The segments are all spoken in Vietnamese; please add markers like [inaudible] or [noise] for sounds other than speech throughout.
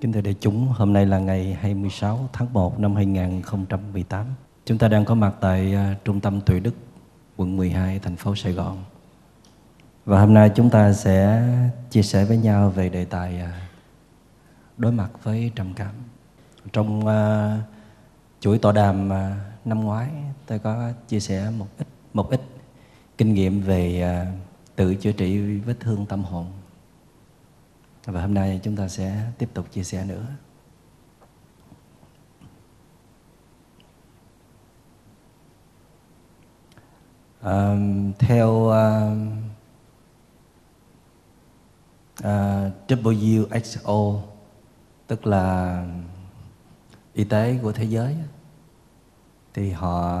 Kính thưa đại chúng, hôm nay là ngày 26 tháng 1 năm 2018. Chúng ta đang có mặt tại à, Trung tâm Tuệ Đức, quận 12, thành phố Sài Gòn. Và hôm nay chúng ta sẽ chia sẻ với nhau về đề tài à, đối mặt với trầm cảm. Trong uh, chuỗi tọa đàm uh, năm ngoái, tôi có chia sẻ một ít một ít kinh nghiệm về uh, tự chữa trị vết thương tâm hồn và hôm nay chúng ta sẽ tiếp tục chia sẻ nữa. À, theo uh, uh, WHO tức là y tế của thế giới thì họ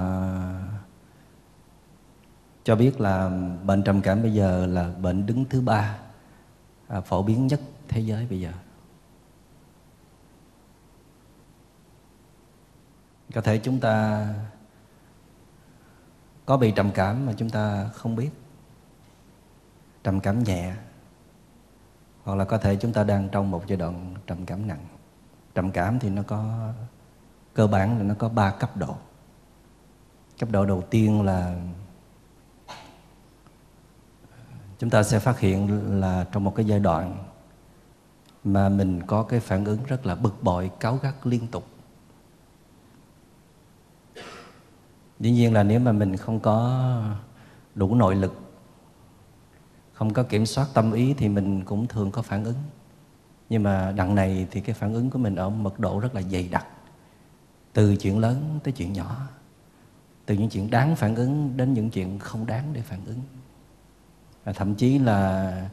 cho biết là bệnh trầm cảm bây giờ là bệnh đứng thứ ba à, phổ biến nhất thế giới bây giờ. Có thể chúng ta có bị trầm cảm mà chúng ta không biết. Trầm cảm nhẹ, hoặc là có thể chúng ta đang trong một giai đoạn trầm cảm nặng. Trầm cảm thì nó có cơ bản là nó có ba cấp độ. Cấp độ đầu tiên là chúng ta sẽ phát hiện là trong một cái giai đoạn mà mình có cái phản ứng rất là bực bội, cáu gắt liên tục. Dĩ nhiên là nếu mà mình không có đủ nội lực, không có kiểm soát tâm ý thì mình cũng thường có phản ứng. Nhưng mà đằng này thì cái phản ứng của mình ở mật độ rất là dày đặc. Từ chuyện lớn tới chuyện nhỏ. Từ những chuyện đáng phản ứng đến những chuyện không đáng để phản ứng. Và thậm chí là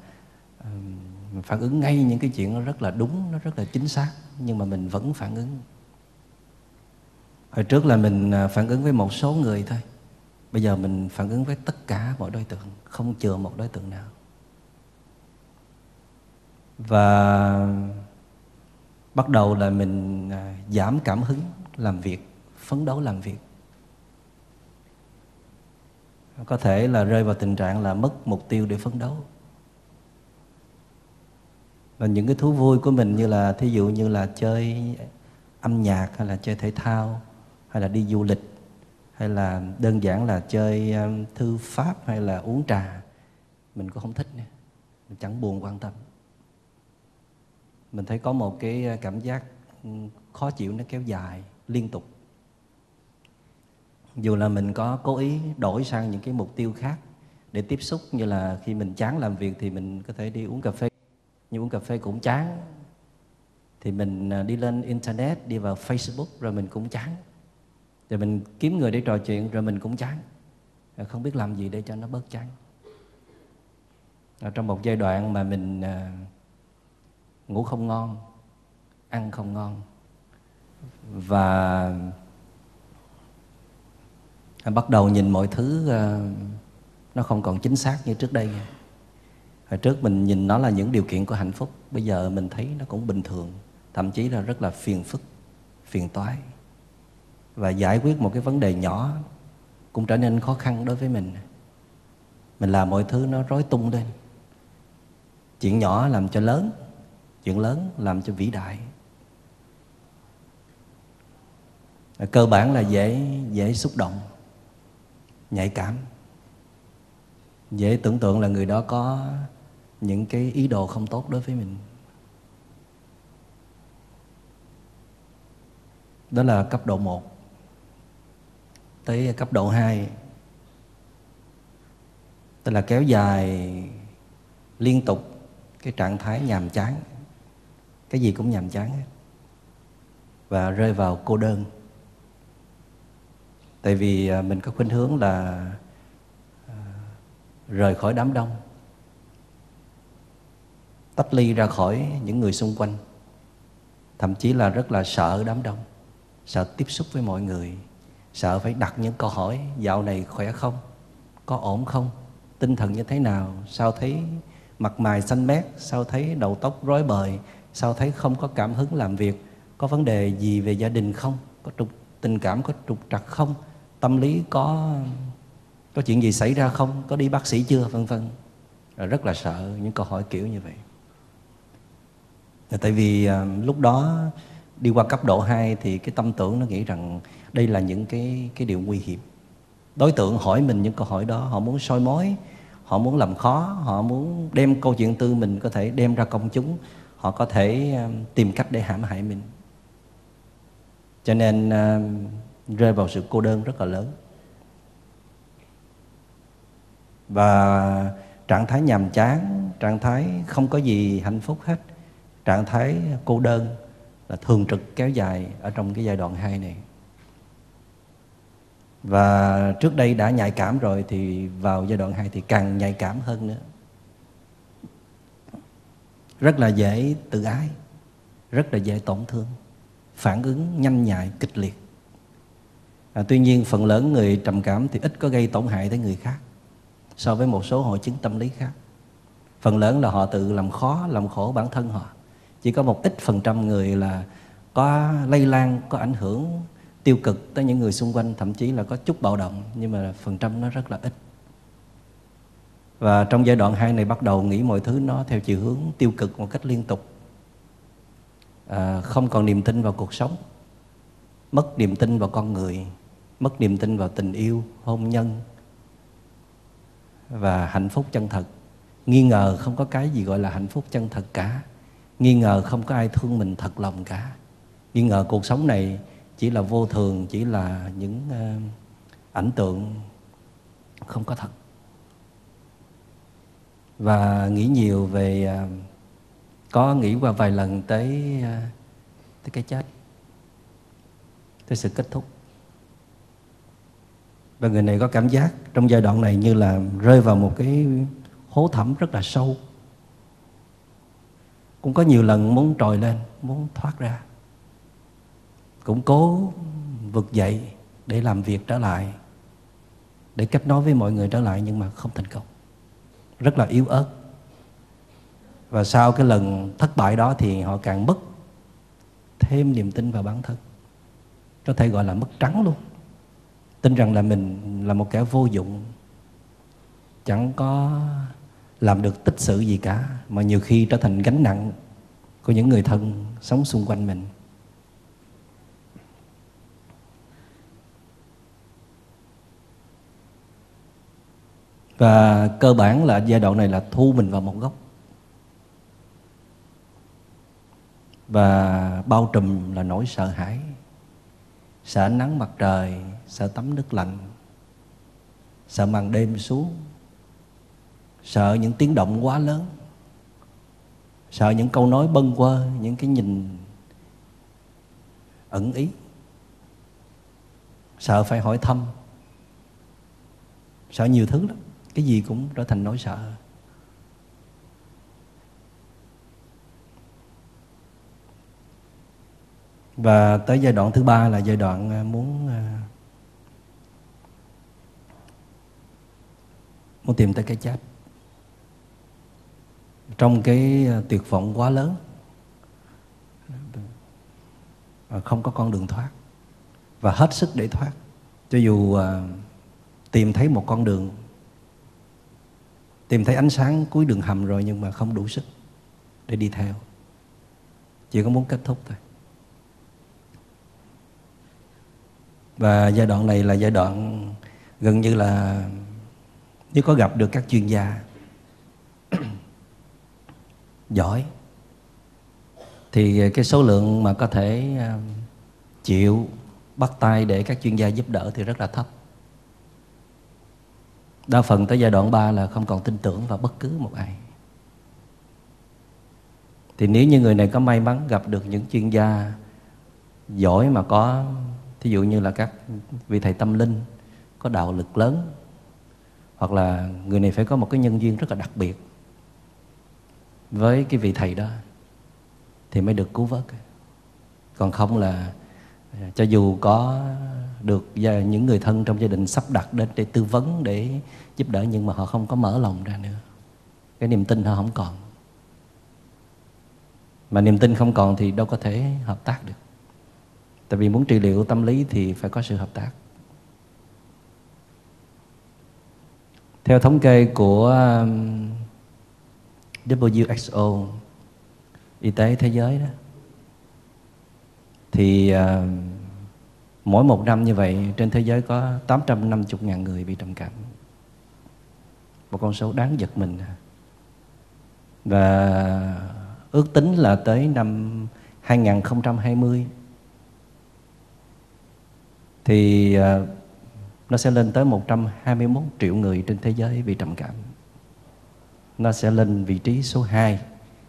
phản ứng ngay những cái chuyện nó rất là đúng, nó rất là chính xác, nhưng mà mình vẫn phản ứng. Hồi trước là mình à, phản ứng với một số người thôi, bây giờ mình phản ứng với tất cả mọi đối tượng, không chừa một đối tượng nào. Và bắt đầu là mình à, giảm cảm hứng làm việc, phấn đấu làm việc. Có thể là rơi vào tình trạng là mất mục tiêu để phấn đấu và những cái thú vui của mình như là, thí dụ như là chơi âm nhạc hay là chơi thể thao, hay là đi du lịch, hay là đơn giản là chơi um, thư pháp hay là uống trà, mình cũng không thích nữa. Mình chẳng buồn quan tâm. Mình thấy có một cái uh, cảm giác um, khó chịu nó kéo dài liên tục. Dù là mình có cố ý đổi sang những cái mục tiêu khác để tiếp xúc, như là khi mình chán làm việc thì mình có thể đi uống cà phê nhưng uống cà phê cũng chán. Thì mình à, đi lên internet, đi vào facebook, rồi mình cũng chán. Rồi mình kiếm người để trò chuyện, rồi mình cũng chán. Rồi không biết làm gì để cho nó bớt chán. Rồi trong một giai đoạn mà mình à, ngủ không ngon, ăn không ngon, và bắt đầu nhìn mọi thứ à, nó không còn chính xác như trước đây hồi trước mình nhìn nó là những điều kiện của hạnh phúc, bây giờ mình thấy nó cũng bình thường, thậm chí là rất là phiền phức, phiền toái. Và giải quyết một cái vấn đề nhỏ cũng trở nên khó khăn đối với mình. Mình làm mọi thứ nó rối tung lên. Chuyện nhỏ làm cho lớn, chuyện lớn làm cho vĩ đại. Cơ bản là dễ dễ xúc động, nhạy cảm. Dễ tưởng tượng là người đó có những cái ý đồ không tốt đối với mình. Đó là cấp độ 1 tới cấp độ 2 tức là kéo dài liên tục cái trạng thái nhàm chán. Cái gì cũng nhàm chán hết và rơi vào cô đơn. Tại vì à, mình có khuynh hướng là à, rời khỏi đám đông tách ly ra khỏi những người xung quanh. Thậm chí là rất là sợ đám đông, sợ tiếp xúc với mọi người, sợ phải đặt những câu hỏi, dạo này khỏe không? Có ổn không? Tinh thần như thế nào? Sao thấy mặt mày xanh mét? Sao thấy đầu tóc rối bời? Sao thấy không có cảm hứng làm việc? Có vấn đề gì về gia đình không? Có trục, tình cảm có trục trặc không? Tâm lý có có chuyện gì xảy ra không? Có đi bác sĩ chưa? vân vân. Rất là sợ những câu hỏi kiểu như vậy tại vì à, lúc đó đi qua cấp độ 2 thì cái tâm tưởng nó nghĩ rằng đây là những cái cái điều nguy hiểm. Đối tượng hỏi mình những câu hỏi đó họ muốn soi mối họ muốn làm khó họ muốn đem câu chuyện tư mình có thể đem ra công chúng họ có thể à, tìm cách để hãm hại mình. Cho nên uh, rơi vào sự cô đơn rất là lớn. Và trạng thái nhàm chán trạng thái không có gì hạnh phúc hết trạng thái cô đơn là thường trực kéo dài ở trong cái giai đoạn 2 này. Và trước đây đã nhạy cảm rồi thì vào giai đoạn 2 thì càng nhạy cảm hơn nữa. Rất là dễ tự ái rất là dễ tổn thương phản ứng nhanh nhạy kịch liệt. À, tuy nhiên phần lớn người trầm cảm thì ít có gây tổn hại tới người khác so với một số hội chứng tâm lý khác. Phần lớn là họ tự làm khó làm khổ bản thân họ chỉ có một ít phần trăm người là có lây lan có ảnh hưởng tiêu cực tới những người xung quanh thậm chí là có chút bạo động nhưng mà phần trăm nó rất là ít. Và trong giai đoạn 2 này bắt đầu nghĩ mọi thứ nó theo chiều hướng tiêu cực một cách liên tục. À, không còn niềm tin vào cuộc sống mất niềm tin vào con người mất niềm tin vào tình yêu hôn nhân và hạnh phúc chân thật. Nghi ngờ không có cái gì gọi là hạnh phúc chân thật cả nghi ngờ không có ai thương mình thật lòng cả. Nghi ngờ cuộc sống này chỉ là vô thường chỉ là những uh, ảnh tượng không có thật. Và nghĩ nhiều về uh, có nghĩ qua vài lần tới uh, tới cái chết tới sự kết thúc. Và người này có cảm giác trong giai đoạn này như là rơi vào một cái hố thẳm rất là sâu cũng có nhiều lần muốn trồi lên, muốn thoát ra. Cũng cố vực dậy để làm việc trở lại, để kết nối với mọi người trở lại nhưng mà không thành công. Rất là yếu ớt. Và sau cái lần thất bại đó thì họ càng mất thêm niềm tin vào bản thân. Có thể gọi là mất trắng luôn. Tin rằng là mình là một kẻ vô dụng. Chẳng có làm được tích sự gì cả, mà nhiều khi trở thành gánh nặng của những người thân sống xung quanh mình. Và cơ bản là giai đoạn này là thu mình vào một góc. Và bao trùm là nỗi sợ hãi, sợ nắng mặt trời, sợ tắm nước lạnh, sợ màn đêm xuống sợ những tiếng động quá lớn. Sợ những câu nói bâng quơ, những cái nhìn ẩn ý. Sợ phải hỏi thăm. Sợ nhiều thứ lắm. Cái gì cũng trở thành nỗi sợ. Và tới giai đoạn thứ ba là giai đoạn à, muốn à, muốn tìm tới cái chết trong cái ờ, tuyệt vọng quá lớn. Không có con đường thoát. Và hết sức để thoát. Cho dù ờ, tìm thấy một con đường, tìm thấy ánh sáng cuối đường hầm rồi nhưng mà không đủ sức để đi theo. Chỉ có muốn kết thúc thôi. Và giai đoạn này là giai đoạn gần như là nếu có gặp được các chuyên gia giỏi. Thì ờ, cái số lượng mà có thể ờ, chịu bắt tay để các chuyên gia giúp đỡ thì rất là thấp. Đa phần tới giai đoạn 3 là không còn tin tưởng vào bất cứ một ai. Thì nếu như người này có may mắn gặp được những chuyên gia giỏi mà có, thí dụ như là các vị thầy tâm linh, có đạo lực lớn, hoặc là người này phải có một cái nhân duyên rất là đặc biệt với cái vị thầy đó thì mới được cứu vớt. Còn không là, cho dù có được những người thân trong gia đình sắp đặt đến để tư vấn, để giúp đỡ, nhưng mà họ không có mở lòng ra nữa. Cái niềm tin họ không còn. Mà niềm tin không còn thì đâu có thể hợp tác được. Tại vì muốn trị liệu tâm lý thì phải có sự hợp tác. Theo thống kê của um, WHO y tế thế giới đó. Thì à, mỗi một năm như vậy trên thế giới có 850.000 người bị trầm cảm. Một con số đáng giật mình. Và ước tính là tới năm 2020 thì à, nó sẽ lên tới 121 triệu người trên thế giới bị trầm cảm. Nó sẽ lên vị trí số 2.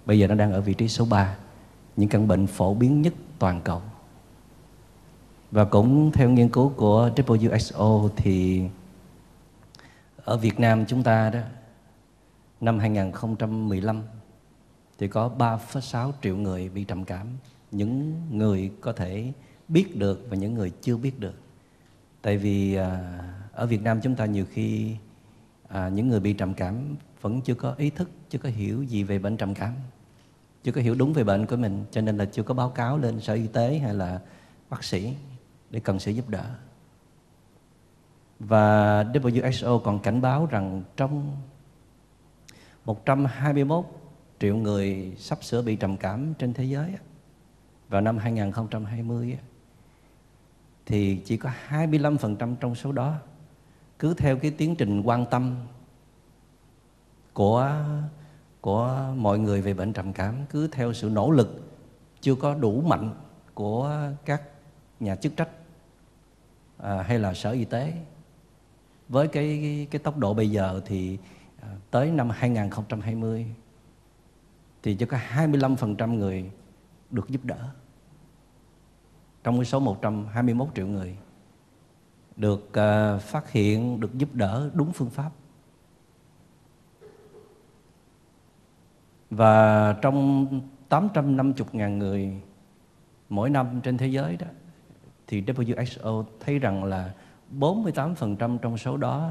Bây giờ nó đang ở vị trí số 3. Những căn bệnh phổ biến nhất toàn cầu. Và cũng theo nghiên cứu của WHO thì ở Việt Nam chúng ta đó năm 2015 thì có 3,6 triệu người bị trầm cảm. Những người có thể biết được và những người chưa biết được tại vì à, ở Việt Nam chúng ta nhiều khi à, những người bị trầm cảm vẫn chưa có ý thức, chưa có hiểu gì về bệnh trầm cảm, chưa có hiểu đúng về bệnh của mình, cho nên là chưa có báo cáo lên sở y tế hay là bác sĩ để cần sự giúp đỡ. Và WHO còn cảnh báo rằng trong 121 triệu người sắp sửa bị trầm cảm trên thế giới vào năm 2020 thì chỉ có 25% trong số đó cứ theo cái tiến trình quan tâm của của mọi người về bệnh trầm cảm cứ theo sự nỗ lực chưa có đủ mạnh của các nhà chức trách à, hay là sở y tế với cái, cái cái tốc độ bây giờ thì à, tới năm 2020 thì chỉ có 25% người được giúp đỡ trong cái số 121 triệu người được à, phát hiện, được giúp đỡ đúng phương pháp. Và trong 850.000 người mỗi năm trên thế giới đó, thì WHO thấy rằng là 48% trong số đó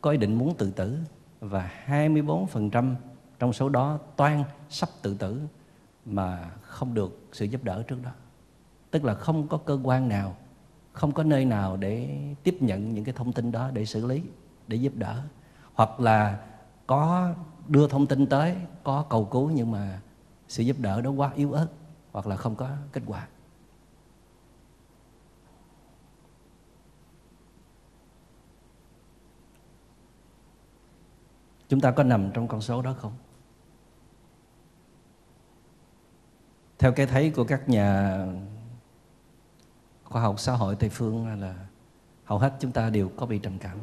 có ý định muốn tự tử và 24% trong số đó toan sắp tự tử mà không được sự giúp đỡ trước đó. Tức là không có cơ quan nào, không có nơi nào để tiếp nhận những cái thông tin đó để xử lý, để giúp đỡ. Hoặc là có đưa thông tin tới, có cầu cứu nhưng mà sự giúp đỡ đó quá yếu ớt hoặc là không có kết quả. Chúng ta có nằm trong con số đó không? Theo cái thấy của các nhà khoa học xã hội tây phương là hầu hết chúng ta đều có bị trầm cảm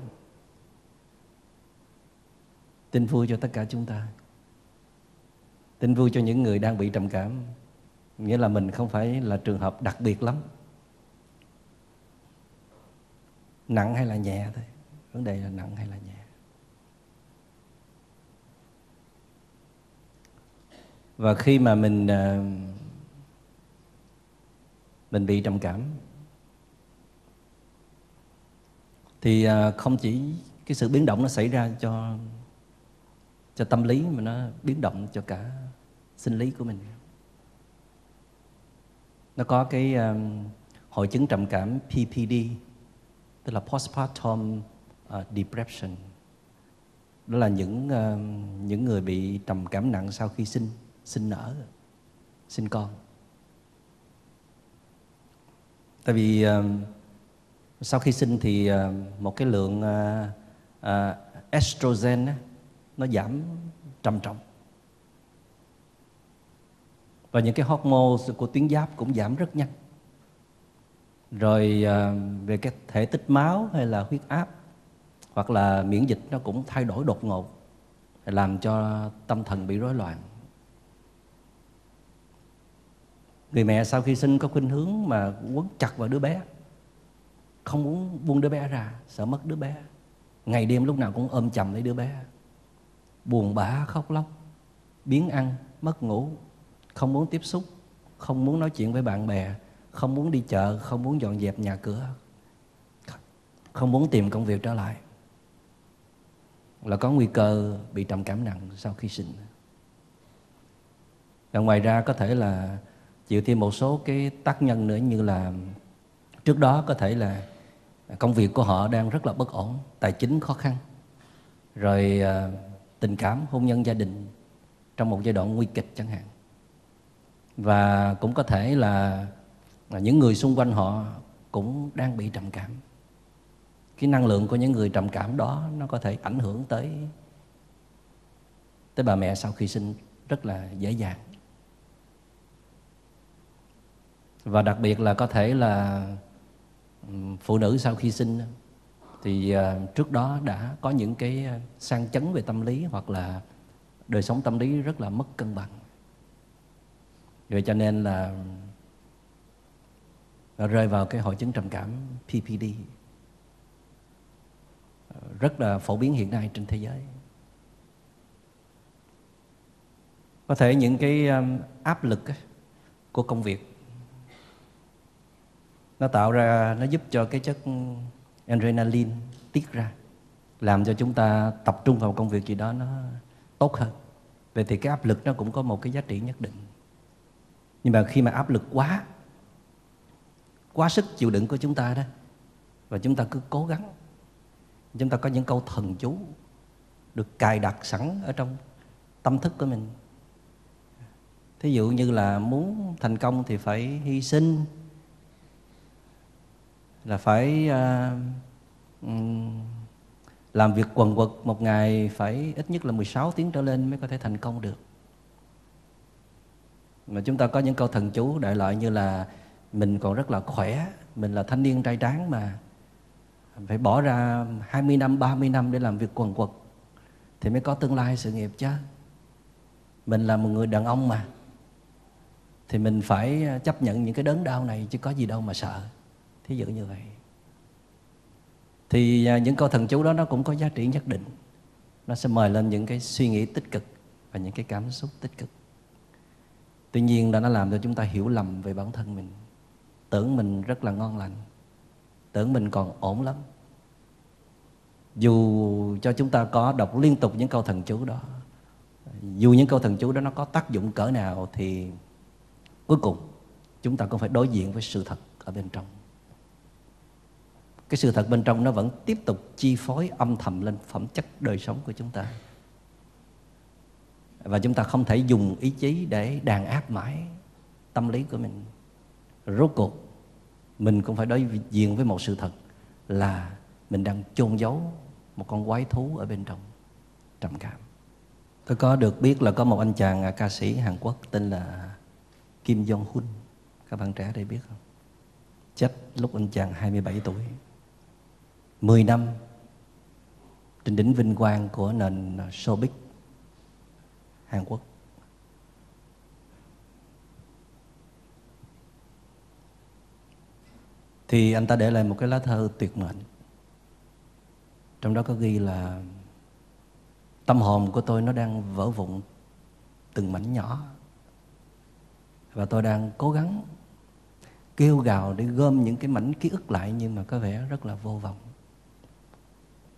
tin vui cho tất cả chúng ta. Tin vui cho những người đang bị trầm cảm. Nghĩa là mình không phải là trường hợp đặc biệt lắm. Nặng hay là nhẹ thôi. Vấn đề là nặng hay là nhẹ. Và khi mà mình à, mình bị trầm cảm, thì à, không chỉ cái sự biến động nó xảy ra cho cho tâm lý mà nó biến động cho cả sinh lý của mình. Nó có cái um, hội chứng trầm cảm PPD tức là postpartum uh, depression. Đó là những uh, những người bị trầm cảm nặng sau khi sinh sinh nở sinh con. Tại vì uh, sau khi sinh thì uh, một cái lượng uh, uh, estrogen nó giảm trầm trọng. Và những cái hormone của tuyến giáp cũng giảm rất nhanh. Rồi à, về cái thể tích máu hay là huyết áp, hoặc là miễn dịch nó cũng thay đổi đột ngột, làm cho tâm thần bị rối loạn. Người mẹ sau khi sinh có khuynh hướng mà quấn chặt vào đứa bé, không muốn buông đứa bé ra, sợ mất đứa bé. Ngày đêm lúc nào cũng ôm chầm lấy đứa bé buồn bã, khóc lóc, biến ăn, mất ngủ, không muốn tiếp xúc, không muốn nói chuyện với bạn bè, không muốn đi chợ, không muốn dọn dẹp nhà cửa, không muốn tìm công việc trở lại. Là có nguy cơ bị trầm cảm nặng sau khi sinh. Và ngoài ra có thể là chịu thêm một số cái tác nhân nữa như là trước đó có thể là công việc của họ đang rất là bất ổn, tài chính khó khăn. Rồi à, tình cảm, hôn nhân gia đình trong một giai đoạn nguy kịch chẳng hạn. Và cũng có thể là những người xung quanh họ cũng đang bị trầm cảm. Cái năng lượng của những người trầm cảm đó nó có thể ảnh hưởng tới tới bà mẹ sau khi sinh rất là dễ dàng. Và đặc biệt là có thể là phụ nữ sau khi sinh thì ờ, trước đó đã có những cái ờ, sang chấn về tâm lý hoặc là đời sống tâm lý rất là mất cân bằng. Rồi cho nên là rơi vào cái hội chứng trầm cảm PPD ờ, rất là phổ biến hiện nay trên thế giới. Có thể những cái áp lực của công việc, nó tạo ra, nó giúp cho cái chất adrenaline tiết ra, làm cho chúng ta tập trung vào công việc gì đó nó tốt hơn. Vậy thì cái áp lực nó cũng có một cái giá trị nhất định. Nhưng mà khi mà áp lực quá quá sức chịu đựng của chúng ta đó, và chúng ta cứ cố gắng, chúng ta có những câu thần chú được cài đặt sẵn ở trong tâm thức của mình. Thí dụ như là muốn thành công thì phải hy sinh là phải uh, làm việc quần quật một ngày phải ít nhất là 16 tiếng trở lên mới có thể thành công được. Mà chúng ta có những câu thần chú đại loại như là mình còn rất là khỏe mình là thanh niên trai tráng mà phải bỏ ra 20 năm 30 năm để làm việc quần quật thì mới có tương lai sự nghiệp chứ. Mình là một người đàn ông mà thì mình phải ờ, chấp nhận những cái đớn đau này chứ có gì đâu mà sợ thí dụ như vậy. Thì à, những câu thần chú đó nó cũng có giá trị nhất định. Nó sẽ mời lên những cái suy nghĩ tích cực và những cái cảm xúc tích cực. Tuy nhiên là nó làm cho chúng ta hiểu lầm về bản thân mình. Tưởng mình rất là ngon lành. Tưởng mình còn ổn lắm. Dù cho chúng ta có đọc liên tục những câu thần chú đó, dù những câu thần chú đó nó có tác dụng cỡ nào thì cuối cùng chúng ta cũng phải đối diện với sự thật ở bên trong cái sự thật bên trong nó vẫn tiếp tục chi phối âm thầm lên phẩm chất đời sống của chúng ta. Và chúng ta không thể dùng ý chí để đàn áp mãi tâm lý của mình. Rốt cuộc, mình cũng phải đối diện với một sự thật là mình đang chôn giấu một con quái thú ở bên trong trầm cảm. Tôi có được biết là có một anh chàng à, ca sĩ Hàn Quốc tên là Kim Jong Hun các bạn trẻ đây biết không? Chết lúc anh chàng 27 tuổi. 10 năm trên đỉnh vinh quang của nền à, showbiz Hàn Quốc. Thì anh ta để lại một cái lá thơ tuyệt mệnh. Trong đó có ghi là, tâm hồn của tôi nó đang vỡ vụn từng mảnh nhỏ và tôi đang cố gắng kêu gào để gom những cái mảnh ký ức lại nhưng mà có vẻ rất là vô vọng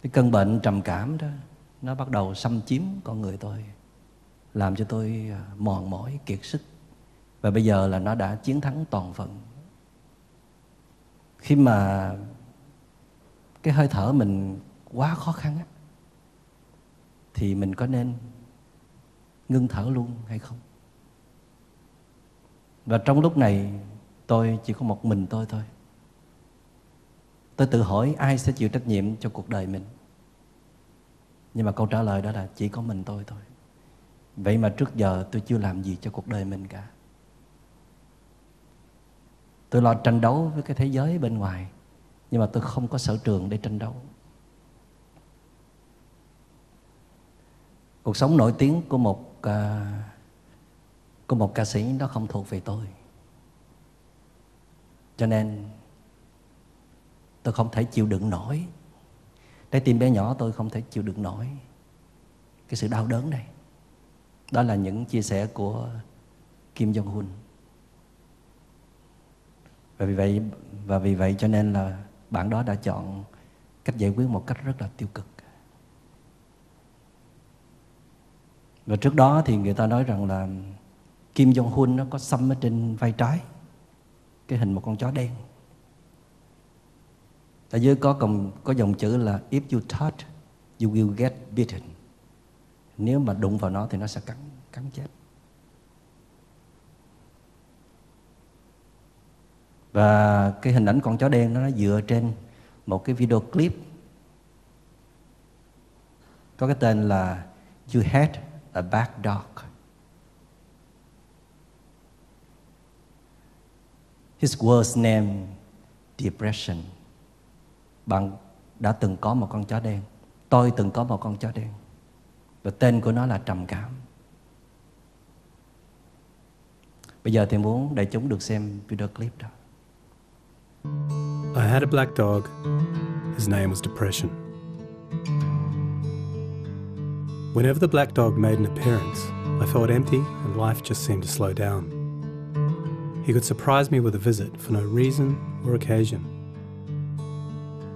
cái cơn bệnh trầm cảm đó, nó bắt đầu xâm chiếm con người tôi, làm cho tôi à, mòn mỏi, kiệt sức. Và bây giờ là nó đã chiến thắng toàn phần. Khi mà cái hơi thở mình quá khó khăn á, thì mình có nên ngưng thở luôn hay không? Và trong lúc này, tôi chỉ có một mình tôi thôi. Tôi tự hỏi ai sẽ chịu trách nhiệm cho cuộc đời mình? Nhưng mà câu trả lời đó là chỉ có mình tôi thôi. Vậy mà trước giờ tôi chưa làm gì cho cuộc đời mình cả. Tôi lo tranh đấu với cái thế giới bên ngoài nhưng mà tôi không có sở trường để tranh đấu. Cuộc sống nổi tiếng của một uh, của một ca sĩ nó không thuộc về tôi. Cho nên tôi không thể chịu đựng nổi trái tim bé nhỏ tôi không thể chịu được nổi. Cái sự đau đớn này. Đó là những chia sẻ của Kim Jong Un và vì vậy, và vì vậy cho nên là bạn đó đã chọn cách giải quyết một cách rất là tiêu cực. Và trước đó thì người ta nói rằng là Kim Jong Un nó có xăm ở trên vai trái, cái hình một con chó đen ở dưới có cầm, có dòng chữ là, if you touch, you will get bitten nếu mà đụng vào nó thì nó sẽ cắn cắn chết và cái hình ảnh con chó đen đó, nó dựa trên một cái video clip có cái tên là, You Had a Bad Dog. His worst name, Depression. Bạn đã từng có một con chó đen. Tôi từng có một con chó đen. Và tên của nó là trầm cảm. Bây giờ thì muốn để chúng được xem video clip đó. I had a black dog. His name was Depression. Whenever the black dog made an appearance, I felt empty and life just seemed to slow down. He could surprise me with a visit for no reason or occasion.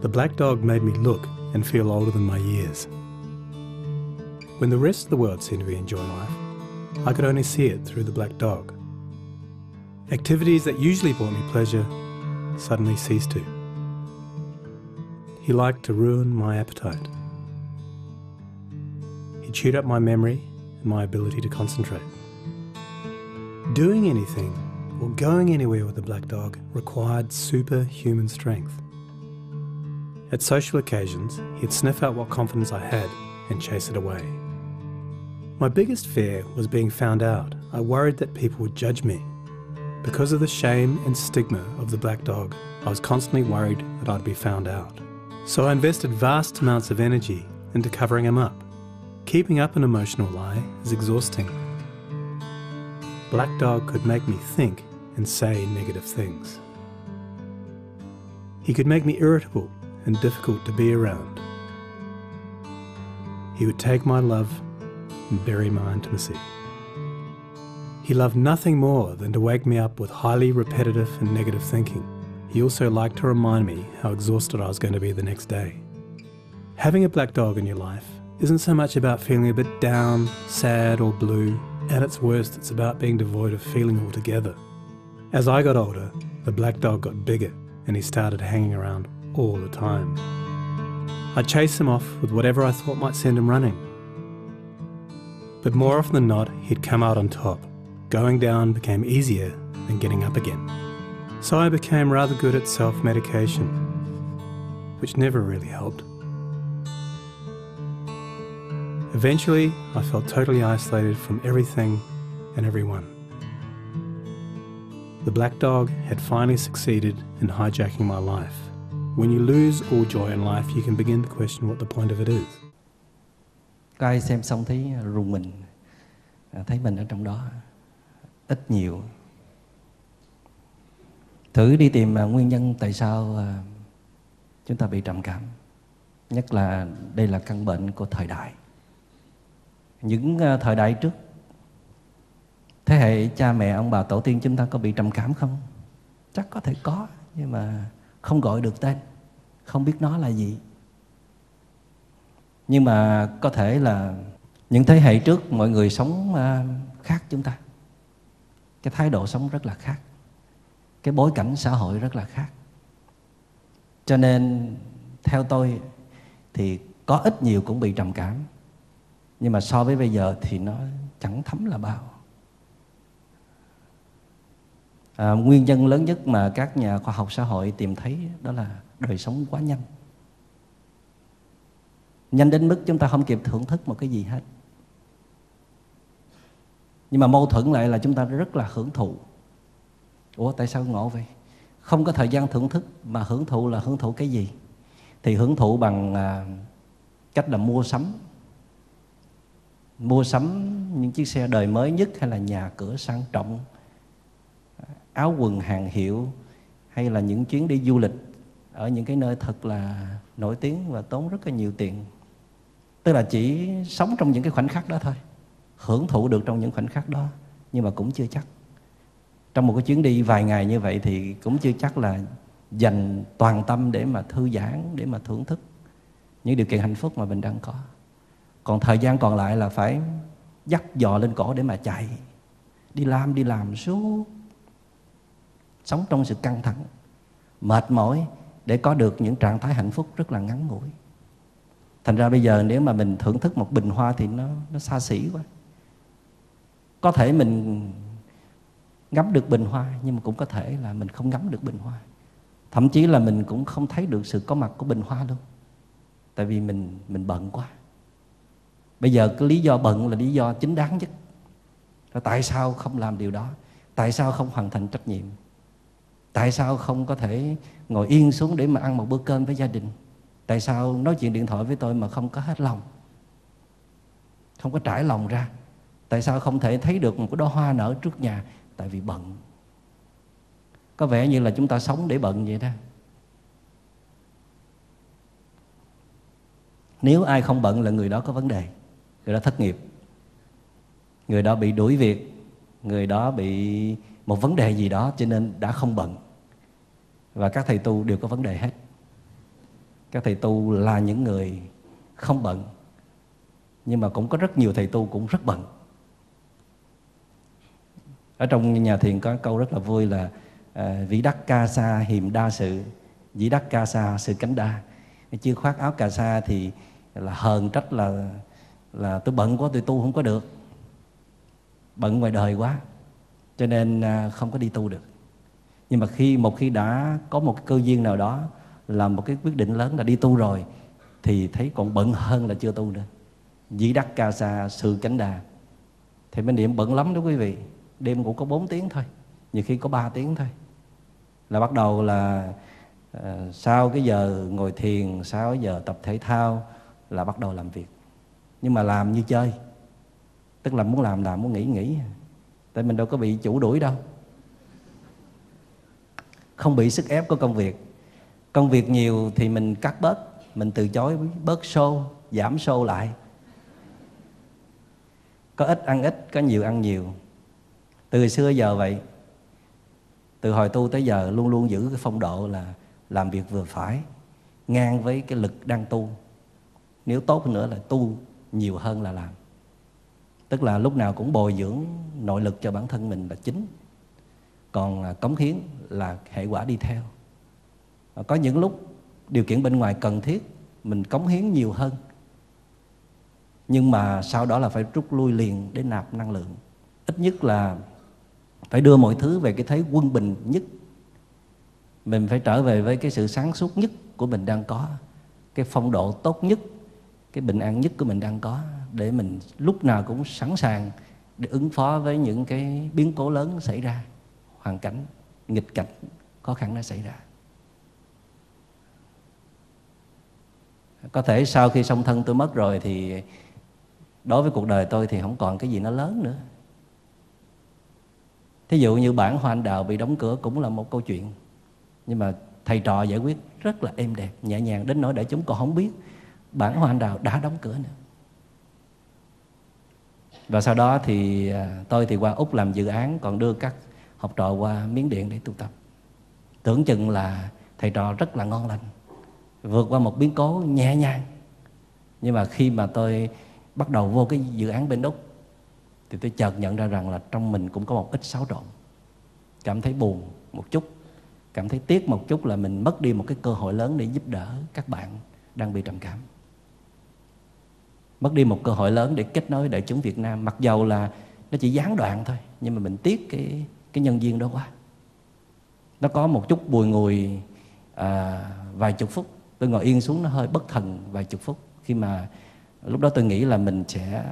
The black dog made me look and feel older than my years. When the rest of the world seemed to be enjoying life, I could only see it through the black dog. Activities that usually brought me pleasure suddenly ceased to. He liked to ruin my appetite. He chewed up my memory and my ability to concentrate. Doing anything or going anywhere with the black dog required superhuman strength. At social occasions, he'd sniff out what confidence I had and chase it away. My biggest fear was being found out. I worried that people would judge me. Because of the shame and stigma of the black dog, I was constantly worried that I'd be found out. So I invested vast amounts of energy into covering him up. Keeping up an emotional lie is exhausting. Black Dog could make me think and say negative things. He could make me irritable and difficult to be around. He would take my love and bury my intimacy. He loved nothing more than to wake me up with highly repetitive and negative thinking. He also liked to remind me how exhausted I was going to be the next day. Having a black dog in your life isn't so much about feeling a bit down, sad, or blue. At its worst, it's about being devoid of feeling altogether. As I got older, the black dog got bigger and he started hanging around all the time. I'd chase him off with whatever I thought might send him running. But more often than not, he'd come out on top. Going down became easier than getting up again. So I became rather good at self medication, which never really helped. Eventually, I felt totally isolated from everything and everyone. The black dog had finally succeeded in hijacking my life. When you lose all joy in life, you can begin to question what the point of it is. Có ai xem xong thấy rùng mình, à, thấy mình ở trong đó, ít nhiều. Thử đi tìm à, nguyên nhân tại sao à, chúng ta bị trầm cảm. Nhất là đây là căn bệnh của thời đại. Những thời đại trước, thế hệ cha mẹ ông bà tổ tiên chúng ta có bị trầm cảm không? Chắc có thể có, nhưng mà không gọi được tên, không biết nó là gì. Nhưng mà có thể là những thế hệ trước mọi người sống à, khác chúng ta. Cái thái độ sống rất là khác cái bối cảnh xã hội rất là khác cho nên theo tôi thì có ít nhiều cũng bị trầm cảm nhưng mà so với bây giờ thì nó chẳng thấm là bao à, nguyên nhân lớn nhất mà các nhà khoa học xã hội tìm thấy đó là đời sống quá nhanh. Nhanh đến mức chúng ta không kịp thưởng thức một cái gì hết. Nhưng mà mâu thuẫn lại là chúng ta rất là hưởng thụ. Ủa tại sao ngộ vậy? Không có thời gian thưởng thức mà hưởng thụ là hưởng thụ cái gì? Thì hưởng thụ bằng à, cách là mua sắm. Mua sắm những chiếc xe đời mới nhất hay là nhà cửa sang trọng? Áo quần hàng hiệu hay là những chuyến đi du lịch ở những cái nơi thật là nổi tiếng và tốn rất là nhiều tiền. Tức là chỉ sống trong những cái khoảnh khắc đó thôi, hưởng thụ được trong những khoảnh khắc đó, nhưng mà cũng chưa chắc. Trong một cái chuyến đi vài ngày như vậy thì cũng chưa chắc là dành toàn tâm để mà thư giãn, để mà thưởng thức những điều kiện hạnh phúc mà mình đang có. Còn thời gian còn lại là phải dắt dò lên cổ để mà chạy, đi làm đi làm suốt sống trong sự căng thẳng, mệt mỏi để có được những trạng thái hạnh phúc rất là ngắn ngủi. Thành ra bây giờ nếu mà mình thưởng thức một bình hoa thì nó nó xa xỉ quá. Có thể mình ngắm được bình hoa nhưng mà cũng có thể là mình không ngắm được bình hoa. Thậm chí là mình cũng không thấy được sự có mặt của bình hoa luôn. Tại vì mình mình bận quá. Bây giờ cái lý do bận là lý do chính đáng nhất. Rồi tại sao không làm điều đó? Tại sao không hoàn thành trách nhiệm? Tại sao không có thể ngồi yên xuống để mà ăn một bữa cơm với gia đình? Tại sao nói chuyện điện thoại với tôi mà không có hết lòng? Không có trải lòng ra. Tại sao không thể thấy được một cái đóa hoa nở trước nhà? Tại vì bận. Có vẻ như là chúng ta sống để bận vậy đó. Nếu ai không bận là người đó có vấn đề. Người đó thất nghiệp. Người đó bị đuổi việc. Người đó bị một vấn đề gì đó, cho nên đã không bận và các thầy tu đều có vấn đề hết. Các thầy tu là những người không bận nhưng mà cũng có rất nhiều thầy tu cũng rất bận. Ở trong nhà thiền có câu rất là vui là à, vĩ đắc ca sa hiềm đa sự vĩ đắc ca sa sự cánh đa. Chưa khoác áo cà sa thì là hờn trách là là tôi bận quá tôi tu không có được. Bận ngoài đời quá cho nên à, không có đi tu được nhưng mà khi một khi đã có một cơ duyên nào đó làm một cái quyết định lớn là đi tu rồi thì thấy còn bận hơn là chưa tu nữa. Dĩ đắc ca sa sự cánh đà. Thì bên niệm bận lắm đó quý vị. Đêm cũng có 4 tiếng thôi nhiều khi có 3 tiếng thôi. Là bắt đầu là uh, sau cái giờ ngồi thiền sau cái giờ tập thể thao là bắt đầu làm việc. Nhưng mà làm như chơi tức là muốn làm làm muốn nghỉ nghỉ. Tại mình đâu có bị chủ đuổi đâu không bị sức ép của công việc. Công việc nhiều thì mình cắt bớt, mình từ chối bớt show, giảm show lại. Có ít ăn ít, có nhiều ăn nhiều. Từ xưa giờ vậy, từ hồi tu tới giờ luôn luôn giữ cái phong độ là làm việc vừa phải, ngang với cái lực đang tu. Nếu tốt hơn nữa là tu nhiều hơn là làm. Tức là lúc nào cũng bồi dưỡng nội lực cho bản thân mình là chính. Còn à, cống hiến là hệ quả đi theo. Có những lúc điều kiện bên ngoài cần thiết, mình cống hiến nhiều hơn. Nhưng mà sau đó là phải rút lui liền để nạp năng lượng. Ít nhất là phải đưa mọi thứ về cái thế quân bình nhất. Mình phải trở về với cái sự sáng suốt nhất của mình đang có, cái phong độ tốt nhất, cái bình an nhất của mình đang có để mình lúc nào cũng sẵn sàng để ứng phó với những cái biến cố lớn xảy ra, hoàn cảnh nghịch cảnh khó khăn nó xảy ra. Có thể sau khi song thân tôi mất rồi thì đối với cuộc đời tôi thì không còn cái gì nó lớn nữa. Thí dụ như bản hoa anh đào bị đóng cửa cũng là một câu chuyện. Nhưng mà thầy trò giải quyết rất là êm đẹp, nhẹ nhàng đến nỗi để chúng còn không biết bản hoa anh đào đã đóng cửa nữa. Và sau đó thì à, tôi thì qua úc làm dự án còn đưa các học trò qua miến điện để tu tập. Tưởng chừng là thầy trò rất là ngon lành, vượt qua một biến cố nhẹ nhàng. Nhưng mà khi mà tôi bắt đầu vô cái dự án bên úc thì tôi chợt nhận ra rằng là trong mình cũng có một ít xáo trộn. Cảm thấy buồn một chút, cảm thấy tiếc một chút là mình mất đi một cái cơ hội lớn để giúp đỡ các bạn đang bị trầm cảm. Mất đi một cơ hội lớn để kết nối đại chúng Việt Nam, mặc dầu là nó chỉ gián đoạn thôi, nhưng mà mình tiếc cái cái nhân viên đó quá. Nó có một chút bùi ngùi à, vài chục phút. Tôi ngồi yên xuống nó hơi bất thần vài chục phút. Khi mà lúc đó tôi nghĩ là mình sẽ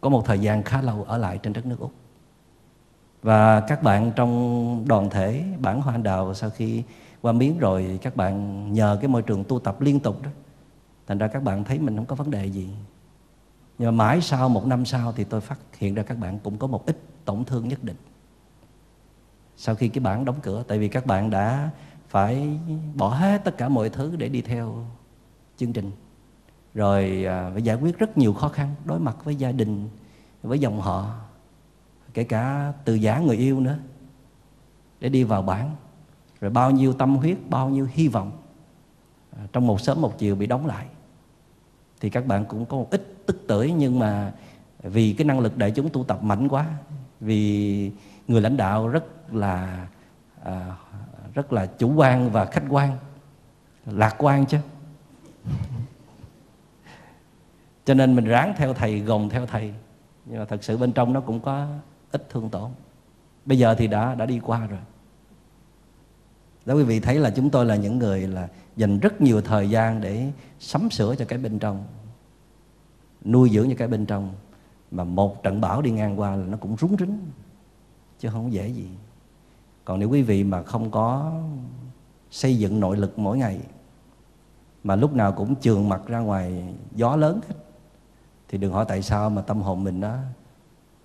có một thời gian khá lâu ở lại trên đất nước úc. Và các bạn trong đoàn thể bản hoa anh đào sau khi qua miếng rồi các bạn nhờ cái môi trường tu tập liên tục đó thành ra các bạn thấy mình không có vấn đề gì nhưng mà mãi sau một năm sau thì tôi phát hiện ra các bạn cũng có một ít tổn thương nhất định. Sau khi cái bản đóng cửa tại vì các bạn đã phải bỏ hết tất cả mọi thứ để đi theo chương trình. Rồi à, phải giải quyết rất nhiều khó khăn đối mặt với gia đình với dòng họ kể cả từ giả người yêu nữa để đi vào bản rồi bao nhiêu tâm huyết bao nhiêu hy vọng à, trong một sớm một chiều bị đóng lại thì các bạn cũng có một ít tức tưởi nhưng mà vì cái năng lực đại chúng tu tập mạnh quá vì người lãnh đạo rất là à, rất là chủ quan và khách quan lạc quan chứ. Cho nên mình ráng theo thầy gồng theo thầy. Nhưng mà thật sự bên trong nó cũng có ít thương tổn. Bây giờ thì đã đã đi qua rồi. Đó quý vị thấy là chúng tôi là những người là dành rất nhiều thời gian để sắm sửa cho cái bên trong, nuôi dưỡng cho cái bên trong. Mà một trận bão đi ngang qua là nó cũng rúng rính, chứ không dễ gì. Còn nếu quý vị mà không có xây dựng nội lực mỗi ngày, mà lúc nào cũng trường mặt ra ngoài gió lớn hết, thì đừng hỏi tại sao mà tâm hồn mình nó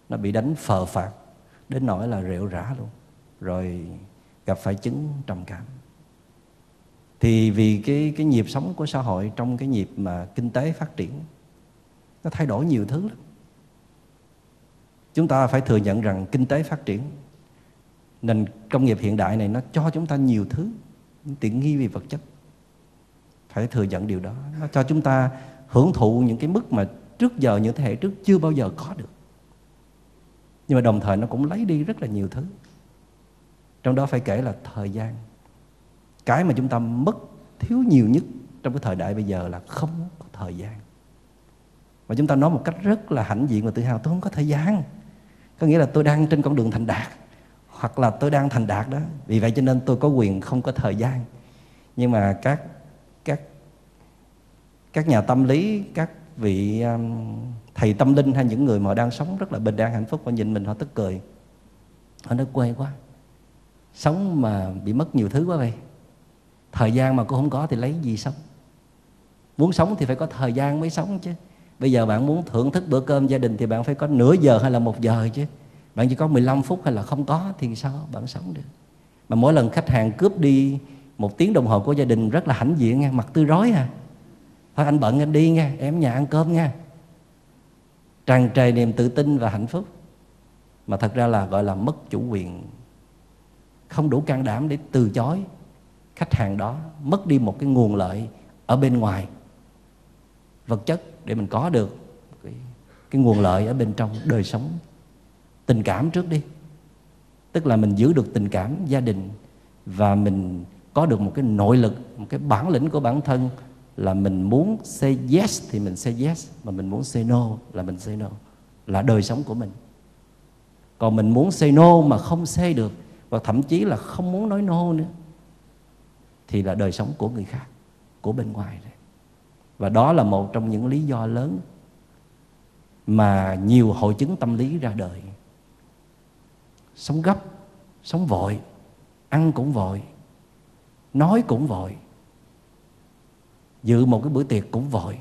nó bị đánh phờ phạt đến nỗi là rệu rã luôn. Rồi gặp phải chứng trầm cảm thì vì cái cái nhịp sống của xã hội trong cái nhịp mà kinh tế phát triển, nó thay đổi nhiều thứ lắm. Chúng ta phải thừa nhận rằng kinh tế phát triển, nền công nghiệp hiện đại này nó cho chúng ta nhiều thứ tiện nghi về vật chất. Phải thừa nhận điều đó, nó cho chúng ta hưởng thụ những cái mức mà trước giờ, những thế hệ trước chưa bao giờ có được. Nhưng mà đồng thời nó cũng lấy đi rất là nhiều thứ. Trong đó phải kể là thời gian cái mà chúng ta mất thiếu nhiều nhất trong cái thời đại bây giờ là không có thời gian. Và chúng ta nói một cách rất là hãnh diện và tự hào tôi không có thời gian. Có nghĩa là tôi đang trên con đường thành đạt hoặc là tôi đang thành đạt đó. Vì vậy cho nên tôi có quyền không có thời gian. Nhưng mà các các các nhà tâm lý các vị um, thầy tâm linh hay những người mà đang sống rất là bình an hạnh phúc họ nhìn mình họ tức cười. Họ nói quê quá. Sống mà bị mất nhiều thứ quá vậy thời gian mà cô không có thì lấy gì sống? Muốn sống thì phải có thời gian mới sống chứ. Bây giờ bạn muốn thưởng thức bữa cơm gia đình thì bạn phải có nửa giờ hay là một giờ chứ. Bạn chỉ có 15 phút hay là không có thì sao bạn sống được? Mà mỗi lần khách hàng cướp đi một tiếng đồng hồ của gia đình rất là hãnh diện nha, mặt tươi rói à. Thôi anh bận anh đi nha, em nhà ăn cơm nha. Tràn trề niềm tự tin và hạnh phúc. Mà thật ra là gọi là mất chủ quyền. Không đủ can đảm để từ chối khách hàng đó mất đi một cái nguồn lợi ở bên ngoài vật chất để mình có được cái, cái nguồn lợi ở bên trong đời sống. Tình cảm trước đi. Tức là mình giữ được tình cảm gia đình và mình có được một cái nội lực một cái bản lĩnh của bản thân là mình muốn say yes thì mình say yes mà mình muốn say no là mình say no là đời sống của mình. Còn mình muốn say no mà không say được và thậm chí là không muốn nói no nữa thì là đời sống của người khác, của bên ngoài đấy. Và đó là một trong những lý do lớn mà nhiều hội chứng tâm lý ra đời. Sống gấp, sống vội, ăn cũng vội, nói cũng vội, dự một cái bữa tiệc cũng vội,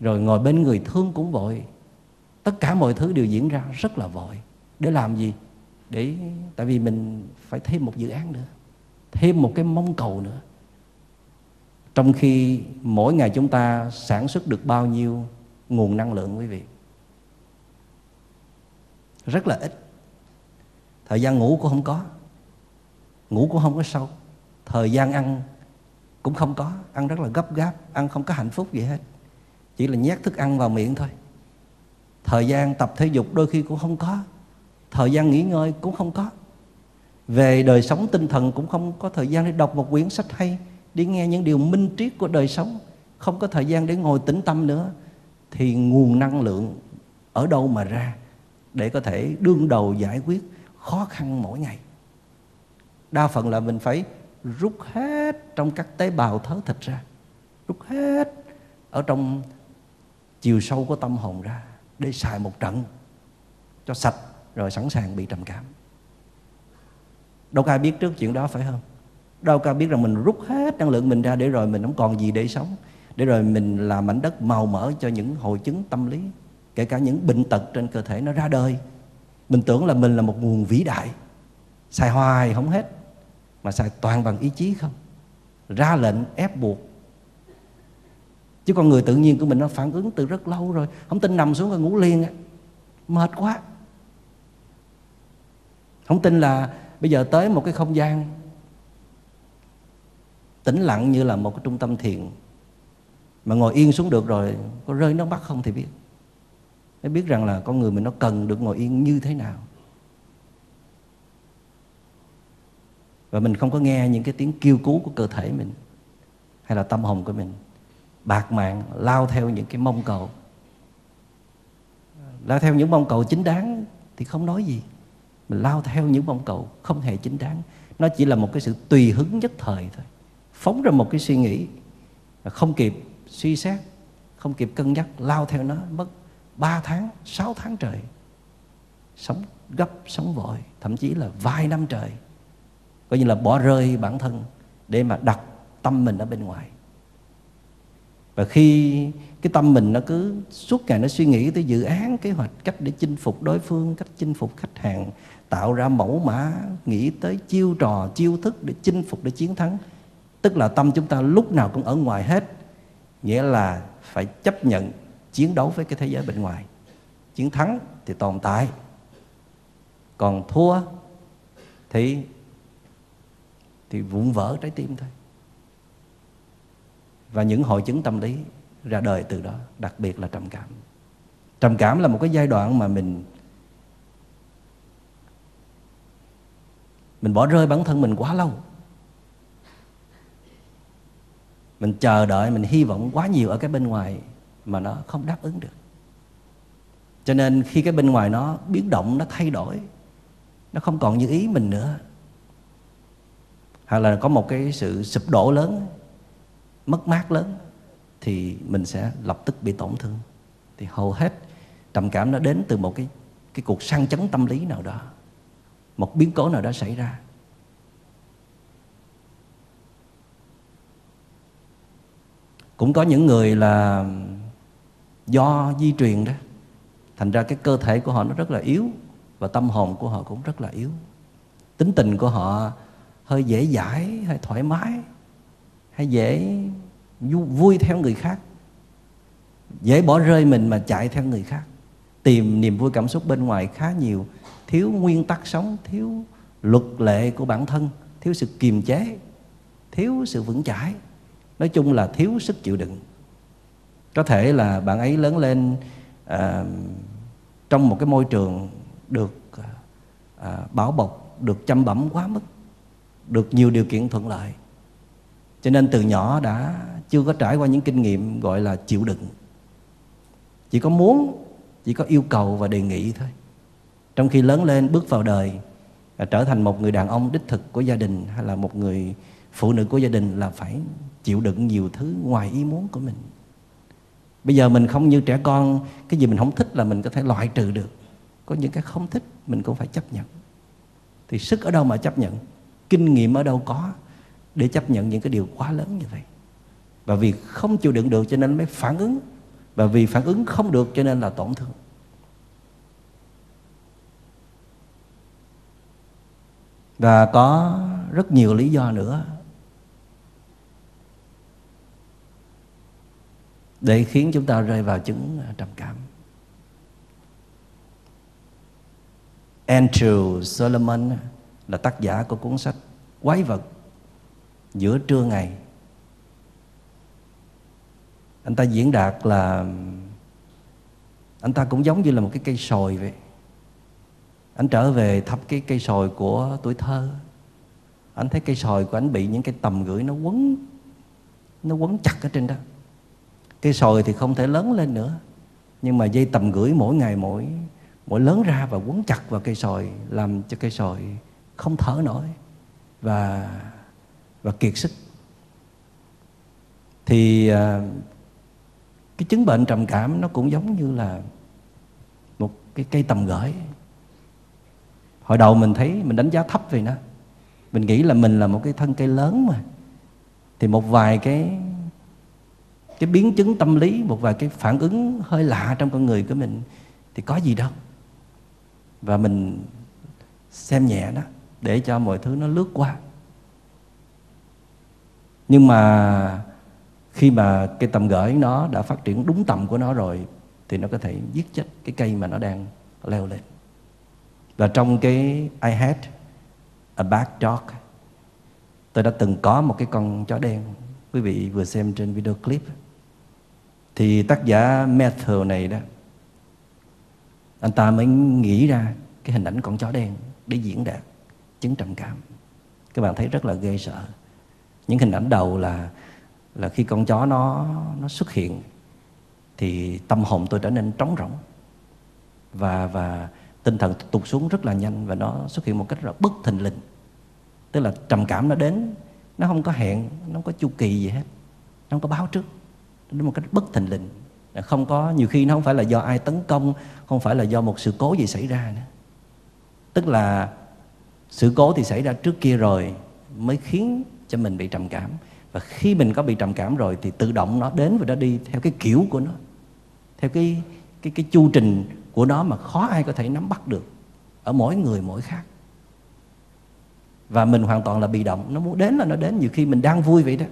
rồi ngồi bên người thương cũng vội. Tất cả mọi thứ đều diễn ra rất là vội. Để làm gì? Để, tại vì mình phải thêm một dự án nữa thêm một cái mong cầu nữa. Trong khi mỗi ngày chúng ta sản xuất được bao nhiêu nguồn năng lượng quý vị? Rất là ít. Thời gian ngủ cũng không có. Ngủ cũng không có sâu. Thời gian ăn cũng không có. Ăn rất là gấp gáp, ăn không có hạnh phúc gì hết. Chỉ là nhét thức ăn vào miệng thôi. Thời gian tập thể dục đôi khi cũng không có. Thời gian nghỉ ngơi cũng không có về đời sống tinh thần cũng không có thời gian để đọc một quyển sách hay đi nghe những điều minh triết của đời sống, không có thời gian để ngồi tĩnh tâm nữa, thì nguồn năng lượng ở đâu mà ra để có thể đương đầu giải quyết khó khăn mỗi ngày? Đa phần là mình phải rút hết trong các tế bào thớ thịt ra, rút hết ở trong chiều sâu của tâm hồn ra để xài một trận cho sạch rồi sẵn sàng bị trầm cảm đâu có ai biết trước chuyện đó, phải không? Đâu có ai biết rằng mình rút hết năng lượng mình ra để rồi mình không còn gì để sống, để rồi mình làm mảnh đất màu mỡ cho những hội chứng tâm lý, kể cả những bệnh tật trên cơ thể nó ra đời. Mình tưởng là mình là một nguồn vĩ đại xài hoài không hết, mà xài toàn bằng ý chí không? Ra lệnh ép buộc. Chứ con người tự nhiên của mình nó phản ứng từ rất lâu rồi, không tin nằm xuống rồi ngủ liền mệt quá. Không tin là bây giờ tới một cái không gian tĩnh lặng như là một cái trung tâm thiền. Mà ngồi yên xuống được rồi, có rơi nước mắt không thì biết. Mới biết rằng là con người mình nó cần được ngồi yên như thế nào. Và mình không có nghe những cái tiếng kêu cứu của cơ thể mình, hay là tâm hồn của mình. Bạc mạng, lao theo những cái mong cầu. Lao theo những mong cầu chính đáng thì không nói gì mình lao theo những mong cầu không hề chính đáng. Nó chỉ là một cái sự tùy hứng nhất thời thôi. Phóng ra một cái suy nghĩ không kịp suy xét, không kịp cân nhắc, lao theo nó mất 3 tháng 6 tháng trời. Sống gấp, sống vội, thậm chí là vài năm trời. Coi như là bỏ rơi bản thân để mà đặt tâm mình ở bên ngoài. Và khi cái tâm mình nó cứ suốt ngày nó suy nghĩ tới dự án, kế hoạch, cách để chinh phục đối phương, cách chinh phục khách hàng tạo ra mẫu mã, nghĩ tới chiêu trò, chiêu thức để chinh phục, để chiến thắng. Tức là tâm chúng ta lúc nào cũng ở ngoài hết. Nghĩa là phải chấp nhận chiến đấu với cái thế giới bên ngoài. Chiến thắng thì tồn tại. Còn thua thì thì vụn vỡ trái tim thôi. Và những hội chứng tâm lý ra đời từ đó, đặc biệt là trầm cảm. Trầm cảm là một cái giai đoạn mà mình mình bỏ rơi bản thân mình quá lâu. Mình chờ đợi, mình hy vọng quá nhiều ở cái bên ngoài mà nó không đáp ứng được. Cho nên khi cái bên ngoài nó biến động, nó thay đổi, nó không còn như ý mình nữa. Hoặc là có một cái sự sụp đổ lớn, mất mát lớn, thì mình sẽ lập tức bị tổn thương. Thì hầu hết trầm cảm nó đến từ một cái cái cuộc sang chấn tâm lý nào đó một biến cố nào đó xảy ra. Cũng có những người là do di truyền đó. Thành ra cái cơ thể của họ nó rất là yếu và tâm hồn của họ cũng rất là yếu. Tính tình của họ hơi dễ dãi hay thoải mái, hay dễ vui theo người khác. Dễ bỏ rơi mình mà chạy theo người khác. Tìm niềm vui cảm xúc bên ngoài khá nhiều thiếu nguyên tắc sống thiếu luật lệ của bản thân thiếu sự kiềm chế thiếu sự vững chãi. Nói chung là thiếu sức chịu đựng. Có thể là bạn ấy lớn lên à, trong một cái môi trường được à, bảo bọc được chăm bẩm quá mức được nhiều điều kiện thuận lợi. Cho nên từ nhỏ đã chưa có trải qua những kinh nghiệm gọi là chịu đựng. Chỉ có muốn chỉ có yêu cầu và đề nghị thôi trong khi lớn lên, bước vào đời à, trở thành một người đàn ông đích thực của gia đình hay là một người phụ nữ của gia đình là phải chịu đựng nhiều thứ ngoài ý muốn của mình. Bây giờ mình không như trẻ con, cái gì mình không thích là mình có thể loại trừ được. Có những cái không thích, mình cũng phải chấp nhận. Thì sức ở đâu mà chấp nhận? Kinh nghiệm ở đâu có để chấp nhận những cái điều quá lớn như vậy? Và vì không chịu đựng được cho nên mới phản ứng. Và vì phản ứng không được cho nên là tổn thương. Và có rất nhiều lý do nữa. Để khiến chúng ta rơi vào chứng à, trầm cảm. Andrew Solomon là tác giả của cuốn sách Quái vật giữa trưa ngày. Anh ta diễn đạt là anh ta cũng giống như là một cái cây sồi vậy anh trở về thắp cái cây sồi của tuổi thơ. Anh thấy cây sồi của anh bị những cái tầm gửi nó quấn nó quấn chặt ở trên đó. Cây sồi thì không thể lớn lên nữa, nhưng mà dây tầm gửi mỗi ngày mỗi mỗi lớn ra và quấn chặt vào cây sồi làm cho cây sồi không thở nổi và và kiệt sức. Thì à, cái chứng bệnh trầm cảm nó cũng giống như là một cái cây tầm gửi hồi đầu mình thấy mình đánh giá thấp về nó. Mình nghĩ là mình là một cái thân cây lớn mà. Thì một vài cái cái biến chứng tâm lý, một vài cái phản ứng hơi lạ trong con người của mình thì có gì đâu. Và mình xem nhẹ đó để cho mọi thứ nó lướt qua. Nhưng mà khi mà cái tầm gửi nó đã phát triển đúng tầm của nó rồi thì nó có thể giết chết cái cây mà nó đang leo lên và trong cái I had a bad dog, tôi đã từng có một cái con chó đen. Quý vị vừa xem trên video clip. Thì tác giả Matthew này đó, anh ta mới nghĩ ra cái hình ảnh con chó đen để diễn đạt, chứng trầm cảm. Các bạn thấy rất là ghê sợ. Những hình ảnh đầu là là khi con chó nó nó xuất hiện, thì tâm hồn tôi trở nên trống rỗng. Và và tinh thần tụt xuống rất là nhanh và nó xuất hiện một cách rất là bất thình lình. Tức là trầm cảm nó đến, nó không có hẹn, nó không có chu kỳ gì hết. Nó không có báo trước. Nó đến một cách bất thình lình. Không có, nhiều khi nó không phải là do ai tấn công, không phải là do một sự cố gì xảy ra nữa. Tức là sự cố thì xảy ra trước kia rồi mới khiến cho mình bị trầm cảm. Và khi mình có bị trầm cảm rồi thì tự động nó đến và nó đi theo cái kiểu của nó, theo cái cái cái chu trình của nó mà khó ai có thể nắm bắt được. Ở mỗi người mỗi khác. Và mình hoàn toàn là bị động. Nó muốn đến là nó đến. Nhiều khi mình đang vui vậy đó.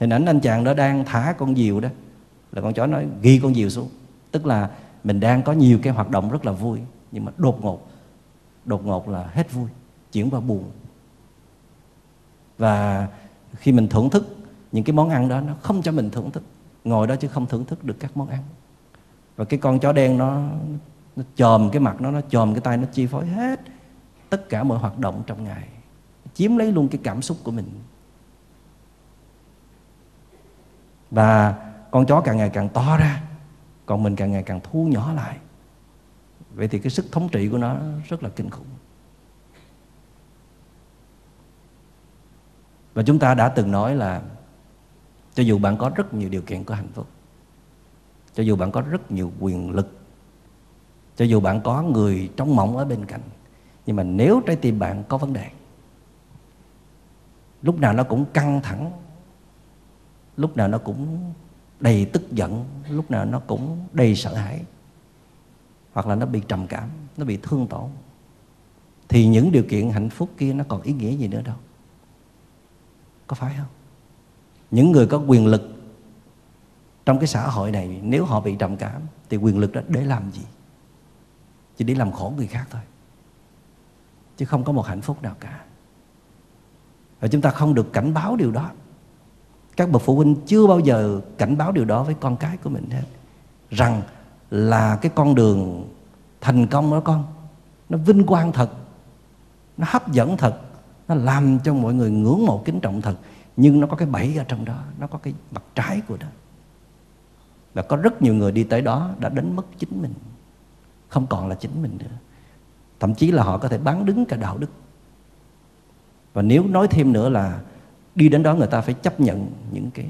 Hình ảnh anh chàng đó đang thả con diều đó. Là con chó nói ghi con diều xuống. Tức là mình đang có nhiều cái hoạt động rất là vui. Nhưng mà đột ngột. Đột ngột là hết vui. Chuyển qua buồn. Và khi mình thưởng thức những cái món ăn đó, nó không cho mình thưởng thức. Ngồi đó chứ không thưởng thức được các món ăn và cái con chó đen nó nó chòm cái mặt nó nó chòm cái tay, nó chi phối hết tất cả mọi hoạt động trong ngày. Chiếm lấy luôn cái cảm xúc của mình. Và con chó càng ngày càng to ra, còn mình càng ngày càng thu nhỏ lại. Vậy thì cái sức thống trị của nó rất là kinh khủng. Và chúng ta đã từng nói là cho dù bạn có rất nhiều điều kiện của hạnh phúc cho dù bạn có rất nhiều quyền lực, cho dù bạn có người trong mộng ở bên cạnh, nhưng mà nếu trái tim bạn có vấn đề, lúc nào nó cũng căng thẳng, lúc nào nó cũng đầy tức giận, lúc nào nó cũng đầy sợ hãi, hoặc là nó bị trầm cảm, nó bị thương tổn, thì những điều kiện hạnh phúc kia nó còn ý nghĩa gì nữa đâu. Có phải không? Những người có quyền lực trong cái xã hội này, nếu họ bị trầm cảm, thì quyền lực đó để làm gì? Chỉ để làm khổ người khác thôi. Chứ không có một hạnh phúc nào cả. Và chúng ta không được cảnh báo điều đó. Các bậc phụ huynh chưa bao giờ cảnh báo điều đó với con cái của mình hết. Rằng là cái con đường thành công đó con, nó vinh quang thật, nó hấp dẫn thật, nó làm cho mọi người ngưỡng mộ kính trọng thật. Nhưng nó có cái bẫy ở trong đó, nó có cái mặt trái của nó và có rất nhiều người đi tới đó đã đánh mất chính mình. Không còn là chính mình nữa. Thậm chí là họ có thể bán đứng cả đạo đức. Và nếu nói thêm nữa là đi đến đó người ta phải chấp nhận những cái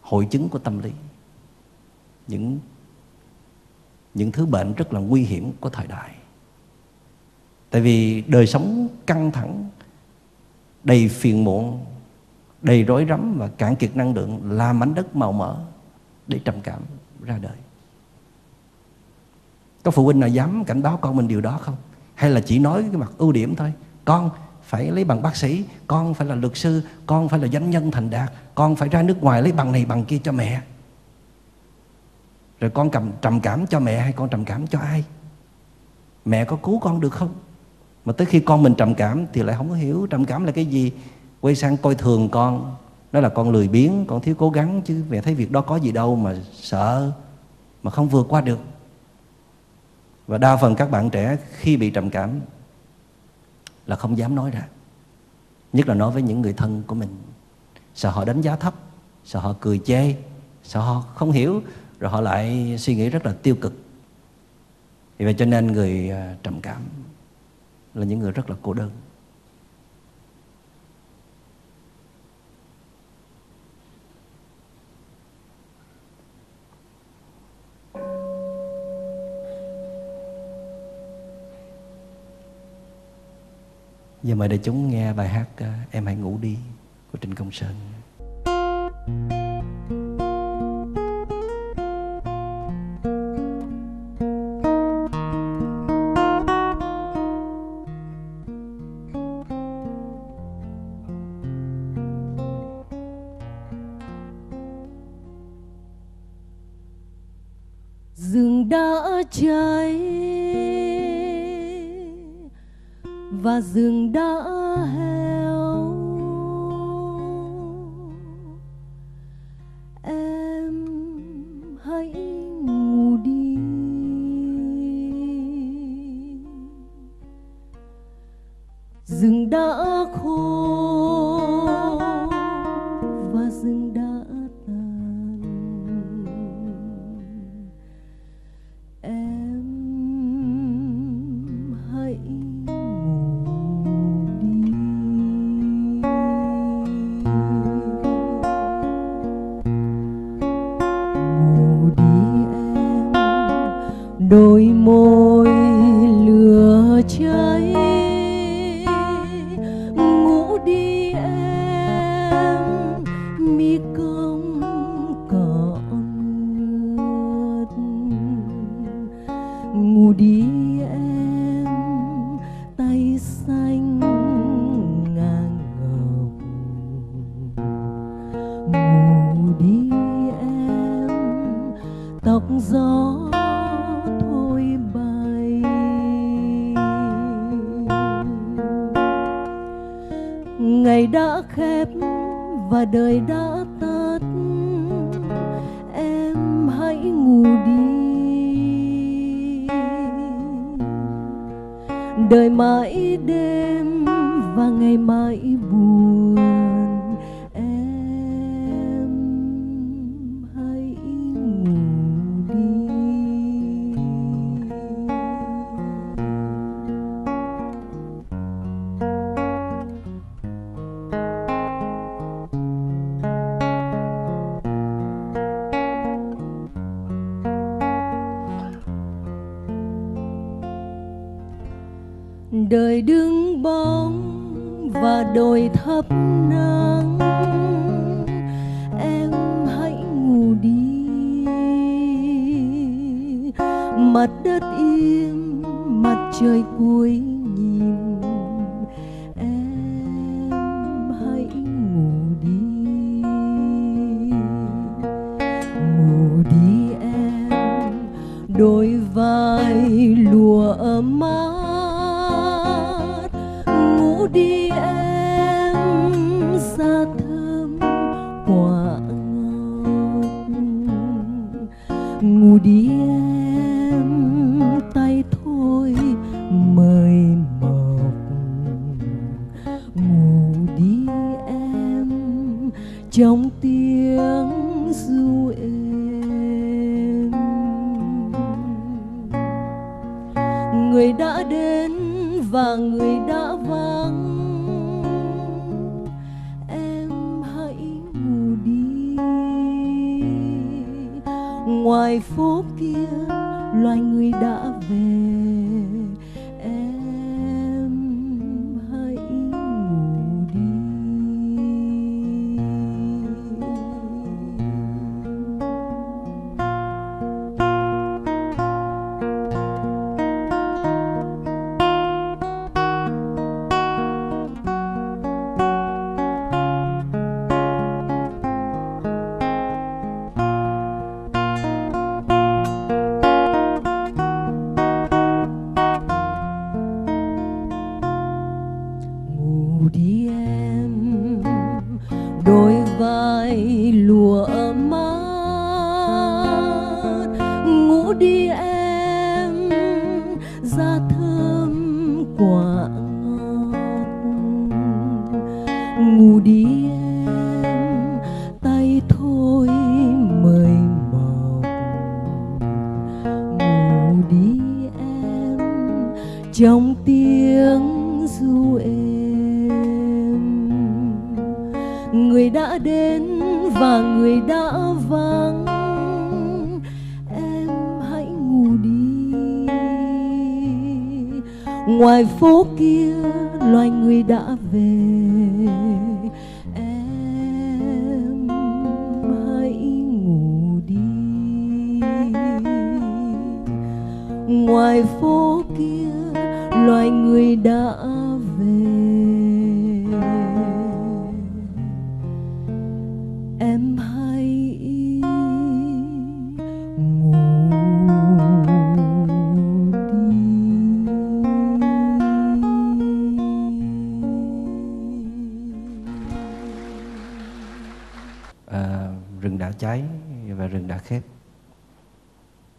hội chứng của tâm lý. Những những thứ bệnh rất là nguy hiểm của thời đại. Tại vì đời sống căng thẳng, đầy phiền muộn, đầy rối rắm và cạn kiệt năng lượng là mảnh đất màu mỡ để trầm cảm ra đời. Có phụ huynh nào dám cảnh báo con mình điều đó không? Hay là chỉ nói cái mặt ưu điểm thôi? Con phải lấy bằng bác sĩ, con phải là luật sư, con phải là doanh nhân thành đạt, con phải ra nước ngoài lấy bằng này bằng kia cho mẹ. Rồi con cầm, trầm cảm cho mẹ hay con trầm cảm cho ai? Mẹ có cứu con được không? Mà tới khi con mình trầm cảm thì lại không có hiểu trầm cảm là cái gì. Quay sang coi thường con nó là con lười biếng, con thiếu cố gắng, chứ mẹ thấy việc đó có gì đâu mà sợ, mà không vượt qua được. Và đa phần các bạn trẻ khi bị trầm cảm là không dám nói ra. Nhất là nói với những người thân của mình. Sợ họ đánh giá thấp, sợ họ cười chê, sợ họ không hiểu, rồi họ lại suy nghĩ rất là tiêu cực. Vì vậy cho nên người à, trầm cảm là những người rất là cô đơn. Giờ mời đại chúng nghe bài hát ờ, Em hãy ngủ đi của Trịnh Công Sơn. rừng đã trời. Và rừng đã heo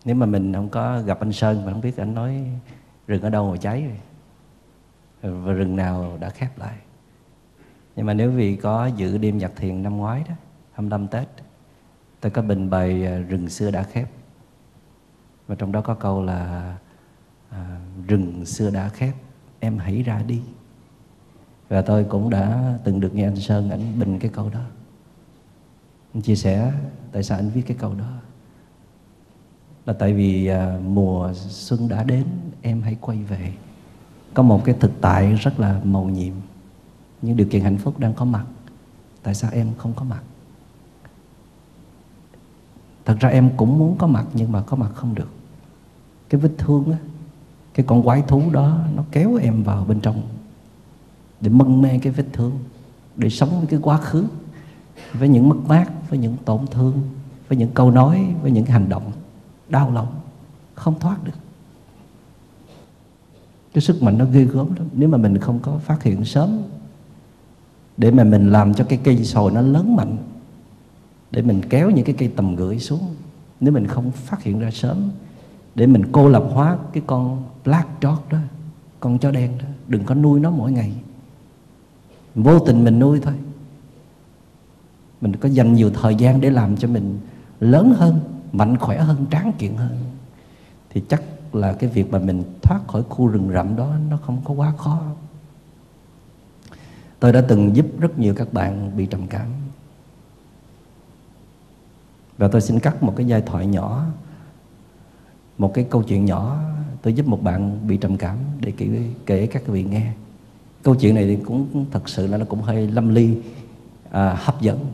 nếu mà mình không có gặp anh Sơn mà không biết anh nói rừng ở đâu mà cháy rồi và rừng nào đã khép lại. Nhưng mà nếu vì có dự đêm nhạc thiền năm ngoái đó 25 Tết tôi có bình bày à, rừng xưa đã khép. Và trong đó có câu là à, rừng xưa đã khép em hãy ra đi. Và tôi cũng đã từng được nghe anh Sơn ảnh bình cái câu đó. Anh chia sẻ tại sao anh viết cái câu đó là tại vì à, mùa xuân đã đến em hãy quay về. Có một cái thực tại rất là màu nhiệm. Những điều kiện hạnh phúc đang có mặt. Tại sao em không có mặt? Thật ra em cũng muốn có mặt nhưng mà có mặt không được. Cái vết thương á cái con quái thú đó nó kéo em vào bên trong để mân mê cái vết thương để sống với cái quá khứ với những mất mát với những tổn thương với những câu nói với những hành động đau lòng, không thoát được. Cái sức mạnh nó ghê gớm lắm. Nếu mà mình không có phát hiện sớm, để mà mình làm cho cái cây sồi nó lớn mạnh, để mình kéo những cái cây tầm gửi xuống, nếu mình không phát hiện ra sớm, để mình cô lập hóa cái con black dog đó, con chó đen đó, đừng có nuôi nó mỗi ngày. Vô tình mình nuôi thôi. Mình có dành nhiều thời gian để làm cho mình lớn hơn mạnh khỏe hơn tráng kiện hơn thì chắc là cái việc mà mình thoát khỏi khu rừng rậm đó nó không có quá khó. Tôi đã từng giúp rất nhiều các bạn bị trầm cảm. Và tôi xin cắt một cái giai thoại nhỏ một cái câu chuyện nhỏ. Tôi giúp một bạn bị trầm cảm để kể, kể các vị nghe. Câu chuyện này thì cũng thật sự là nó cũng hơi lâm ly à, hấp dẫn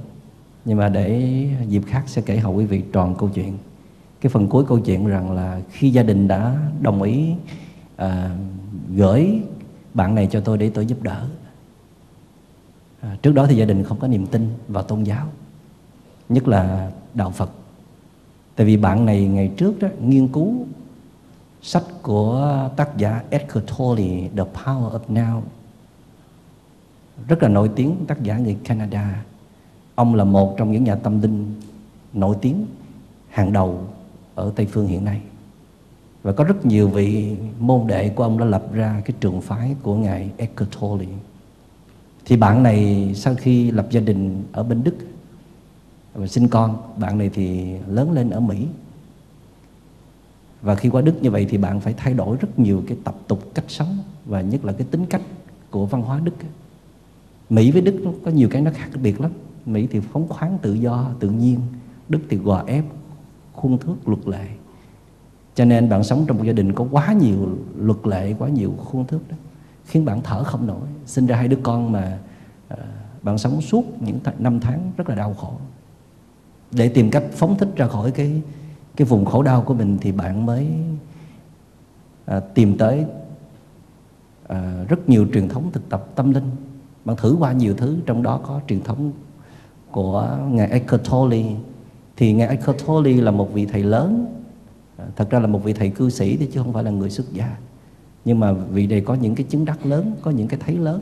nhưng mà để dịp khác sẽ kể hậu quý vị tròn câu chuyện. Cái phần cuối câu chuyện rằng là khi gia đình đã đồng ý à, gửi bạn này cho tôi để tôi giúp đỡ. À, trước đó thì gia đình không có niềm tin vào tôn giáo nhất là đạo phật. Tại vì bạn này ngày trước đó nghiên cứu sách của tác giả Eckhart Tolle The Power of Now. Rất là nổi tiếng tác giả người Canada ông là một trong những nhà tâm linh nổi tiếng hàng đầu ở Tây Phương hiện nay. Và có rất nhiều vị môn đệ của ông đã lập ra cái trường phái của ngài Eckhart Tolle. Thì bạn này sau khi lập gia đình ở bên Đức và sinh con, bạn này thì lớn lên ở Mỹ. Và khi qua Đức như vậy thì bạn phải thay đổi rất nhiều cái tập tục cách sống và nhất là cái tính cách của văn hóa Đức. Mỹ với Đức nó có nhiều cái nó khác biệt lắm. Mỹ thì phóng khoáng tự do tự nhiên. Đức thì gò ép khuôn thước luật lệ. Cho nên bạn sống trong một gia đình có quá nhiều luật lệ quá nhiều khuôn thước đó khiến bạn thở không nổi. Sinh ra hai đứa con mà uh, bạn sống suốt những th- năm tháng rất là đau khổ. Để tìm cách phóng thích ra khỏi cái cái vùng khổ đau của mình thì bạn mới uh, tìm tới uh, rất nhiều truyền thống thực tập tâm linh. Bạn thử qua nhiều thứ trong đó có truyền thống của ngài Eckhart Tolle. Thì ngài Eckhart Tolle là một vị thầy lớn. À, thật ra là một vị thầy cư sĩ chứ không phải là người xuất gia. Nhưng mà vị này có những cái chứng đắc lớn, có những cái thấy lớn.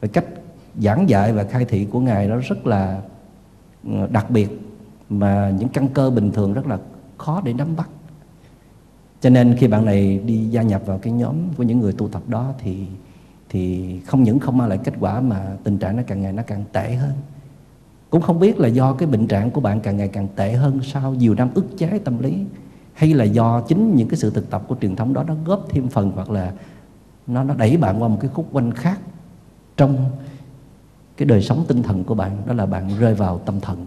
Và cách giảng dạy và khai thị của ngài nó rất là ờ, đặc biệt. Mà những căn cơ bình thường rất là khó để nắm bắt. Cho nên khi bạn này đi gia nhập vào cái nhóm của những người tu tập đó thì thì không những không mang lại kết quả mà tình trạng nó càng ngày nó càng tệ hơn cũng không biết là do cái bệnh trạng của bạn càng ngày càng tệ hơn sau nhiều năm ức chế tâm lý hay là do chính những cái sự thực tập của truyền thống đó nó góp thêm phần hoặc là nó nó đẩy bạn qua một cái khúc quanh khác trong cái đời sống tinh thần của bạn đó là bạn rơi vào tâm thần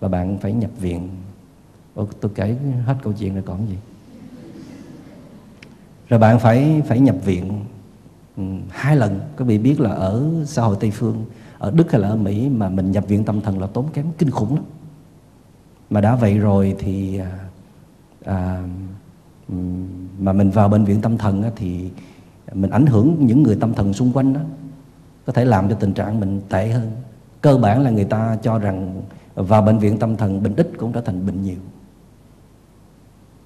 và bạn phải nhập viện. Ủa, tôi kể hết câu chuyện rồi còn gì? Rồi bạn phải phải nhập viện ừ, hai lần có vị biết là ở xã hội tây phương ở đức hay là ở mỹ mà mình nhập viện tâm thần là tốn kém kinh khủng lắm. Mà đã vậy rồi thì à, à, mà mình vào bệnh viện tâm thần á, thì mình ảnh hưởng những người tâm thần xung quanh đó có thể làm cho tình trạng mình tệ hơn. Cơ bản là người ta cho rằng vào bệnh viện tâm thần bệnh ít cũng trở thành bệnh nhiều.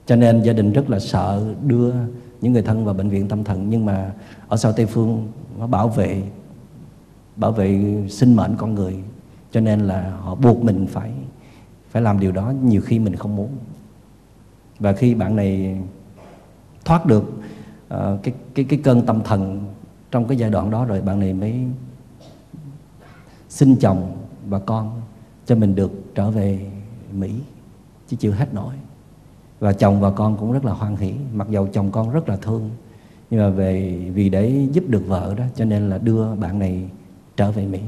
Cho nên gia đình rất là sợ đưa những người thân vào bệnh viện tâm thần nhưng mà ở sau tây phương nó bảo vệ bảo vệ sinh mệnh con người. Cho nên là họ buộc mình phải phải làm điều đó nhiều khi mình không muốn. Và khi bạn này thoát được uh, cái cái cái cơn tâm thần trong cái giai đoạn đó rồi bạn này mới sinh chồng và con cho mình được trở về Mỹ chứ chịu hết nổi. Và chồng và con cũng rất là hoan hỷ mặc dầu chồng con rất là thương nhưng mà về vì để giúp được vợ đó cho nên là đưa bạn này trở về Mỹ.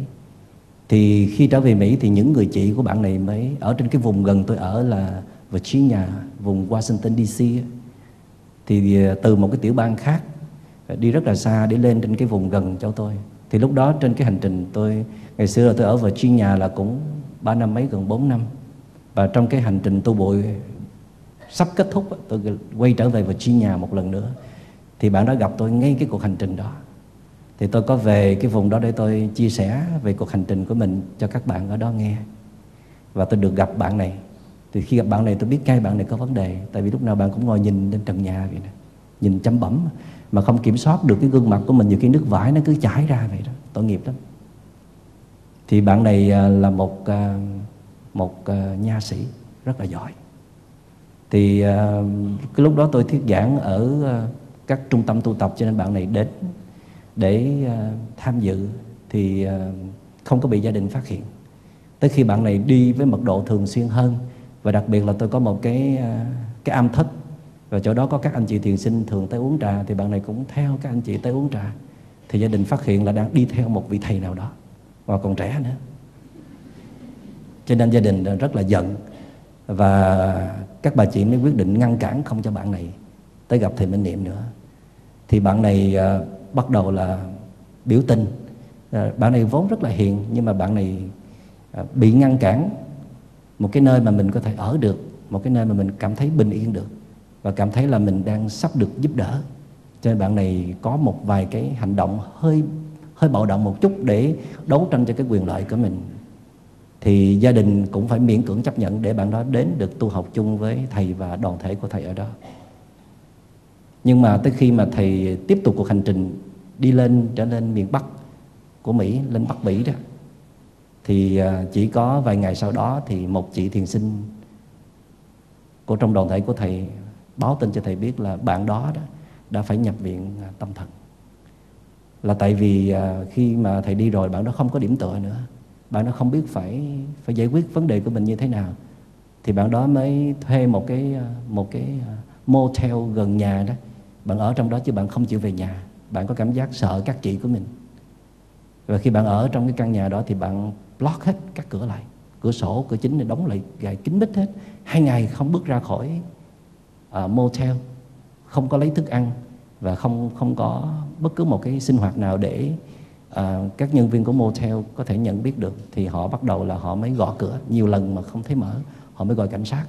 Thì khi trở về Mỹ thì những người chị của bạn này mới ở trên cái vùng gần tôi ở là Virginia, vùng Washington DC thì à, từ một cái tiểu bang khác à, đi rất là xa để lên trên cái vùng gần cho tôi. Thì lúc đó trên cái hành trình tôi, ngày xưa là tôi ở Virginia là cũng ba năm mấy, gần 4 năm. Và trong cái hành trình tu bụi sắp kết thúc tôi quay trở về Virginia một lần nữa. Thì bạn đã gặp tôi ngay cái cuộc hành trình đó thì tôi có về cái vùng đó để tôi chia sẻ về cuộc hành trình của mình cho các bạn ở đó nghe. Và tôi được gặp bạn này. Thì khi gặp bạn này tôi biết ngay bạn này có vấn đề. Tại vì lúc nào bạn cũng ngồi nhìn lên trần nhà vậy nè. Nhìn chấm bẩm mà không kiểm soát được cái gương mặt của mình, nhiều khi nước vải nó cứ chảy ra vậy đó. Tội nghiệp lắm. Thì bạn này à, là một à, một à, nha sĩ rất là giỏi. Thì cái lúc đó tôi thuyết giảng ở các trung tâm tu tập cho nên bạn này đến để ờ, tham dự thì ờ, không có bị gia đình phát hiện. Tới khi bạn này đi với mật độ thường xuyên hơn và đặc biệt là tôi có một cái ờ, cái am thất và chỗ đó có các anh chị thiền sinh thường tới uống trà thì bạn này cũng theo các anh chị tới uống trà. Thì gia đình phát hiện là đang đi theo một vị thầy nào đó và còn trẻ nữa. Cho nên gia đình rất là giận và các bà chị mới quyết định ngăn cản không cho bạn này tới gặp thầy Minh Niệm nữa. Thì bạn này bắt đầu là biểu tình. À, bạn này vốn rất là hiền, nhưng mà bạn này à, bị ngăn cản một cái nơi mà mình có thể ở được, một cái nơi mà mình cảm thấy bình yên được và cảm thấy là mình đang sắp được giúp đỡ. Cho nên bạn này có một vài cái hành động hơi hơi bạo động một chút để đấu tranh cho cái quyền lợi của mình. Thì gia đình cũng phải miễn cưỡng chấp nhận để bạn đó đến được tu học chung với thầy và đoàn thể của thầy ở đó nhưng mà tới khi mà thầy tiếp tục cuộc hành trình đi lên trở lên miền Bắc của Mỹ lên Bắc Mỹ đó thì à, chỉ có vài ngày sau đó thì một chị thiền sinh của trong đoàn thể của thầy báo tin cho thầy biết là bạn đó, đó đã phải nhập viện à, tâm thần. Là tại vì à, khi mà thầy đi rồi bạn đó không có điểm tựa nữa. Bạn đó không biết phải phải giải quyết vấn đề của mình như thế nào. Thì bạn đó mới thuê một cái một cái motel gần nhà đó bạn ở trong đó chứ bạn không chịu về nhà. Bạn có cảm giác sợ các chị của mình. Và khi bạn ở trong cái căn nhà đó thì bạn block hết các cửa lại. Cửa sổ cửa chính này đóng lại gài kín mít hết. Hai ngày không bước ra khỏi uh, motel không có lấy thức ăn và không không có bất cứ một cái sinh hoạt nào để uh, các nhân viên của motel có thể nhận biết được thì họ bắt đầu là họ mới gõ cửa. Nhiều lần mà không thấy mở họ mới gọi cảnh sát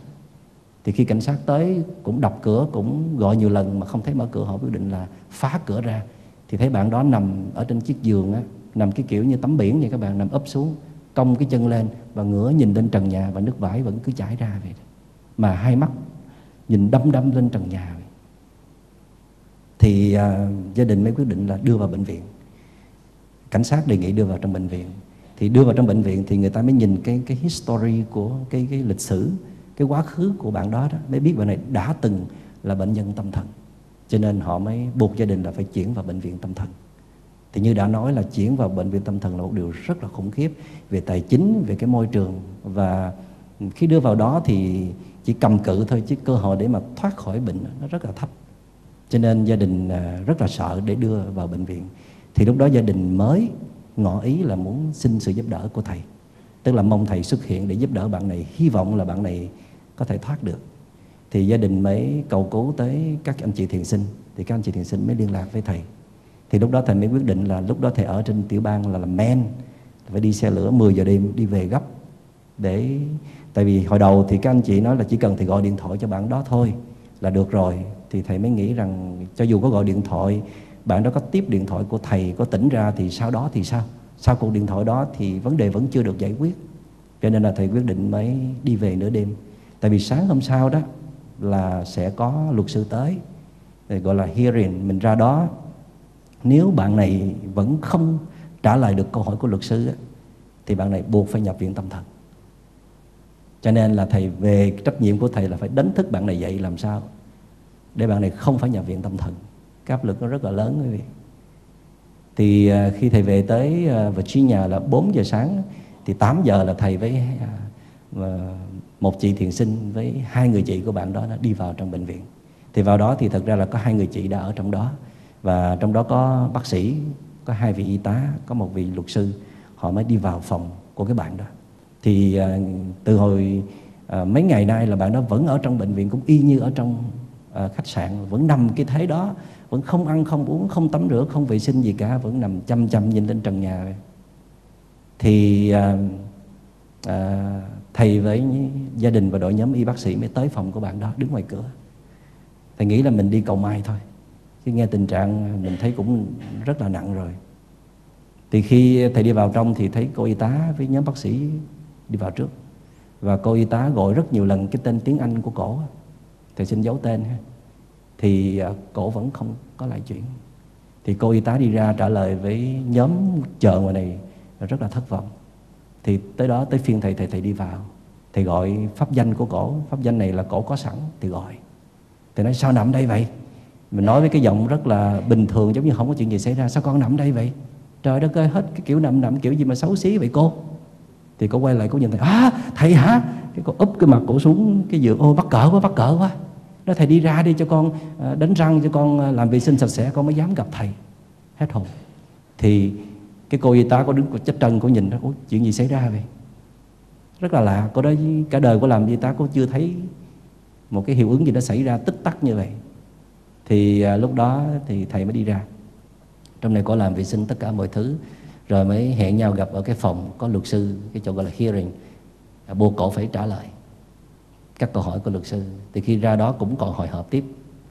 thì khi cảnh sát tới cũng đập cửa cũng gọi nhiều lần mà không thấy mở cửa họ quyết định là phá cửa ra. Thì thấy bạn đó nằm ở trên chiếc giường á nằm cái kiểu như tấm biển vậy các bạn nằm ấp xuống cong cái chân lên và ngửa nhìn lên trần nhà và nước vải vẫn cứ chảy ra vậy mà hai mắt nhìn đâm đâm lên trần nhà vậy. thì à, gia đình mới quyết định là đưa vào bệnh viện. Cảnh sát đề nghị đưa vào trong bệnh viện. Thì đưa vào trong bệnh viện thì người ta mới nhìn cái cái history của cái cái lịch sử cái quá khứ của bạn đó đó, mới biết bạn này đã từng là bệnh nhân tâm thần. Cho nên họ mới buộc gia đình là phải chuyển vào bệnh viện tâm thần. Thì như đã nói là chuyển vào bệnh viện tâm thần là một điều rất là khủng khiếp về tài chính, về cái môi trường. Và khi đưa vào đó thì chỉ cầm cự thôi, chứ cơ hội để mà thoát khỏi bệnh nó rất là thấp. Cho nên gia đình à, rất là sợ để đưa vào bệnh viện. Thì lúc đó gia đình mới ngỏ ý là muốn xin sự giúp đỡ của thầy. Tức là mong thầy xuất hiện để giúp đỡ bạn này. Hy vọng là bạn này có thể thoát được. Thì gia đình mới cầu cứu tới các anh chị thiền sinh. Thì các anh chị thiền sinh mới liên lạc với thầy. Thì lúc đó thầy mới quyết định là lúc đó thầy ở trên tiểu bang là làm men. Phải đi xe lửa 10 giờ đêm đi về gấp. Để, tại vì hồi đầu thì các anh chị nói là chỉ cần thầy gọi điện thoại cho bạn đó thôi là được rồi. Thì thầy mới nghĩ rằng cho dù có gọi điện thoại, bạn đó có tiếp điện thoại của thầy, có tỉnh ra thì sau đó thì sao? Sau cuộc điện thoại đó thì vấn đề vẫn chưa được giải quyết. Cho nên là thầy quyết định mới đi về nửa đêm tại vì sáng hôm sau đó là sẽ có luật sư tới gọi là hearing. Mình ra đó nếu bạn này vẫn không trả lời được câu hỏi của luật sư thì bạn này buộc phải nhập viện tâm thần. Cho nên là thầy về trách nhiệm của thầy là phải đánh thức bạn này dậy làm sao để bạn này không phải nhập viện tâm thần. Cái áp lực nó rất là lớn quý vị. Thì à, khi thầy về tới à, Virginia là 4 giờ sáng thì 8 giờ là thầy với à, một chị thiền sinh với hai người chị của bạn đó đi vào trong bệnh viện. Thì vào đó thì thật ra là có hai người chị đã ở trong đó. Và trong đó có bác sĩ có hai vị y tá có một vị luật sư. Họ mới đi vào phòng của cái bạn đó. Thì à, từ hồi à, mấy ngày nay là bạn đó vẫn ở trong bệnh viện cũng y như ở trong à, khách sạn. Vẫn nằm cái thế đó vẫn không ăn không uống không tắm rửa không vệ sinh gì cả vẫn nằm chăm chăm nhìn lên trần nhà. Thì uh, uh, thầy với gia đình và đội nhóm y bác sĩ mới tới phòng của bạn đó, đứng ngoài cửa. Thầy nghĩ là mình đi cầu mai thôi. Khi nghe tình trạng, mình thấy cũng rất là nặng rồi. Thì khi thầy đi vào trong thì thấy cô y tá với nhóm bác sĩ đi vào trước. Và cô y tá gọi rất nhiều lần cái tên tiếng Anh của cổ. Thầy xin giấu tên ha. Thì à, cổ vẫn không có lại chuyện thì cô y tá đi ra trả lời với nhóm chờ ngoài này rất là thất vọng thì tới đó, tới phiên thầy thầy thầy đi vào. Thầy gọi pháp danh của cổ. Pháp danh này là cổ có sẵn. Thì gọi. Thầy nói, sao nằm đây vậy? Mình nói với cái giọng rất là bình thường, giống như không có chuyện gì xảy ra. Sao con nằm đây vậy? Trời đất ơi, hết cái kiểu nằm nằm kiểu gì mà xấu xí vậy cô? Thì cô quay lại, cô nhìn thầy à thầy hả? Cái cô úp cái mặt cổ xuống, cái giường, ô bắt cỡ quá bắt cỡ quá. Nó thầy đi ra đi cho con ờ, đánh răng cho con ờ, làm vệ sinh sạch sẽ, con mới dám gặp thầy. Hết hồn. Thì cái cô y tá có đứng cô chết trân nhìn đó Ủa, chuyện gì xảy ra vậy? Rất là lạ cô đó cả đời cô làm y tá cô chưa thấy một cái hiệu ứng gì đó xảy ra tích tắc như vậy. Thì à, lúc đó thì thầy mới đi ra. Trong này có làm vệ sinh tất cả mọi thứ rồi mới hẹn nhau gặp ở cái phòng có luật sư cái chỗ gọi là hearing. À, buộc cổ phải trả lời các câu hỏi của luật sư. Thì khi ra đó cũng còn hồi hộp tiếp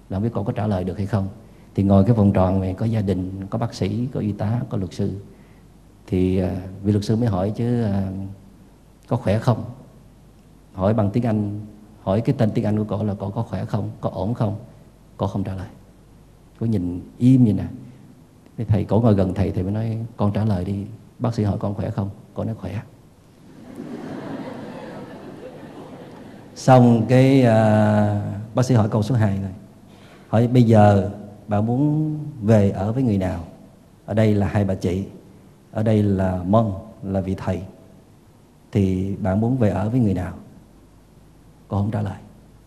là không biết cô có trả lời được hay không. Thì ngồi cái vòng tròn này có gia đình có bác sĩ có y tá có luật sư thì uh, vị luật sư mới hỏi chứ uh, có khỏe không? Hỏi bằng tiếng anh hỏi cái tên tiếng anh của cổ là cổ có khỏe không? Có ổn không? Cổ không trả lời. Cổ nhìn im như nè. Thầy cổ ngồi gần thầy thì mới nói con trả lời đi bác sĩ hỏi con khỏe không? Cổ nói khỏe. Xong cái uh, bác sĩ hỏi câu số 2 rồi. Hỏi bây giờ bà muốn về ở với người nào? Ở đây là hai bà chị ở đây là mong là vị thầy. Thì bạn muốn về ở với người nào? Con không trả lời.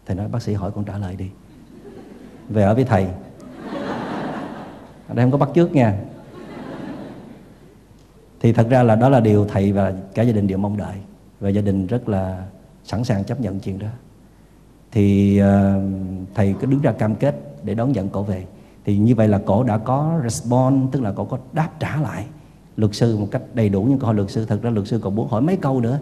Thầy nói bác sĩ hỏi con trả lời đi. Về ở với thầy. Ở đây không có bắt trước nha. Thì thật ra là đó là điều thầy và cả gia đình đều mong đợi. Và gia đình rất là sẵn sàng chấp nhận chuyện đó. Thì uh, thầy cứ đứng ra cam kết để đón nhận cổ về. Thì như vậy là cổ đã có respond tức là cổ có đáp trả lại luật sư một cách đầy đủ nhưng câu hỏi luật sư. Thật ra luật sư còn muốn hỏi mấy câu nữa.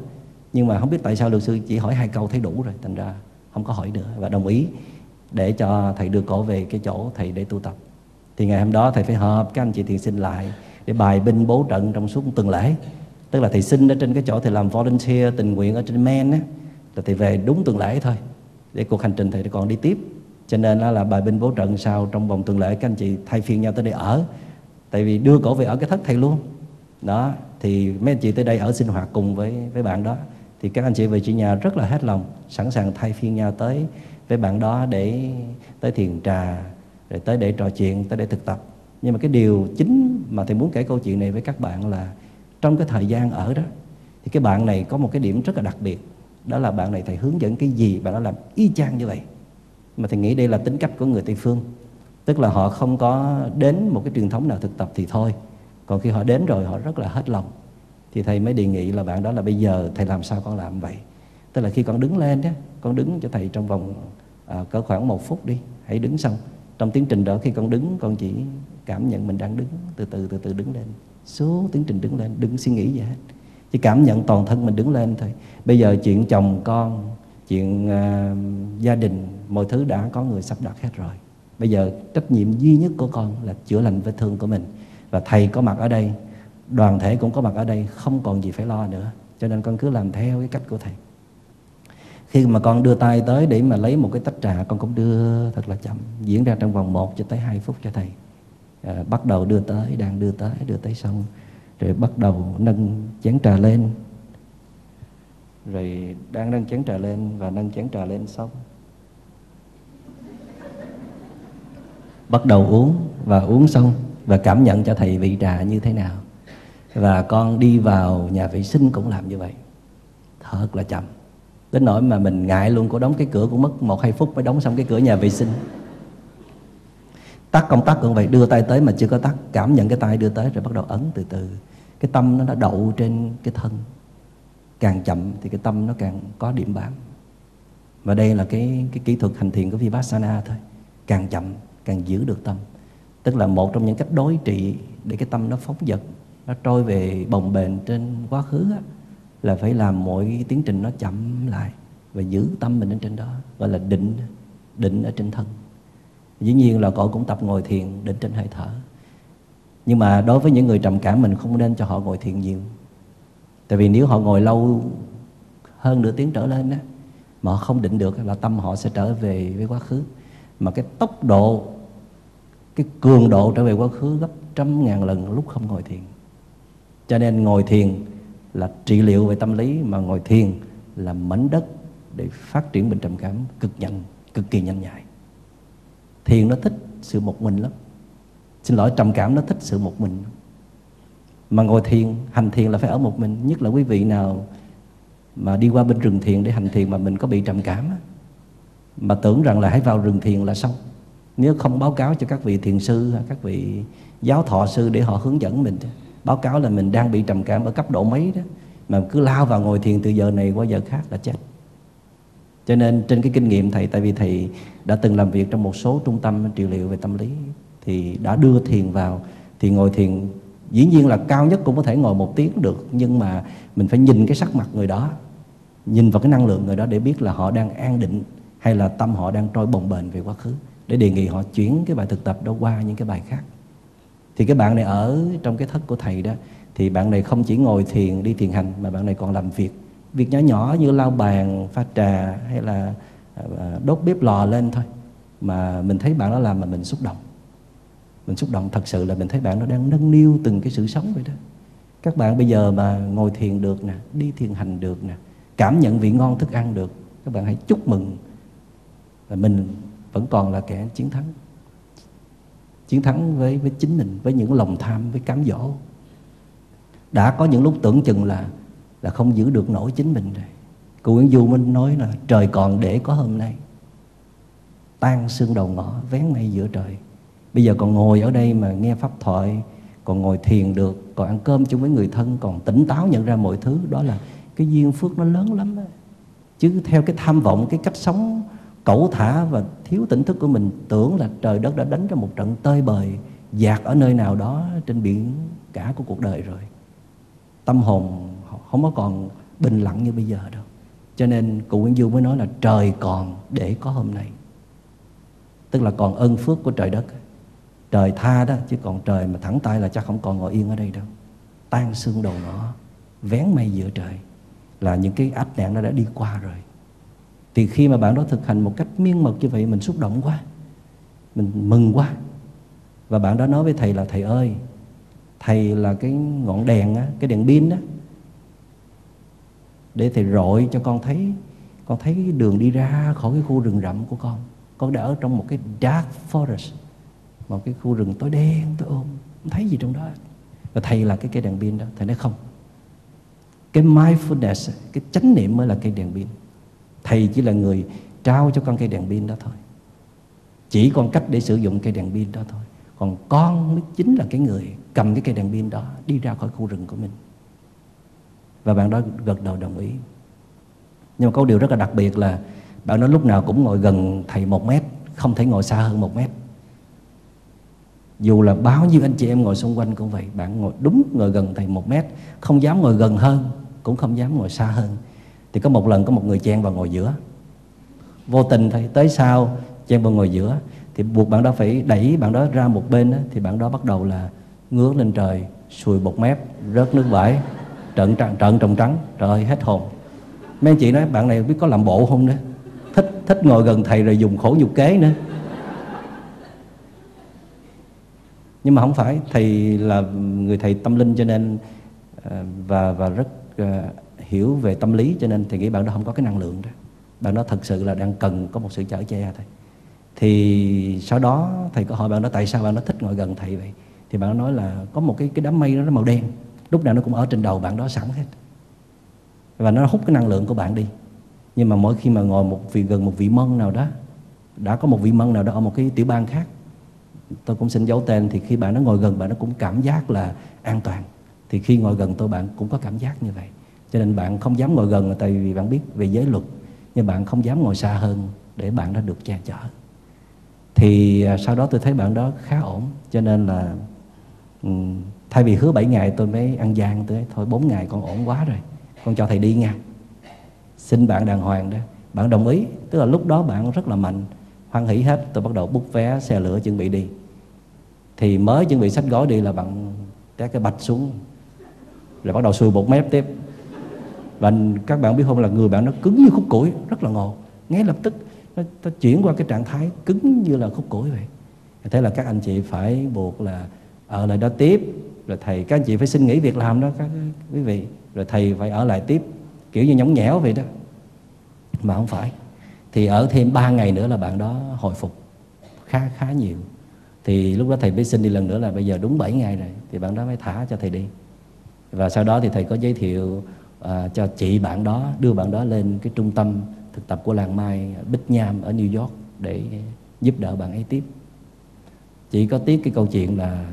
Nhưng mà không biết tại sao luật sư chỉ hỏi hai câu thấy đủ rồi. Thành ra không có hỏi nữa. Và đồng ý để cho thầy đưa cổ về cái chỗ thầy để tu tập. Thì ngày hôm đó thầy phải họp. Các anh chị thiền sinh lại để bài binh bố trận trong suốt tuần lễ. Tức là thầy sinh ở trên cái chỗ thầy làm volunteer tình nguyện ở trên men á, là thầy về đúng tuần lễ thôi. Để cuộc hành trình thầy còn đi tiếp. Cho nên là bài binh bố trận sau trong vòng tuần lễ các anh chị thay phiên nhau tới đây ở. Tại vì đưa cổ về ở cái thất thầy luôn đó, thì mấy anh chị tới đây ở sinh hoạt cùng với với bạn đó. Thì các anh chị về chị nhà rất là hết lòng, sẵn sàng thay phiên nhau tới với bạn đó để tới thiền trà, rồi tới để trò chuyện, tới để thực tập. Nhưng mà cái điều chính mà thầy muốn kể câu chuyện này với các bạn là trong cái thời gian ở đó, thì cái bạn này có một cái điểm rất là đặc biệt. Đó là bạn này thầy hướng dẫn cái gì, bạn đã làm y chang như vậy. Mà thầy nghĩ đây là tính cách của người tây phương, tức là họ không có đến một cái truyền thống nào thực tập thì thôi còn khi họ đến rồi họ rất là hết lòng. Thì thầy mới đề nghị là bạn đó là bây giờ thầy làm sao con làm vậy? Tức là khi con đứng lên đó con đứng cho thầy trong vòng à, cỡ khoảng một phút đi hãy đứng xong. Trong tiến trình đó khi con đứng con chỉ cảm nhận mình đang đứng từ từ từ từ đứng lên. Số tiến trình đứng lên đừng suy nghĩ gì hết. Chỉ cảm nhận toàn thân mình đứng lên thôi. Bây giờ chuyện chồng con chuyện à, gia đình mọi thứ đã có người sắp đặt hết rồi. Bây giờ trách nhiệm duy nhất của con là chữa lành vết thương của mình và thầy có mặt ở đây đoàn thể cũng có mặt ở đây không còn gì phải lo nữa. Cho nên con cứ làm theo cái cách của thầy. Khi mà con đưa tay tới để mà lấy một cái tách trà con cũng đưa thật là chậm diễn ra trong vòng 1 cho tới 2 phút cho thầy. À, bắt đầu đưa tới đang đưa tới đưa tới xong rồi bắt đầu nâng chén trà lên. Rồi đang nâng chén trà lên và nâng chén trà lên xong. Bắt đầu uống và uống xong và cảm nhận cho thầy vị trà như thế nào. Và con đi vào nhà vệ sinh cũng làm như vậy. Thật là chậm. Đến nỗi mà mình ngại luôn có đóng cái cửa cũng mất một hai phút mới đóng xong cái cửa nhà vệ sinh. Tắt công tắc cũng vậy, đưa tay tới mà chưa có tắt, cảm nhận cái tay đưa tới rồi bắt đầu ấn từ từ. Cái tâm nó đã đậu trên cái thân. Càng chậm thì cái tâm nó càng có điểm bám. Và đây là cái cái kỹ thuật hành thiền của vipassana thôi. Càng chậm, càng giữ được tâm tức là một trong những cách đối trị để cái tâm nó phóng dật nó trôi về bồng bềnh trên quá khứ á, là phải làm mọi tiến trình nó chậm lại và giữ tâm mình ở trên đó gọi là định định ở trên thân. Dĩ nhiên là cậu cũng tập ngồi thiền định trên hơi thở. Nhưng mà đối với những người trầm cảm mình không nên cho họ ngồi thiền nhiều. Tại vì nếu họ ngồi lâu hơn nửa tiếng trở lên á mà họ không định được là tâm họ sẽ trở về với quá khứ. Mà cái tốc độ cái cường độ trở về quá khứ gấp trăm ngàn lần lúc không ngồi thiền. Cho nên ngồi thiền là trị liệu về tâm lý, mà ngồi thiền là mảnh đất để phát triển bệnh trầm cảm cực nhanh, cực kỳ nhanh nhạy. Thiền nó thích sự một mình lắm. Xin lỗi, trầm cảm nó thích sự một mình mà ngồi thiền, hành thiền là phải ở một mình, nhất là quý vị nào mà đi qua bên rừng thiền để hành thiền mà mình có bị trầm cảm mà tưởng rằng là hãy vào rừng thiền là xong nếu không báo cáo cho các vị thiền sư, các vị giáo thọ sư để họ hướng dẫn mình, báo cáo là mình đang bị trầm cảm ở cấp độ mấy đó, mà cứ lao vào ngồi thiền từ giờ này qua giờ khác là chết. Cho nên trên cái kinh nghiệm thầy, tại vì thầy đã từng làm việc trong một số trung tâm trị liệu về tâm lý, thì đã đưa thiền vào, thì ngồi thiền dĩ nhiên là cao nhất cũng có thể ngồi một tiếng được, nhưng mà mình phải nhìn cái sắc mặt người đó, nhìn vào cái năng lượng người đó để biết là họ đang an định hay là tâm họ đang trôi bồng bềnh về quá khứ để đề nghị họ chuyển cái bài thực tập đó qua những cái bài khác. Thì cái bạn này ở trong cái thất của thầy đó, thì bạn này không chỉ ngồi thiền, đi thiền hành, mà bạn này còn làm việc. Việc nhỏ nhỏ như lau bàn, pha trà, hay là à, à, đốt bếp lò lên thôi, mà mình thấy bạn đó làm mà mình xúc động. Mình xúc động thật sự là mình thấy bạn nó đang nâng niu từng cái sự sống vậy đó. Các bạn bây giờ mà ngồi thiền được nè, đi thiền hành được nè, cảm nhận vị ngon thức ăn được, các bạn hãy chúc mừng. Là mình vẫn còn là kẻ chiến thắng. Chiến thắng với với chính mình, với những lòng tham, với cám dỗ. Đã có những lúc tưởng chừng là là không giữ được nổi chính mình rồi. Cụ Nguyễn Du mới nói là, trời còn để có hôm nay. Tan xương đầu ngõ, vén mây giữa trời. Bây giờ còn ngồi ở đây mà nghe pháp thoại, còn ngồi thiền được, còn ăn cơm chung với người thân, còn tỉnh táo nhận ra mọi thứ, đó là cái duyên phước nó lớn lắm đó. chứ theo cái tham vọng, cái cách sống cẩu thả và thiếu tỉnh thức của mình, tưởng là trời đất đã đánh ra một trận tơi bời, dạt ở nơi nào đó trên biển cả của cuộc đời rồi. Tâm hồn không có còn bình lặng như bây giờ đâu. Cho nên cụ Nguyễn Du mới nói là trời còn để có hôm nay. Tức là còn ơn phước của trời đất. Trời tha đó, chứ còn trời mà thẳng tay là chắc không còn ngồi yên ở đây đâu. Tan xương đầu nó vén mây giữa trời là những cái ách nạn nó đã đi qua rồi thì khi mà bạn đó thực hành một cách miên mật như vậy mình xúc động quá. Mình mừng quá. Và bạn đó nói với thầy là thầy ơi thầy là cái ngọn đèn á, cái đèn pin đó để thầy rọi cho con thấy con thấy cái đường đi ra khỏi cái khu rừng rậm của con. Con đã ở trong một cái dark forest một cái khu rừng tối đen tối ôm. Không thấy gì trong đó và thầy là cái cây đèn pin đó. Thầy nói không. Cái mindfulness cái chánh niệm mới là cây đèn pin thầy chỉ là người trao cho con cây đèn pin đó thôi. Chỉ còn cách để sử dụng cây đèn pin đó thôi. Còn con mới chính là cái người cầm cái cây đèn pin đó đi ra khỏi khu rừng của mình. Và bạn đó gật đầu đồng ý. Nhưng mà có điều rất là đặc biệt là bạn đó lúc nào cũng ngồi gần thầy một mét, không thể ngồi xa hơn một mét. Dù là bao nhiêu anh chị em ngồi xung quanh cũng vậy, bạn ngồi đúng ngồi gần thầy một mét, không dám ngồi gần hơn, cũng không dám ngồi xa hơn thì có một lần có một người chen vào ngồi giữa. Vô tình thầy tới sau chen vào ngồi giữa thì buộc bạn đó phải đẩy bạn đó ra một bên đó, thì bạn đó bắt đầu là ngước lên trời sùi bột mép rớt nước vải trận trận trận trồng trắng trời ơi hết hồn. Mấy anh chị nói bạn này biết có làm bộ không nữa? Thích thích ngồi gần thầy rồi dùng khổ nhục kế nữa. Nhưng mà không phải thầy là người thầy tâm linh cho nên ờ, và và rất ờ, hiểu về tâm lý, cho nên thầy nghĩ bạn đó không có cái năng lượng đó. Bạn đó thật sự là đang cần có một sự chở che thôi. Thì sau đó thầy có hỏi bạn đó, tại sao bạn nó thích ngồi gần thầy vậy? Thì bạn nói là, có một cái cái đám mây nó màu đen. Lúc nào nó cũng ở trên đầu bạn đó sẵn hết. Và nó hút cái năng lượng của bạn đi. Nhưng mà mỗi khi mà ngồi một vị, gần một vị mân nào đó, đã có một vị mân nào đó ở một cái tiểu bang khác, tôi cũng xin giấu tên, thì khi bạn nó ngồi gần, bạn nó cũng cảm giác là an toàn. Thì khi ngồi gần tôi, bạn cũng có cảm giác như vậy cho nên bạn không dám ngồi gần tại vì bạn biết về giới luật, nhưng bạn không dám ngồi xa hơn để bạn đã được che chở. Thì à, sau đó tôi thấy bạn đó khá ổn, cho nên là ừ, thay vì hứa 7 ngày tôi mới ăn gian tới thôi 4 ngày con ổn quá rồi, con cho thầy đi nha. Xin bạn đàng hoàng đó. Bạn đồng ý, tức là lúc đó bạn rất là mạnh, hoan hỷ hết, tôi bắt đầu bút vé, xe lửa chuẩn bị đi. Thì mới chuẩn bị sách gói đi là bạn té cái bạch xuống, rồi bắt đầu xuôi bột mép tiếp và các bạn biết không là người bạn nó cứng như khúc củi rất là ngộ. Ngay lập tức nó, nó chuyển qua cái trạng thái cứng như là khúc củi vậy. Thế là các anh chị phải buộc là ở lại đó tiếp rồi thầy các anh chị phải xin nghỉ việc làm đó các quý vị. Rồi thầy phải ở lại tiếp kiểu như nhõng nhẽo vậy đó. Mà không phải. Thì ở thêm 3 ngày nữa là bạn đó hồi phục khá khá nhiều. Thì lúc đó thầy mới xin đi lần nữa là bây giờ đúng 7 ngày rồi thì bạn đó mới thả cho thầy đi. Và sau đó thì thầy có giới thiệu à, cho chị bạn đó đưa bạn đó lên cái trung tâm thực tập của làng mai Bích Nham ở New York để giúp đỡ bạn ấy tiếp. Chỉ có tiếc cái câu chuyện là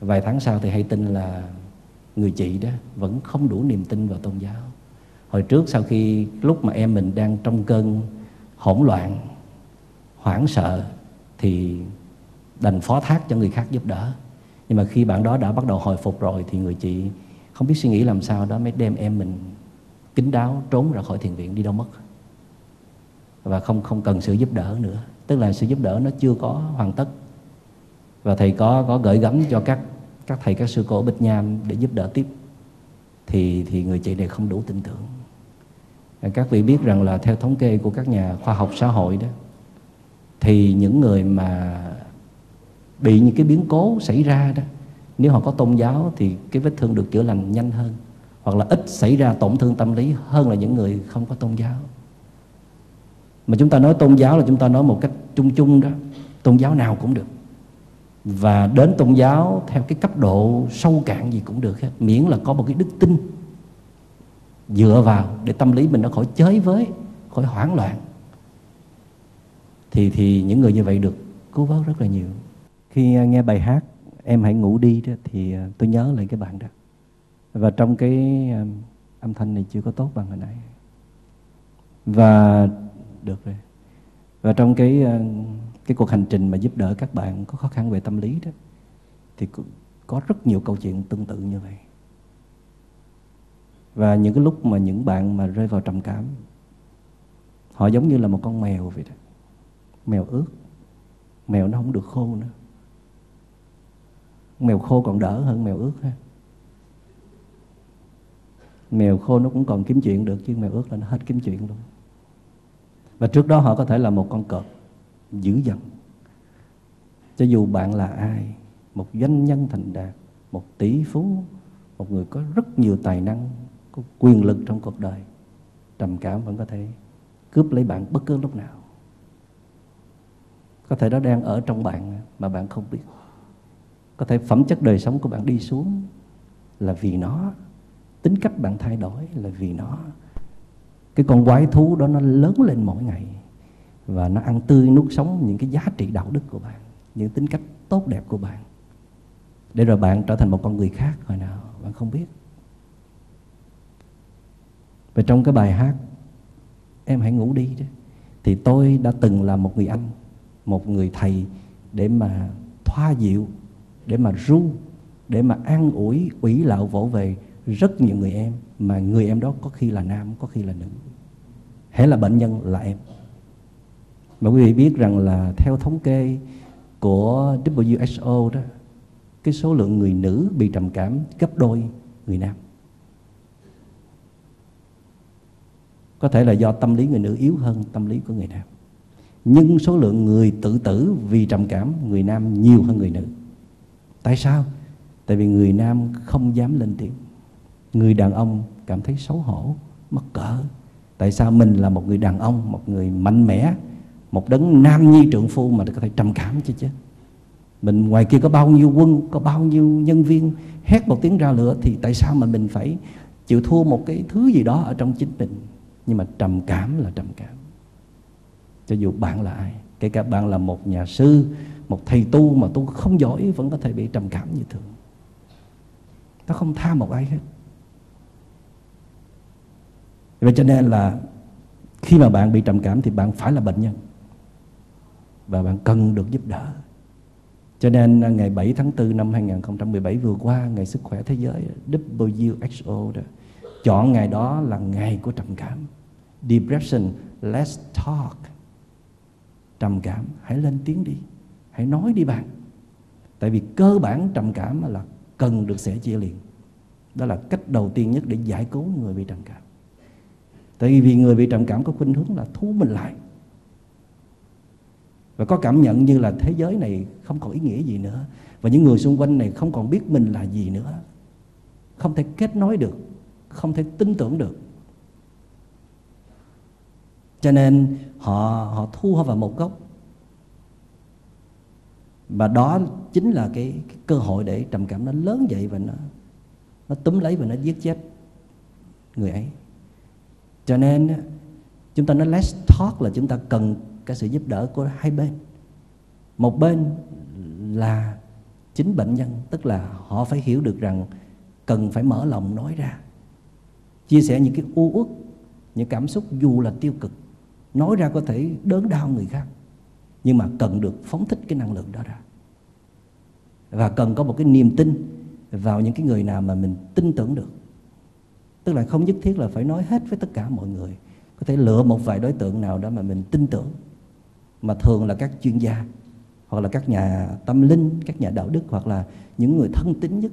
vài tháng sau thì hay tin là người chị đó vẫn không đủ niềm tin vào tôn giáo. Hồi trước sau khi lúc mà em mình đang trong cơn hỗn loạn hoảng sợ thì đành phó thác cho người khác giúp đỡ. Nhưng mà khi bạn đó đã bắt đầu hồi phục rồi thì người chị không biết suy nghĩ làm sao đó mới đem em mình kín đáo trốn ra khỏi thiền viện đi đâu mất. Và không không cần sự giúp đỡ nữa. Tức là sự giúp đỡ nó chưa có hoàn tất. Và thầy có có gửi gắm cho các các thầy, các sư cô ở Bích Nham để giúp đỡ tiếp. Thì thì người chị này không đủ tin tưởng. Các vị biết rằng là theo thống kê của các nhà khoa học xã hội đó, thì những người mà bị những cái biến cố xảy ra đó nếu họ có tôn giáo thì cái vết thương được chữa lành nhanh hơn. Hoặc là ít xảy ra tổn thương tâm lý hơn là những người không có tôn giáo. Mà chúng ta nói tôn giáo là chúng ta nói một cách chung chung đó. Tôn giáo nào cũng được. Và đến tôn giáo theo cái cấp độ sâu cạn gì cũng được hết. Miễn là có một cái đức tin dựa vào để tâm lý mình nó khỏi chới với, khỏi hoảng loạn. Thì thì những người như vậy được cứu vớt rất là nhiều. Khi à, nghe bài hát em hãy ngủ đi đó, thì ờ, tôi nhớ lại cái bạn đó. Và trong cái ờ, âm thanh này chưa có tốt bằng hồi nãy. Và được rồi. Và trong cái ờ, cái cuộc hành trình mà giúp đỡ các bạn có khó khăn về tâm lý đó, thì có rất nhiều câu chuyện tương tự như vậy. Và những cái lúc mà những bạn mà rơi vào trầm cảm, họ giống như là một con mèo vậy đó. Mèo ướt. Mèo nó không được khô nữa mèo khô còn đỡ hơn mèo ướt ha. Mèo khô nó cũng còn kiếm chuyện được, chứ mèo ướt là nó hết kiếm chuyện luôn. Và trước đó họ có thể là một con cọp dữ dằn. Cho dù bạn là ai, một doanh nhân thành đạt, một tỷ phú, một người có rất nhiều tài năng, có quyền lực trong cuộc đời, trầm cảm vẫn có thể cướp lấy bạn bất cứ lúc nào. Có thể nó đang ở trong bạn mà bạn không biết có thể phẩm chất đời sống của bạn đi xuống là vì nó. Tính cách bạn thay đổi là vì nó. Cái con quái thú đó nó lớn lên mỗi ngày và nó ăn tươi nuốt sống những cái giá trị đạo đức của bạn, những tính cách tốt đẹp của bạn. Để rồi bạn trở thành một con người khác hồi nào, bạn không biết. Và trong cái bài hát em hãy ngủ đi đó, thì tôi đã từng là một người anh, một người thầy để mà thoa dịu để mà ru, để mà an ủi, ủy lạo vỗ về rất nhiều người em, mà người em đó có khi là nam, có khi là nữ. Hễ là bệnh nhân là em. Mà quý vị biết rằng là theo thống kê của WHO đó, cái số lượng người nữ bị trầm cảm gấp đôi người nam. Có thể là do tâm lý người nữ yếu hơn tâm lý của người nam. Nhưng số lượng người tự tử vì trầm cảm người nam nhiều hơn người nữ tại sao? Tại vì người nam không dám lên tiếng. Người đàn ông cảm thấy xấu hổ mất cỡ. Tại sao mình là một người đàn ông, một người mạnh mẽ, một đấng nam nhi trượng phu mà có thể trầm cảm chứ chứ? Mình ngoài kia có bao nhiêu quân, có bao nhiêu nhân viên hét một tiếng ra lửa thì tại sao mà mình phải chịu thua một cái thứ gì đó ở trong chính mình? Nhưng mà trầm cảm là trầm cảm. Cho dù bạn là ai, kể cả bạn là một nhà sư một thầy tu mà tu không giỏi vẫn có thể bị trầm cảm như thường. Nó không tha một ai hết. Vậy cho nên là khi mà bạn bị trầm cảm thì bạn phải là bệnh nhân. Và bạn cần được giúp đỡ. Cho nên à, ngày 7 tháng 4 năm 2017 vừa qua, ngày sức khỏe thế giới WHO đó, chọn ngày đó là ngày của trầm cảm. Depression let's talk. Trầm cảm, hãy lên tiếng đi hãy nói đi bạn. Tại vì cơ bản trầm cảm là cần được sẻ chia liền. Đó là cách đầu tiên nhất để giải cứu người bị trầm cảm. Tại vì người bị trầm cảm có khuynh hướng là thu mình lại. Và có cảm nhận như là thế giới này không còn ý nghĩa gì nữa. Và những người xung quanh này không còn biết mình là gì nữa. Không thể kết nối được. Không thể tin tưởng được. Cho nên họ họ thu họ vào một góc và đó chính là cái, cái cơ hội để trầm cảm nó lớn dậy và nó nó túm lấy và nó giết chết người ấy. Cho nên chúng ta nói let's talk là chúng ta cần cái sự giúp đỡ của hai bên. Một bên là chính bệnh nhân tức là họ phải hiểu được rằng cần phải mở lòng nói ra chia sẻ những cái u uất những cảm xúc dù là tiêu cực nói ra có thể đớn đau người khác nhưng mà cần được phóng thích cái năng lượng đó ra. Và cần có một cái niềm tin vào những cái người nào mà mình tin tưởng được. Tức là không nhất thiết là phải nói hết với tất cả mọi người. Có thể lựa một vài đối tượng nào đó mà mình tin tưởng. Mà thường là các chuyên gia, hoặc là các nhà tâm linh, các nhà đạo đức, hoặc là những người thân tín nhất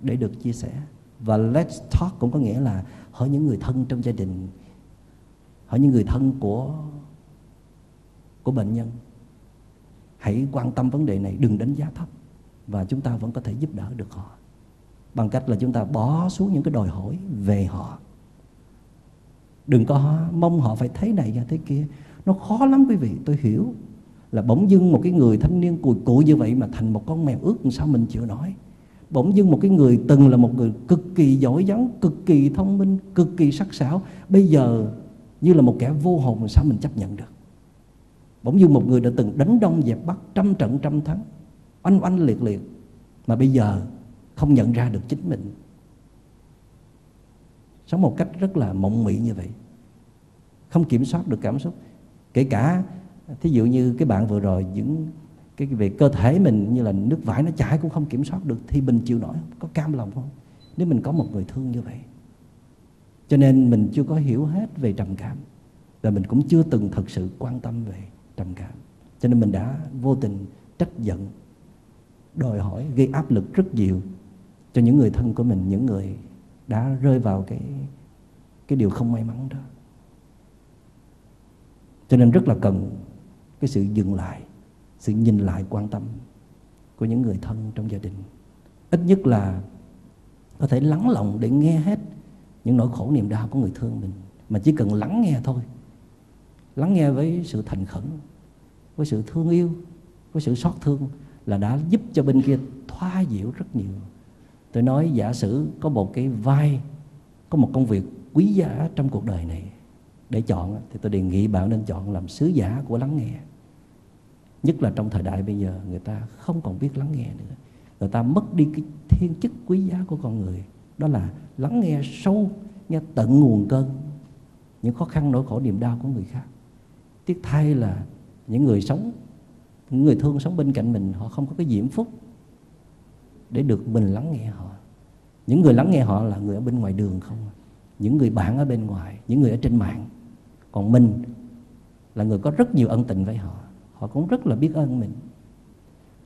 để được chia sẻ. Và let's talk cũng có nghĩa là hỏi những người thân trong gia đình, hỏi những người thân của của bệnh nhân. Hãy quan tâm vấn đề này, đừng đánh giá thấp, và chúng ta vẫn có thể giúp đỡ được họ. Bằng cách là chúng ta bỏ xuống những cái đòi hỏi về họ. Đừng có mong họ phải thế này và thế kia. Nó khó lắm quý vị, tôi hiểu là bỗng dưng một cái người thanh niên cùi cụi như vậy mà thành một con mèo ướt, sao mình chịu nổi? Bỗng dưng một cái người từng là một người cực kỳ giỏi giắng cực kỳ thông minh, cực kỳ sắc sảo. Bây giờ như là một kẻ vô hồn, sao mình chấp nhận được? Bỗng dưng một người đã từng đánh đông dẹp bắc trăm trận trăm thắng. Oanh oanh liệt liệt. Mà bây giờ không nhận ra được chính mình. Sống một cách rất là mộng mị như vậy. Không kiểm soát được cảm xúc. Kể cả, thí dụ như cái bạn vừa rồi, những cái về cơ thể mình như là nước vải nó chảy cũng không kiểm soát được, thì mình chịu nổi không? có cam lòng không? Nếu mình có một người thương như vậy. Cho nên mình chưa có hiểu hết về trầm cảm. Và mình cũng chưa từng thật sự quan tâm về trầm cảm. Cho nên mình đã vô tình trách giận, đòi hỏi, gây áp lực rất nhiều cho những người thân của mình, những người đã rơi vào cái cái điều không may mắn đó. Cho nên rất là cần cái sự dừng lại, sự nhìn lại quan tâm của những người thân trong gia đình. Ít nhất là có thể lắng lòng để nghe hết những nỗi khổ niềm đau của người thương mình, mà chỉ cần lắng nghe thôi lắng nghe với sự thành khẩn, với sự thương yêu, với sự xót thương là đã giúp cho bên kia thoa dịu rất nhiều. Tôi nói giả sử có một cái vai, có một công việc quý giá trong cuộc đời này để chọn thì tôi đề nghị bạn nên chọn làm sứ giả của lắng nghe. Nhất là trong thời đại bây giờ, người ta không còn biết lắng nghe nữa. Người ta mất đi cái thiên chức quý giá của con người, đó là lắng nghe sâu, nghe tận nguồn cơn những khó khăn, nỗi khổ, niềm đau của người khác tiếc thay là những người sống, những người thương sống bên cạnh mình, họ không có cái diễm phúc để được mình lắng nghe họ. Những người lắng nghe họ là người ở bên ngoài đường không, những người bạn ở bên ngoài, những người ở trên mạng. Còn mình là người có rất nhiều ân tình với họ họ cũng rất là biết ơn mình.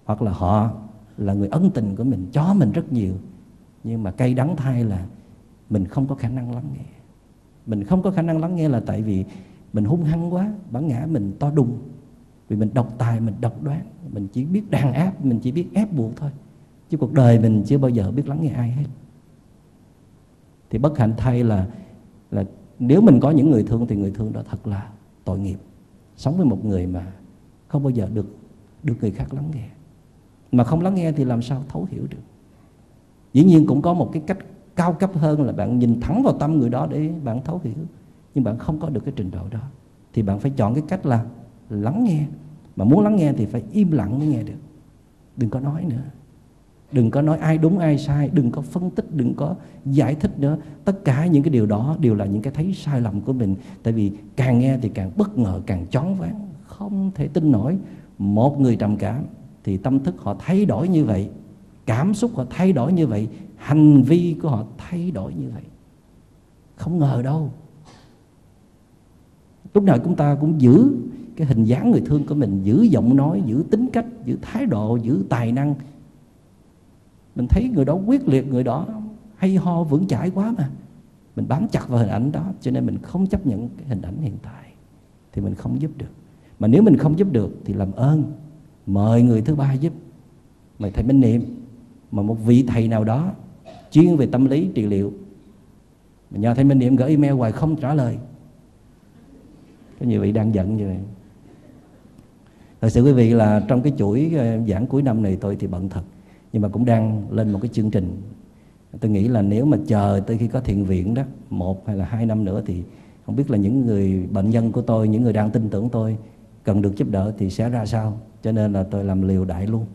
Hoặc là họ là người ân tình của mình cho mình rất nhiều, nhưng mà cay đắng thay là mình không có khả năng lắng nghe. Mình không có khả năng lắng nghe là tại vì mình hung hăng quá, bản ngã mình to đùng. Vì mình độc tài, mình độc đoán, mình chỉ biết đàn áp, mình chỉ biết ép buộc thôi. Chứ cuộc đời mình chưa bao giờ biết lắng nghe ai hết. Thì bất hạnh thay là là nếu mình có những người thương thì người thương đó thật là tội nghiệp. Sống với một người mà không bao giờ được được người khác lắng nghe. Mà không lắng nghe thì làm sao thấu hiểu được? Dĩ nhiên cũng có một cái cách cao cấp hơn là bạn nhìn thẳng vào tâm người đó để bạn thấu hiểu nhưng bạn không có được cái trình độ đó. Thì bạn phải chọn cái cách là lắng nghe. Mà muốn lắng nghe thì phải im lặng mới nghe được. Đừng có nói nữa. Đừng có nói ai đúng, ai sai. Đừng có phân tích, đừng có giải thích nữa. Tất cả những cái điều đó đều là những cái thấy sai lầm của mình. Tại vì càng nghe thì càng bất ngờ, càng chóng váng. Không thể tin nổi. Một người trầm cảm thì tâm thức họ thay đổi như vậy. Cảm xúc họ thay đổi như vậy. Hành vi của họ thay đổi như vậy. Không ngờ đâu lúc nào chúng ta cũng giữ cái hình dáng người thương của mình, giữ giọng nói, giữ tính cách, giữ thái độ, giữ tài năng. Mình thấy người đó quyết liệt, người đó hay ho vững chãi quá mà. Mình bám chặt vào hình ảnh đó, cho nên mình không chấp nhận cái hình ảnh hiện tại, thì mình không giúp được. Mà nếu mình không giúp được thì làm ơn, mời người thứ ba giúp. Mời thầy minh niệm, mà một vị thầy nào đó chuyên về tâm lý trị liệu. Mà nhờ thầy minh niệm gửi email hoài không trả lời có nhiều vị đang giận như vậy. Thật sự quý vị là trong cái chuỗi ờ, giảng cuối năm này tôi thì bận thật, nhưng mà cũng đang lên một cái chương trình. Tôi nghĩ là nếu mà chờ tới khi có thiện viện đó, một hay là hai năm nữa thì không biết là những người bệnh nhân của tôi, những người đang tin tưởng tôi cần được giúp đỡ thì sẽ ra sao. Cho nên là tôi làm liều đại luôn.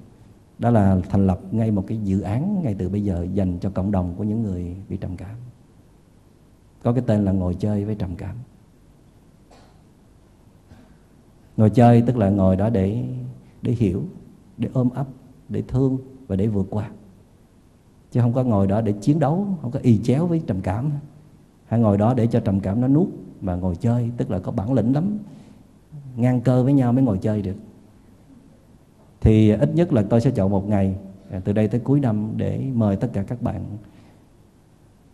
Đó là thành lập ngay một cái dự án ngay từ bây giờ dành cho cộng đồng của những người bị trầm cảm. Có cái tên là ngồi chơi với trầm cảm. Ngồi chơi tức là ngồi đó để để hiểu, để ôm ấp, để thương và để vượt qua. Chứ không có ngồi đó để chiến đấu, không có y chéo với trầm cảm. Hay ngồi đó để cho trầm cảm nó nuốt mà ngồi chơi, tức là có bản lĩnh lắm. Ngang cơ với nhau mới ngồi chơi được. Thì ít nhất là tôi sẽ chọn một ngày à, từ đây tới cuối năm để mời tất cả các bạn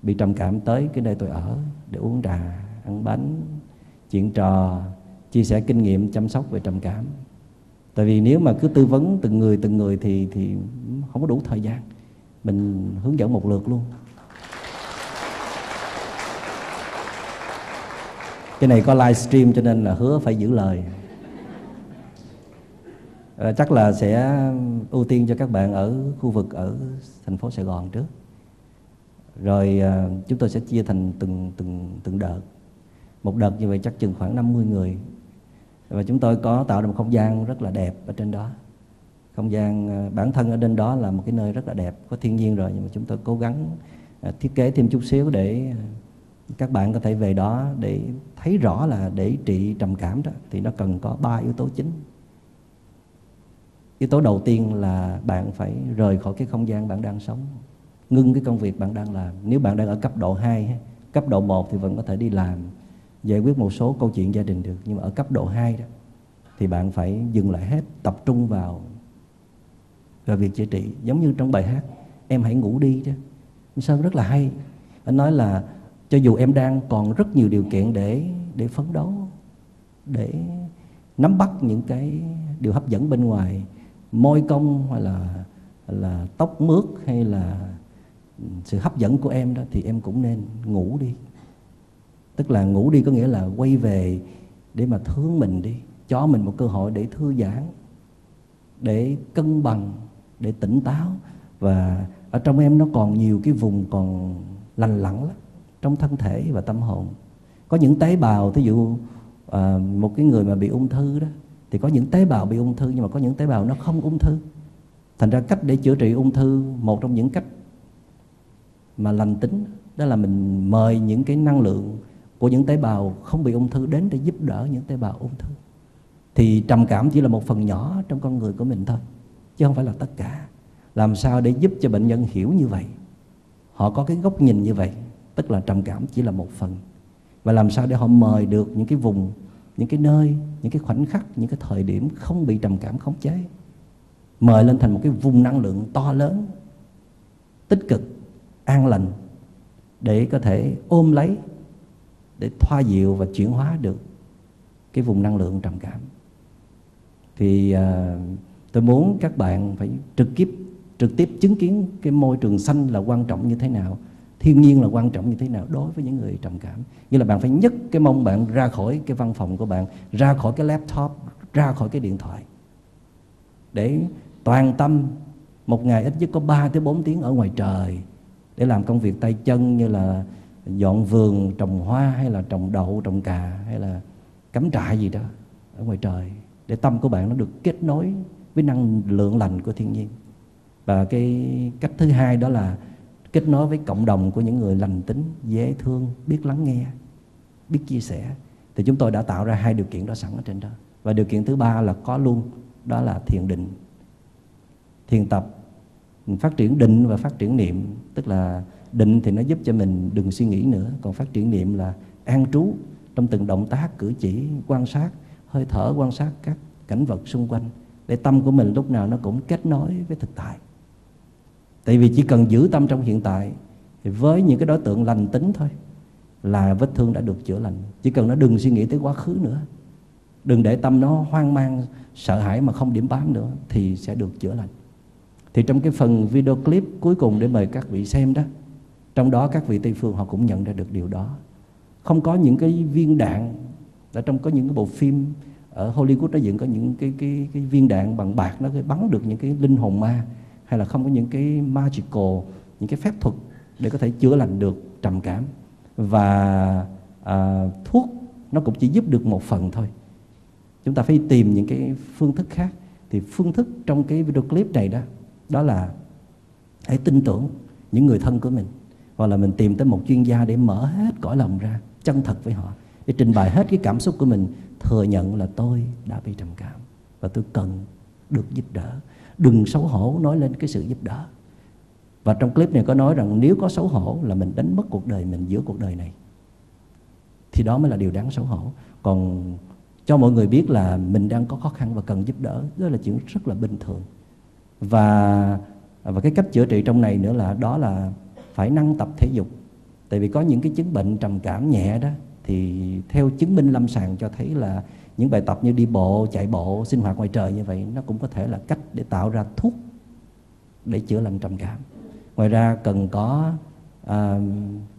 bị trầm cảm tới cái nơi tôi ở, để uống trà, ăn bánh, chuyện trò chia sẻ kinh nghiệm chăm sóc về trầm cảm. Tại vì nếu mà cứ tư vấn từng người từng người thì thì không có đủ thời gian. Mình hướng dẫn một lượt luôn. Cái này có livestream cho nên là hứa phải giữ lời. À, chắc là sẽ ưu tiên cho các bạn ở khu vực ở thành phố Sài Gòn trước. Rồi à, chúng tôi sẽ chia thành từng từng từng đợt. Một đợt như vậy chắc chừng khoảng 50 người và chúng tôi có tạo ra một không gian rất là đẹp ở trên đó. Không gian ờ, bản thân ở trên đó là một cái nơi rất là đẹp, có thiên nhiên rồi, nhưng mà chúng tôi cố gắng ờ, thiết kế thêm chút xíu để ờ, các bạn có thể về đó để thấy rõ là để trị trầm cảm đó, thì nó cần có ba yếu tố chính. Yếu tố đầu tiên là bạn phải rời khỏi cái không gian bạn đang sống. Ngưng cái công việc bạn đang làm. Nếu bạn đang ở cấp độ 2 cấp độ 1 thì vẫn có thể đi làm giải quyết một số câu chuyện gia đình được. Nhưng mà ở cấp độ 2 đó, thì bạn phải dừng lại hết, tập trung vào vào việc chữa trị. Giống như trong bài hát em hãy ngủ đi đó. Sơn rất là hay. Anh nói là cho dù em đang còn rất nhiều điều kiện để để phấn đấu, để nắm bắt những cái điều hấp dẫn bên ngoài, môi công hay là là tóc mướt hay là sự hấp dẫn của em đó, thì em cũng nên ngủ đi tức là ngủ đi có nghĩa là quay về để mà thương mình đi cho mình một cơ hội để thư giãn để cân bằng để tỉnh táo. Và ở trong em nó còn nhiều cái vùng còn lành lặn lắm trong thân thể và tâm hồn. Có những tế bào thí dụ à, một cái người mà bị ung thư đó thì có những tế bào bị ung thư nhưng mà có những tế bào nó không ung thư. Thành ra cách để chữa trị ung thư một trong những cách mà lành tính đó là mình mời những cái năng lượng của những tế bào không bị ung thư đến để giúp đỡ những tế bào ung thư. Thì trầm cảm chỉ là một phần nhỏ trong con người của mình thôi, chứ không phải là tất cả. Làm sao để giúp cho bệnh nhân hiểu như vậy? Họ có cái góc nhìn như vậy, tức là trầm cảm chỉ là một phần. Và làm sao để họ mời được những cái vùng, những cái nơi, những cái khoảnh khắc, những cái thời điểm không bị trầm cảm khống chế? Mời lên thành một cái vùng năng lượng to lớn, tích cực, an lành, để có thể ôm lấy để thoa dịu và chuyển hóa được cái vùng năng lượng trầm cảm. Thì à, tôi muốn các bạn phải trực tiếp trực tiếp chứng kiến cái môi trường xanh là quan trọng như thế nào thiên nhiên là quan trọng như thế nào đối với những người trầm cảm. Như là bạn phải nhấc cái mông bạn ra khỏi cái văn phòng của bạn ra khỏi cái laptop ra khỏi cái điện thoại. Để toàn tâm một ngày ít nhất có 3 tới 4 tiếng ở ngoài trời để làm công việc tay chân như là dọn vườn, trồng hoa hay là trồng đậu, trồng cà hay là cắm trại gì đó ở ngoài trời để tâm của bạn nó được kết nối với năng lượng lành của thiên nhiên. Và cái cách thứ hai đó là kết nối với cộng đồng của những người lành tính, dễ thương, biết lắng nghe, biết chia sẻ. Thì chúng tôi đã tạo ra hai điều kiện đó sẵn ở trên đó. Và điều kiện thứ ba là có luôn, đó là thiền định, thiền tập, phát triển định và phát triển niệm, tức là định thì nó giúp cho mình đừng suy nghĩ nữa. Còn phát triển niệm là an trú trong từng động tác, cử chỉ, quan sát, hơi thở, quan sát các cảnh vật xung quanh, để tâm của mình lúc nào nó cũng kết nối với thực tại. Tại vì chỉ cần giữ tâm trong hiện tại, thì với những cái đối tượng lành tính thôi, là vết thương đã được chữa lành. Chỉ cần nó đừng suy nghĩ tới quá khứ nữa, đừng để tâm nó hoang mang, sợ hãi mà không điểm bám nữa, thì sẽ được chữa lành. Thì trong cái phần video clip cuối cùng để mời các vị xem đó trong đó các vị tây phương họ cũng nhận ra được điều đó. Không có những cái viên đạn ở trong có những cái bộ phim ở Hollywood nó dựng có những cái cái cái viên đạn bằng bạc nó bắn được những cái linh hồn ma hay là không có những cái magical những cái phép thuật để có thể chữa lành được trầm cảm. Và à, thuốc nó cũng chỉ giúp được một phần thôi. Chúng ta phải tìm những cái phương thức khác. Thì phương thức trong cái video clip này đó đó là hãy tin tưởng những người thân của mình hoặc là mình tìm tới một chuyên gia để mở hết cõi lòng ra, chân thật với họ, để trình bày hết cái cảm xúc của mình, thừa nhận là tôi đã bị trầm cảm và tôi cần được giúp đỡ. Đừng xấu hổ nói lên cái sự giúp đỡ. Và trong clip này có nói rằng nếu có xấu hổ là mình đánh mất cuộc đời mình giữa cuộc đời này. Thì đó mới là điều đáng xấu hổ. Còn cho mọi người biết là mình đang có khó khăn và cần giúp đỡ, đó là chuyện rất là bình thường. Và và cái cách chữa trị trong này nữa là, đó là phải năng tập thể dục. Tại vì có những cái chứng bệnh trầm cảm nhẹ đó thì theo chứng minh lâm sàng cho thấy là những bài tập như đi bộ chạy bộ sinh hoạt ngoài trời như vậy nó cũng có thể là cách để tạo ra thuốc để chữa lành trầm cảm. Ngoài ra cần có à,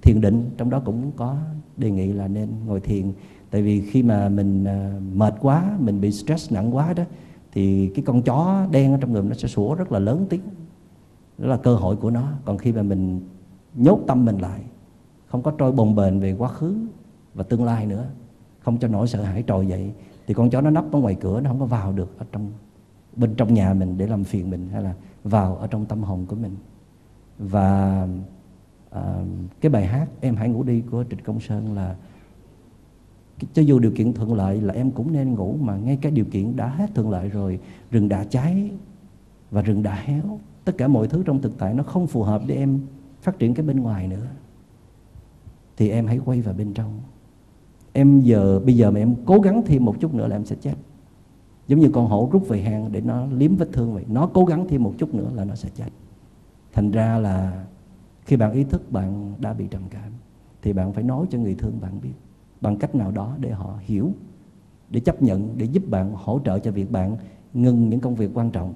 thiền định trong đó cũng có đề nghị là nên ngồi thiền. Tại vì khi mà mình à, mệt quá mình bị stress nặng quá đó thì cái con chó đen ở trong người nó sẽ sủa rất là lớn tiếng. Đó là cơ hội của nó. Còn khi mà mình nhốt tâm mình lại không có trôi bồng bềnh về quá khứ và tương lai nữa không cho nỗi sợ hãi trồi dậy thì con chó nó nấp ở ngoài cửa nó không có vào được ở trong bên trong nhà mình để làm phiền mình hay là vào ở trong tâm hồn của mình. Và à, cái bài hát em hãy ngủ đi của trịnh công sơn là cho dù điều kiện thuận lợi là em cũng nên ngủ mà ngay cái điều kiện đã hết thuận lợi rồi rừng đã cháy và rừng đã héo tất cả mọi thứ trong thực tại nó không phù hợp để em phát triển cái bên ngoài nữa. Thì em hãy quay vào bên trong. Em giờ, bây giờ mà em cố gắng thêm một chút nữa là em sẽ chết. Giống như con hổ rút về hang để nó liếm vết thương vậy. Nó cố gắng thêm một chút nữa là nó sẽ chết. Thành ra là khi bạn ý thức bạn đã bị trầm cảm, thì bạn phải nói cho người thương bạn biết bằng cách nào đó để họ hiểu, để chấp nhận, để giúp bạn hỗ trợ cho việc bạn ngừng những công việc quan trọng.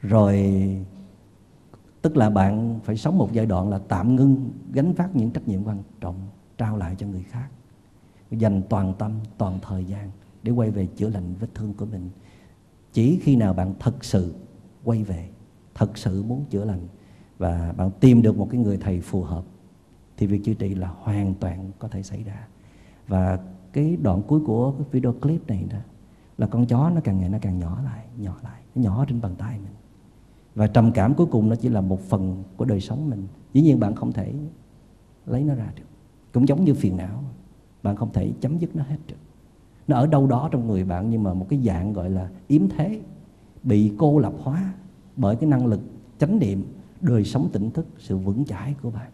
Rồi tức là bạn phải sống một giai đoạn là tạm ngưng, gánh vác những trách nhiệm quan trọng, trao lại cho người khác. Dành toàn tâm, toàn thời gian để quay về chữa lành vết thương của mình. Chỉ khi nào bạn thật sự quay về, thật sự muốn chữa lành và bạn tìm được một cái người thầy phù hợp, thì việc chữa trị là hoàn toàn có thể xảy ra. Và cái đoạn cuối của cái video clip này đó, là con chó nó càng ngày nó càng nhỏ lại nhỏ lại, nó nhỏ trên bàn tay mình và trầm cảm cuối cùng nó chỉ là một phần của đời sống mình. Dĩ nhiên bạn không thể lấy nó ra được. Cũng giống như phiền não bạn không thể chấm dứt nó hết được. Nó ở đâu đó trong người bạn nhưng mà một cái dạng gọi là yếm thế bị cô lập hóa bởi cái năng lực chánh niệm đời sống tỉnh thức sự vững chãi của bạn.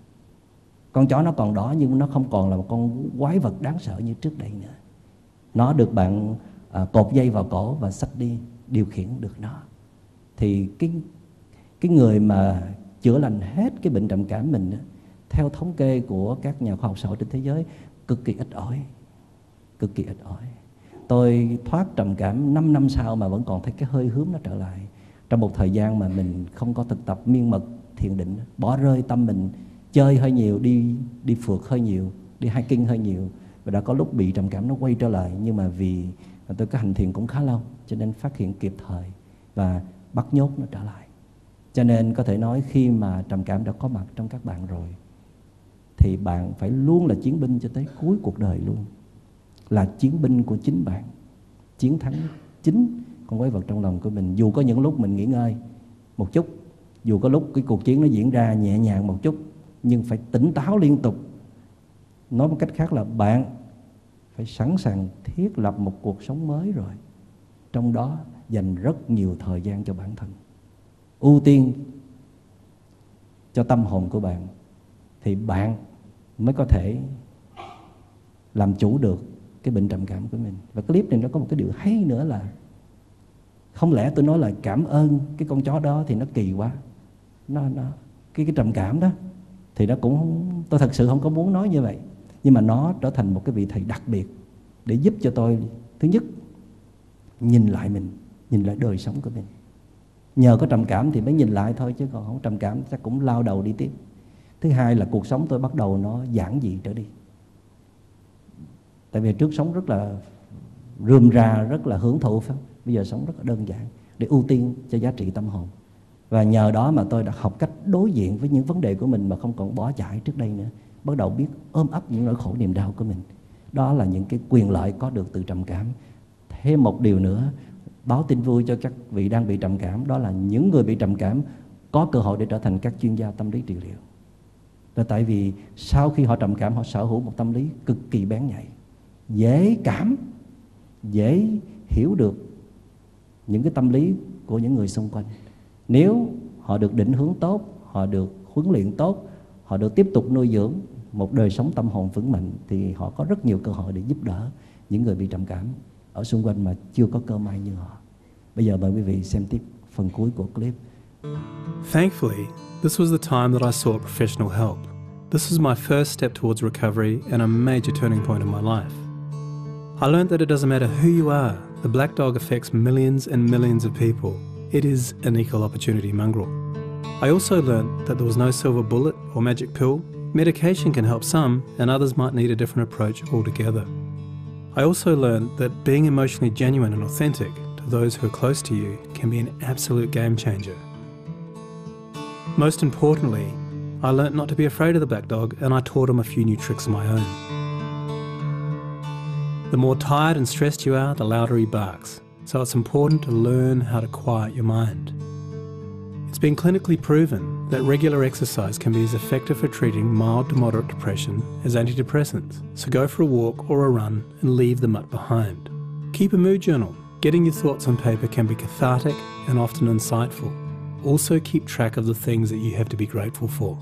Con chó nó còn đó nhưng nó không còn là một con quái vật đáng sợ như trước đây nữa. Nó được bạn à, cột dây vào cổ và xách đi điều khiển được nó. Thì cái cái người mà chữa lành hết cái bệnh trầm cảm mình đó, theo thống kê của các nhà khoa học xã hội trên thế giới cực kỳ ít ỏi cực kỳ ít ỏi. Tôi thoát trầm cảm 5 năm sau mà vẫn còn thấy cái hơi hướng nó trở lại. Trong một thời gian mà mình không có thực tập miên mật thiền định bỏ rơi tâm mình chơi hơi nhiều đi đi phượt hơi nhiều đi hiking hơi nhiều và đã có lúc bị trầm cảm nó quay trở lại. Nhưng mà vì tôi có hành thiền cũng khá lâu cho nên phát hiện kịp thời và bắt nhốt nó trở lại cho nên có thể nói khi mà trầm cảm đã có mặt trong các bạn rồi, thì bạn phải luôn là chiến binh cho tới cuối cuộc đời luôn. Là chiến binh của chính bạn, chiến thắng chính con quái vật trong lòng của mình. Dù có những lúc mình nghỉ ngơi một chút, dù có lúc cái cuộc chiến nó diễn ra nhẹ nhàng một chút, nhưng phải tỉnh táo liên tục. Nói một cách khác là bạn phải sẵn sàng thiết lập một cuộc sống mới rồi. Trong đó dành rất nhiều thời gian cho bản thân ưu tiên cho tâm hồn của bạn, thì bạn mới có thể làm chủ được cái bệnh trầm cảm của mình. Và clip này nó có một cái điều hay nữa là không lẽ tôi nói là cảm ơn cái con chó đó thì nó kỳ quá. Nó nó, cái cái trầm cảm đó thì nó cũng, tôi thật sự không có muốn nói như vậy. Nhưng mà nó trở thành một cái vị thầy đặc biệt để giúp cho tôi, thứ nhất, nhìn lại mình, nhìn lại đời sống của mình nhờ có trầm cảm thì mới nhìn lại thôi, chứ còn không trầm cảm chắc cũng lao đầu đi tiếp. Thứ hai là cuộc sống tôi bắt đầu nó giản dị trở đi. Tại vì trước sống rất là rườm rà, rất là hưởng thụ, phải không? bây giờ sống rất là đơn giản để ưu tiên cho giá trị tâm hồn. Và nhờ đó mà tôi đã học cách đối diện với những vấn đề của mình mà không còn bỏ chạy trước đây nữa. Bắt đầu biết ôm ấp những nỗi khổ niềm đau của mình. Đó là những cái quyền lợi có được từ trầm cảm. Thêm một điều nữa báo tin vui cho các vị đang bị trầm cảm. Đó là những người bị trầm cảm có cơ hội để trở thành các chuyên gia tâm lý trị liệu. Là tại vì sau khi họ trầm cảm, họ sở hữu một tâm lý cực kỳ bén nhạy, dễ cảm, dễ hiểu được những cái tâm lý của những người xung quanh. Nếu họ được định hướng tốt, họ được huấn luyện tốt, họ được tiếp tục nuôi dưỡng một đời sống tâm hồn vững mạnh, thì họ có rất nhiều cơ hội để giúp đỡ những người bị trầm cảm. Ở xung quanh mà chưa có cơ may như họ. Bây giờ mời quý vị xem tiếp phần cuối của clip. Thankfully, this was the time that I sought professional help. This was my first step towards recovery and a major turning point in my life. I learned that it doesn't matter who you are, the black dog affects millions and millions of people. It is an equal opportunity mongrel. I also learned that there was no silver bullet or magic pill. Medication can help some, and others might need a different approach altogether. I also learned that being emotionally genuine and authentic to those who are close to you can be an absolute game changer. Most importantly, I learnt not to be afraid of the black dog and I taught him a few new tricks of my own. The more tired and stressed you are, the louder he barks, so it's important to learn how to quiet your mind. It's been clinically proven that regular exercise can be as effective for treating mild to moderate depression as antidepressants, so go for a walk or a run and leave the mutt behind. Keep a mood journal. Getting your thoughts on paper can be cathartic and often insightful. Also, keep track of the things that you have to be grateful for.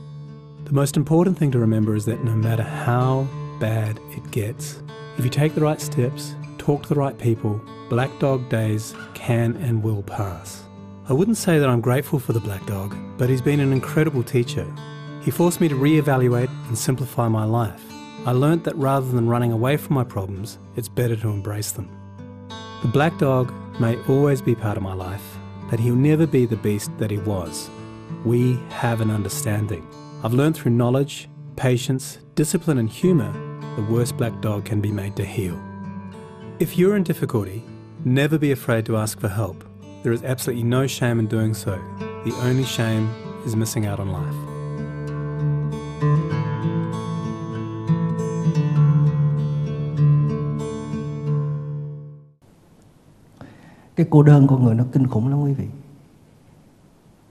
The most important thing to remember is that no matter how bad it gets, if you take the right steps, talk to the right people, black dog days can and will pass. I wouldn't say that I'm grateful for the black dog, but he's been an incredible teacher. He forced me to re-evaluate and simplify my life. I learnt that rather than running away from my problems, it's better to embrace them. The black dog may always be part of my life, but he'll never be the beast that he was. We have an understanding. I've learned through knowledge, patience, discipline, and humour the worst black dog can be made to heal. If you're in difficulty, never be afraid to ask for help. There is absolutely no shame in doing so. The only shame is missing out on life. Cái cô đơn con người nó kinh khủng lắm quý vị.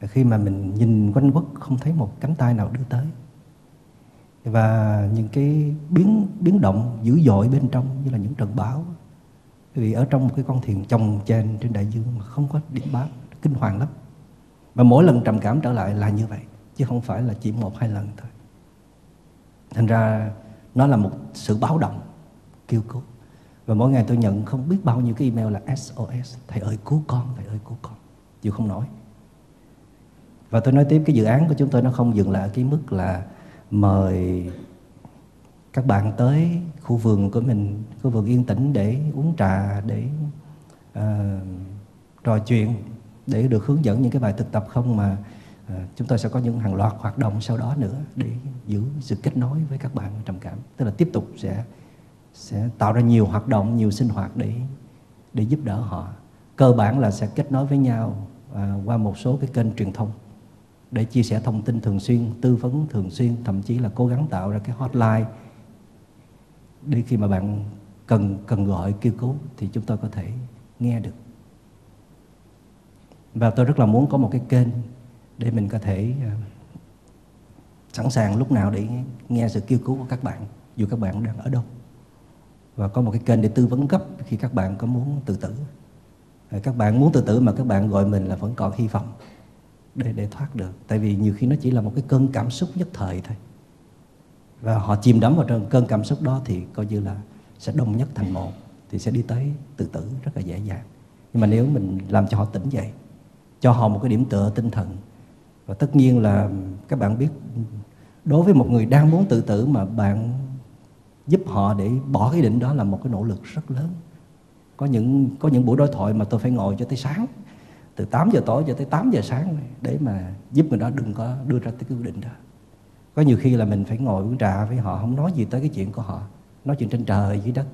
Khi mà mình nhìn quanh quất, không thấy một cánh tay nào đưa tới và những cái biến biến động dữ dội bên trong, như là những trận bão vì ở trong một cái con thuyền chồng trên trên đại dương mà không có điểm báo, kinh hoàng lắm. Và mỗi lần trầm cảm trở lại là như vậy, chứ không phải là chỉ một hai lần thôi. Thành ra nó là một sự báo động, kêu cứu. Và mỗi ngày tôi nhận không biết bao nhiêu cái email là SOS thầy ơi, cứu con, thầy ơi, cứu con. Chịu không nổi. Và tôi nói tiếp, cái dự án của chúng tôi nó không dừng lại ở cái mức là mời các bạn tới khu vườn của mình khu vườn yên tĩnh để uống trà để uh, trò chuyện để được hướng dẫn những cái bài thực tập không mà uh, chúng tôi sẽ có những hàng loạt hoạt động sau đó nữa để giữ sự kết nối với các bạn trầm cảm. Tức là tiếp tục sẽ sẽ tạo ra nhiều hoạt động nhiều sinh hoạt để để giúp đỡ họ. Cơ bản là sẽ kết nối với nhau uh, qua một số cái kênh truyền thông để chia sẻ thông tin thường xuyên, tư vấn thường xuyên, thậm chí là cố gắng tạo ra cái hotline để khi mà bạn cần cần gọi, kêu cứu thì chúng tôi có thể nghe được. Và tôi rất là muốn có một cái kênh để mình có thể ờ, sẵn sàng lúc nào để nghe sự kêu cứu của các bạn, dù các bạn đang ở đâu. Và có một cái kênh để tư vấn gấp khi các bạn có muốn tự tử. Ờ, các bạn muốn tự tử mà các bạn gọi mình là vẫn còn hy vọng để để thoát được. Tại vì nhiều khi nó chỉ là một cái cơn cảm xúc nhất thời thôi và họ chìm đắm vào trong cơn cảm xúc đó thì coi như là sẽ đồng nhất thành một, thì sẽ đi tới tự tử rất là dễ dàng. Nhưng mà nếu mình làm cho họ tỉnh dậy, cho họ một cái điểm tựa tinh thần, và tất nhiên là các bạn biết, đối với một người đang muốn tự tử mà bạn giúp họ để bỏ cái định đó là một cái nỗ lực rất lớn. Có những có những buổi đối thoại mà tôi phải ngồi cho tới sáng, từ 8 giờ tối cho tới 8 giờ sáng để mà giúp người đó đừng có đưa ra cái quyết định đó có nhiều khi là mình phải ngồi uống trà với họ không nói gì tới cái chuyện của họ. Nói chuyện trên trời dưới đất.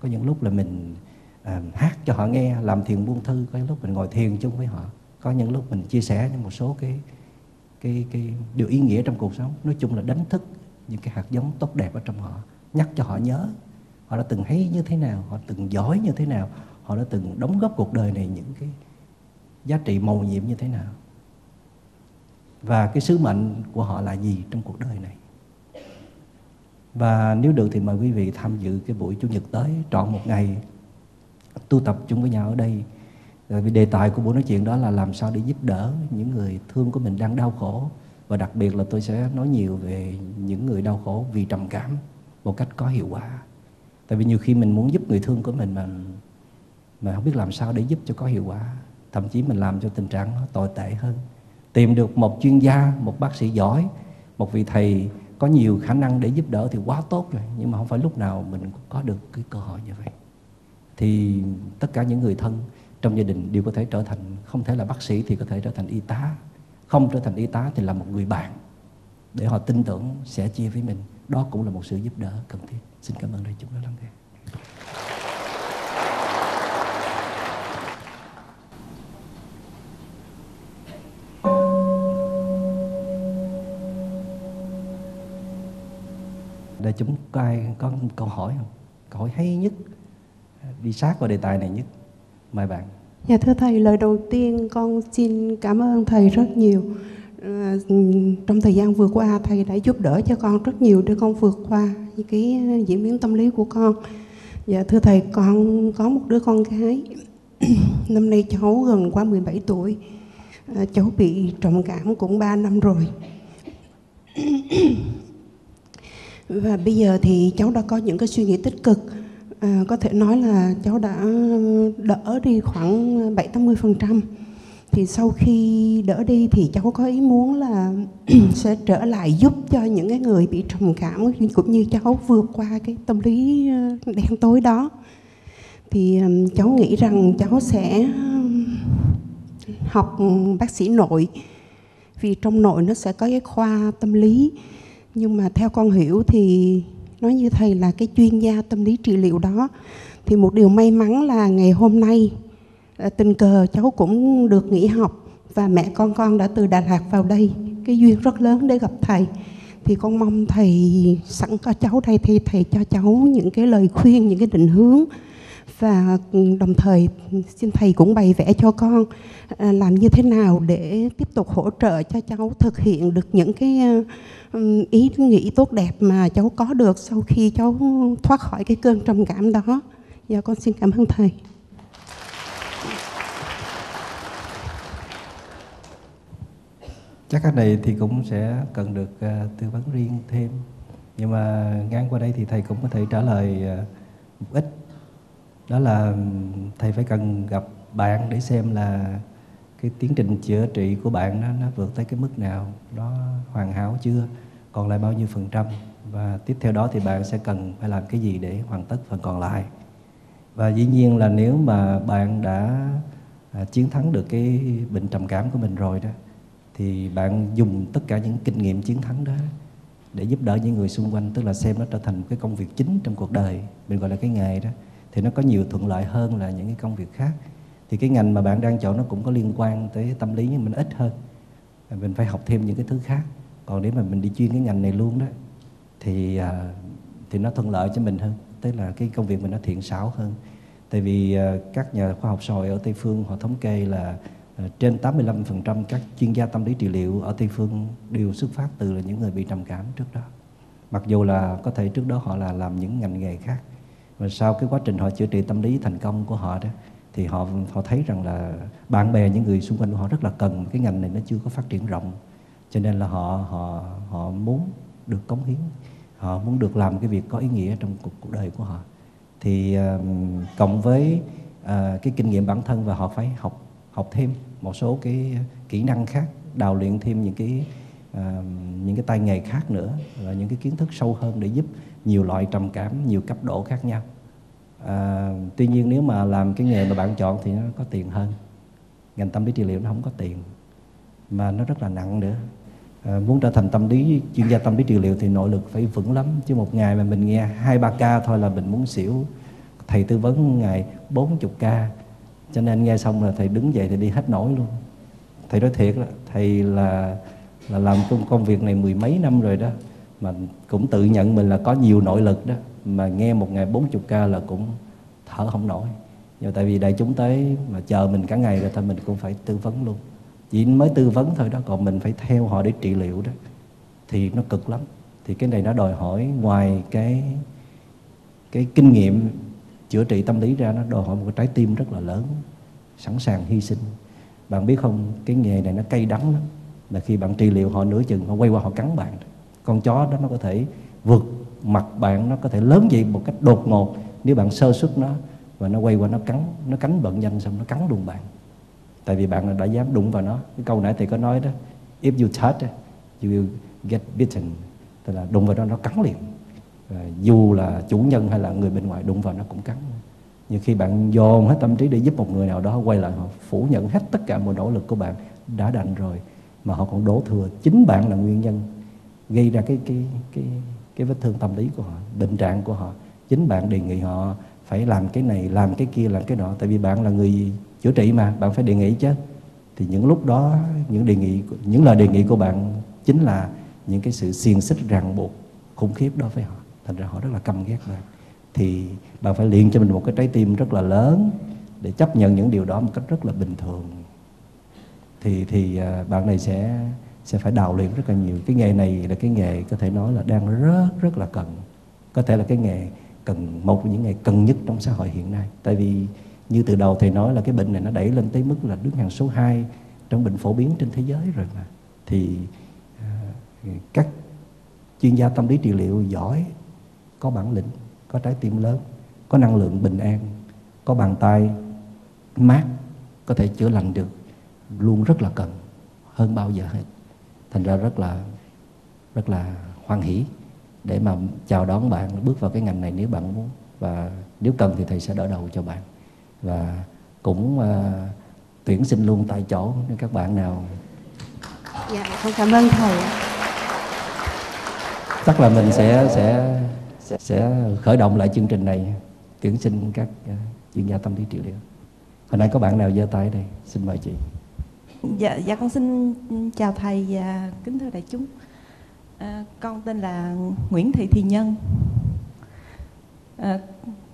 Có những lúc là mình à, hát cho họ nghe làm thiền buông thư. Có những lúc mình ngồi thiền chung với họ. Có những lúc mình chia sẻ những một số cái cái cái điều ý nghĩa trong cuộc sống. Nói chung là đánh thức những cái hạt giống tốt đẹp ở trong họ. Nhắc cho họ nhớ họ đã từng thấy như thế nào họ từng giỏi như thế nào họ đã từng đóng góp cuộc đời này những cái giá trị màu nhiệm như thế nào và cái sứ mệnh của họ là gì trong cuộc đời này? Và nếu được thì mời quý vị tham dự cái buổi chủ nhật tới, trọn một ngày, tu tập chung với nhau ở đây. Tại vì đề tài của buổi nói chuyện đó là làm sao để giúp đỡ những người thương của mình đang đau khổ. Và đặc biệt là tôi sẽ nói nhiều về những người đau khổ vì trầm cảm một cách có hiệu quả. Tại vì nhiều khi mình muốn giúp người thương của mình mà mà không biết làm sao để giúp cho có hiệu quả. Thậm chí mình làm cho tình trạng nó tồi tệ hơn tìm được một chuyên gia, một bác sĩ giỏi, một vị thầy có nhiều khả năng để giúp đỡ thì quá tốt rồi. Nhưng mà không phải lúc nào mình cũng có được cái cơ hội như vậy. Thì tất cả những người thân trong gia đình đều có thể trở thành, không thể là bác sĩ thì có thể trở thành y tá. Không trở thành y tá thì là một người bạn để họ tin tưởng sẽ chia với mình. Đó cũng là một sự giúp đỡ cần thiết. Xin cảm ơn đại chúng đã lắng nghe. Đại chúng có ai có câu hỏi không? Câu hỏi hay nhất đi sát vào đề tài này nhất. Mời bạn. Dạ thưa thầy lời đầu tiên con xin cảm ơn thầy rất nhiều. À, trong thời gian vừa qua thầy đã giúp đỡ cho con rất nhiều để con vượt qua những cái diễn biến tâm lý của con. Dạ thưa thầy con có một đứa con gái. [clears throat] Năm nay cháu gần qua 17 tuổi. À, cháu bị trầm cảm cũng 3 năm rồi. [clears throat] và bây giờ thì cháu đã có những cái suy nghĩ tích cực. À, có thể nói là cháu đã đỡ đi khoảng 7 80 phần trăm. Thì sau khi đỡ đi thì cháu có ý muốn là [clears throat] sẽ trở lại giúp cho những cái người bị trầm cảm cũng như cháu vượt qua cái tâm lý ờ, đen tối đó. Thì cháu nghĩ rằng cháu sẽ học bác sĩ nội. Vì trong nội nó sẽ có cái khoa tâm lý nhưng mà theo con hiểu thì nói như thầy là cái chuyên gia tâm lý trị liệu đó. Thì một điều may mắn là ngày hôm nay à, tình cờ cháu cũng được nghỉ học và mẹ con con đã từ Đà Lạt vào đây. Cái duyên rất lớn để gặp thầy. Thì con mong thầy sẵn có cháu đây thì thầy cho cháu những cái lời khuyên, những cái định hướng và ừ, đồng thời xin thầy cũng bày vẽ cho con à, làm như thế nào để tiếp tục hỗ trợ cho cháu thực hiện được những cái ờ, ừ, ý nghĩ tốt đẹp mà cháu có được sau khi cháu thoát khỏi cái cơn trầm cảm đó. Dạ con xin cảm ơn thầy. chắc cái này thì cũng sẽ cần được uh, tư vấn riêng thêm nhưng mà ngang qua đây thì thầy cũng có thể trả lời uh, một ít đó là thầy phải cần gặp bạn để xem là cái tiến trình chữa trị của bạn nó, nó vượt tới cái mức nào. Nó hoàn hảo chưa? Còn lại bao nhiêu phần trăm? Và tiếp theo đó thì bạn sẽ cần phải làm cái gì để hoàn tất phần còn lại? Và dĩ nhiên là nếu mà bạn đã à, chiến thắng được cái bệnh trầm cảm của mình rồi đó thì bạn dùng tất cả những kinh nghiệm chiến thắng đó để giúp đỡ những người xung quanh tức là xem nó trở thành một cái công việc chính trong cuộc đời mình gọi là cái nghề đó thì nó có nhiều thuận lợi hơn là những cái công việc khác. Thì cái ngành mà bạn đang chọn nó cũng có liên quan tới tâm lý nhưng mình ít hơn. À, mình phải học thêm những cái thứ khác. Còn nếu mà mình đi chuyên cái ngành này luôn đó thì à, thì nó thuận lợi cho mình hơn. Tức là cái công việc mình nó thiện xảo hơn. Tại vì à, các nhà khoa học xã hội ở tây phương họ thống kê là à, trên 85% các chuyên gia tâm lý trị liệu ở tây phương đều xuất phát từ là những người bị trầm cảm trước đó. Mặc dù là có thể trước đó họ là làm những ngành nghề khác và sau cái quá trình họ chữa trị tâm lý thành công của họ đó thì họ họ thấy rằng là bạn bè những người xung quanh của họ rất là cần cái ngành này nó chưa có phát triển rộng. Cho nên là họ họ họ muốn được cống hiến họ muốn được làm cái việc có ý nghĩa trong cuộc, cuộc đời của họ. Thì uh, cộng với uh, cái kinh nghiệm bản thân và họ phải học học thêm một số cái kỹ năng khác đào luyện thêm những cái uh, những cái tay nghề khác nữa và những cái kiến thức sâu hơn để giúp nhiều loại trầm cảm nhiều cấp độ khác nhau. À, tuy nhiên nếu mà làm cái nghề mà bạn chọn thì nó có tiền hơn. Ngành tâm lý trị liệu nó không có tiền mà nó rất là nặng nữa. À, muốn trở thành tâm lý chuyên gia tâm lý trị liệu thì nội lực phải vững lắm. Chứ một ngày mà mình nghe hai ba ca thôi là mình muốn xỉu. Thầy tư vấn ngày 40 ca. Cho nên nghe xong là thầy đứng dậy thì đi hết nổi luôn. Thầy nói thiệt là thầy là là làm công công việc này mười mấy năm rồi đó mà cũng tự nhận mình là có nhiều nội lực đó, mà nghe một ngày 40 ca là cũng thở không nổi. Nhưng tại vì đại chúng tới mà chờ mình cả ngày rồi thôi, mình cũng phải tư vấn luôn. Chỉ mới tư vấn thôi đó, còn mình phải theo họ để trị liệu đó. Thì nó cực lắm. Thì cái này nó đòi hỏi ngoài cái cái kinh nghiệm chữa trị tâm lý ra, nó đòi hỏi một cái trái tim rất là lớn, sẵn sàng hy sinh. Bạn biết không, cái nghề này nó cay đắng lắm. Là khi bạn trị liệu họ nửa chừng, họ quay qua họ cắn bạn con chó đó nó có thể vượt mặt bạn, nó có thể lớn vậy một cách đột ngột nếu bạn sơ xuất nó và nó quay qua nó cắn nó cắn bận nhanh xong nó cắn luôn bạn. Tại vì bạn đã dám đụng vào nó. Cái câu nãy thầy có nói đó, if you touch you will get bitten. Tức là đụng vào nó nó cắn liền. Và dù là chủ nhân hay là người bên ngoài đụng vào nó cũng cắn. Nhưng khi bạn dồn hết tâm trí để giúp một người nào đó, quay lại họ phủ nhận hết tất cả mọi nỗ lực của bạn đã đành rồi mà họ còn đổ thừa chính bạn là nguyên nhân gây ra cái cái cái cái vết thương tâm lý của họ, bệnh trạng của họ. Chính bạn đề nghị họ phải làm cái này, làm cái kia, làm cái nọ. Tại vì bạn là người chữa trị mà, bạn phải đề nghị chứ. Thì những lúc đó, những đề nghị những lời đề nghị của bạn chính là những cái sự xiềng xích ràng buộc, khủng khiếp đó với họ. Thành ra họ rất là căm ghét bạn. Thì bạn phải luyện cho mình một cái trái tim rất là lớn để chấp nhận những điều đó một cách rất là bình thường. Thì thì à, bạn này sẽ sẽ phải đào luyện rất là nhiều. Cái nghề này là cái nghề có thể nói là đang rất rất là cần. Có thể là cái nghề cần, một những nghề cần nhất trong xã hội hiện nay. Tại vì như từ đầu thầy nói là cái bệnh này nó đẩy lên tới mức là đứng hàng số 2 trong bệnh phổ biến trên thế giới rồi mà. Thì à, các chuyên gia tâm lý trị liệu giỏi, có bản lĩnh, có trái tim lớn, có năng lượng bình an, có bàn tay mát, có thể chữa lành được, luôn rất là cần, hơn bao giờ hết thành ra rất là rất là hoan hỷ để mà chào đón bạn bước vào cái ngành này nếu bạn muốn. Và nếu cần thì thầy sẽ đỡ đầu cho bạn. Và cũng uh, tuyển sinh luôn tại chỗ nếu các bạn nào dạ con cảm ơn thầy chắc là mình sẽ sẽ sẽ khởi động lại chương trình này tuyển sinh các uh, chuyên gia tâm lý trị liệu. Hồi nãy có bạn nào giơ tay đây? Xin mời chị dạ dạ con xin chào thầy và kính thưa đại chúng. À, con tên là Nguyễn Thị Thị Nhân. À,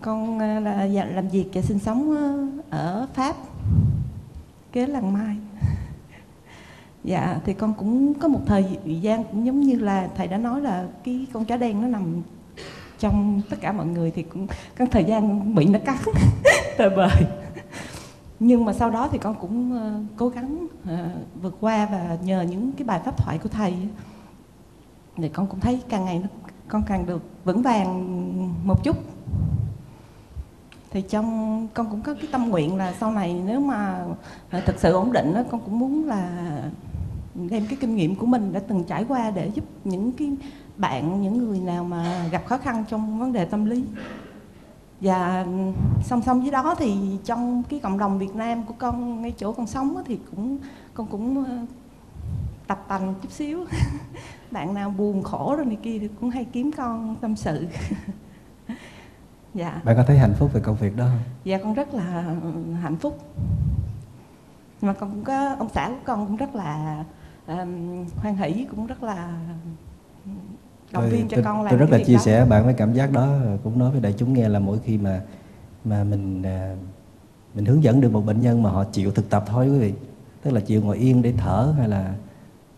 con à, là dạ, làm việc và sinh sống à, ở Pháp kế làng Mai. [laughs] Dạ thì con cũng có một thời gian cũng giống như là thầy đã nói là cái con chó đen nó nằm trong tất cả mọi người thì cũng có thời gian bị nó cắn [laughs] tơi bời nhưng mà sau đó thì con cũng ờ, cố gắng ờ, vượt qua và nhờ những cái bài pháp thoại của thầy. Thì con cũng thấy càng ngày con càng được vững vàng một chút. Thì trong con cũng có cái tâm nguyện là sau này nếu mà ờ, thực sự ổn định đó, con cũng muốn là đem cái kinh nghiệm của mình đã từng trải qua để giúp những cái bạn những người nào mà gặp khó khăn trong vấn đề tâm lý và song song với đó thì trong cái cộng đồng Việt Nam của con ngay chỗ con sống thì cũng con cũng ờ, tập tành chút xíu. [laughs] Bạn nào buồn khổ rồi này kia thì cũng hay kiếm con tâm sự. [laughs] Dạ. Bạn có thấy hạnh phúc về công việc đó không? Dạ con rất là hạnh phúc. Mà con cũng có ông xã của con cũng rất là um, hoan hỷ cũng rất là động viên cho tôi, con làm tôi rất là chia đó. sẻ bạn với cảm giác đó cũng nói với đại chúng nghe là mỗi khi mà mà mình à, mình hướng dẫn được một bệnh nhân mà họ chịu thực tập thôi quý vị tức là chịu ngồi yên để thở hay là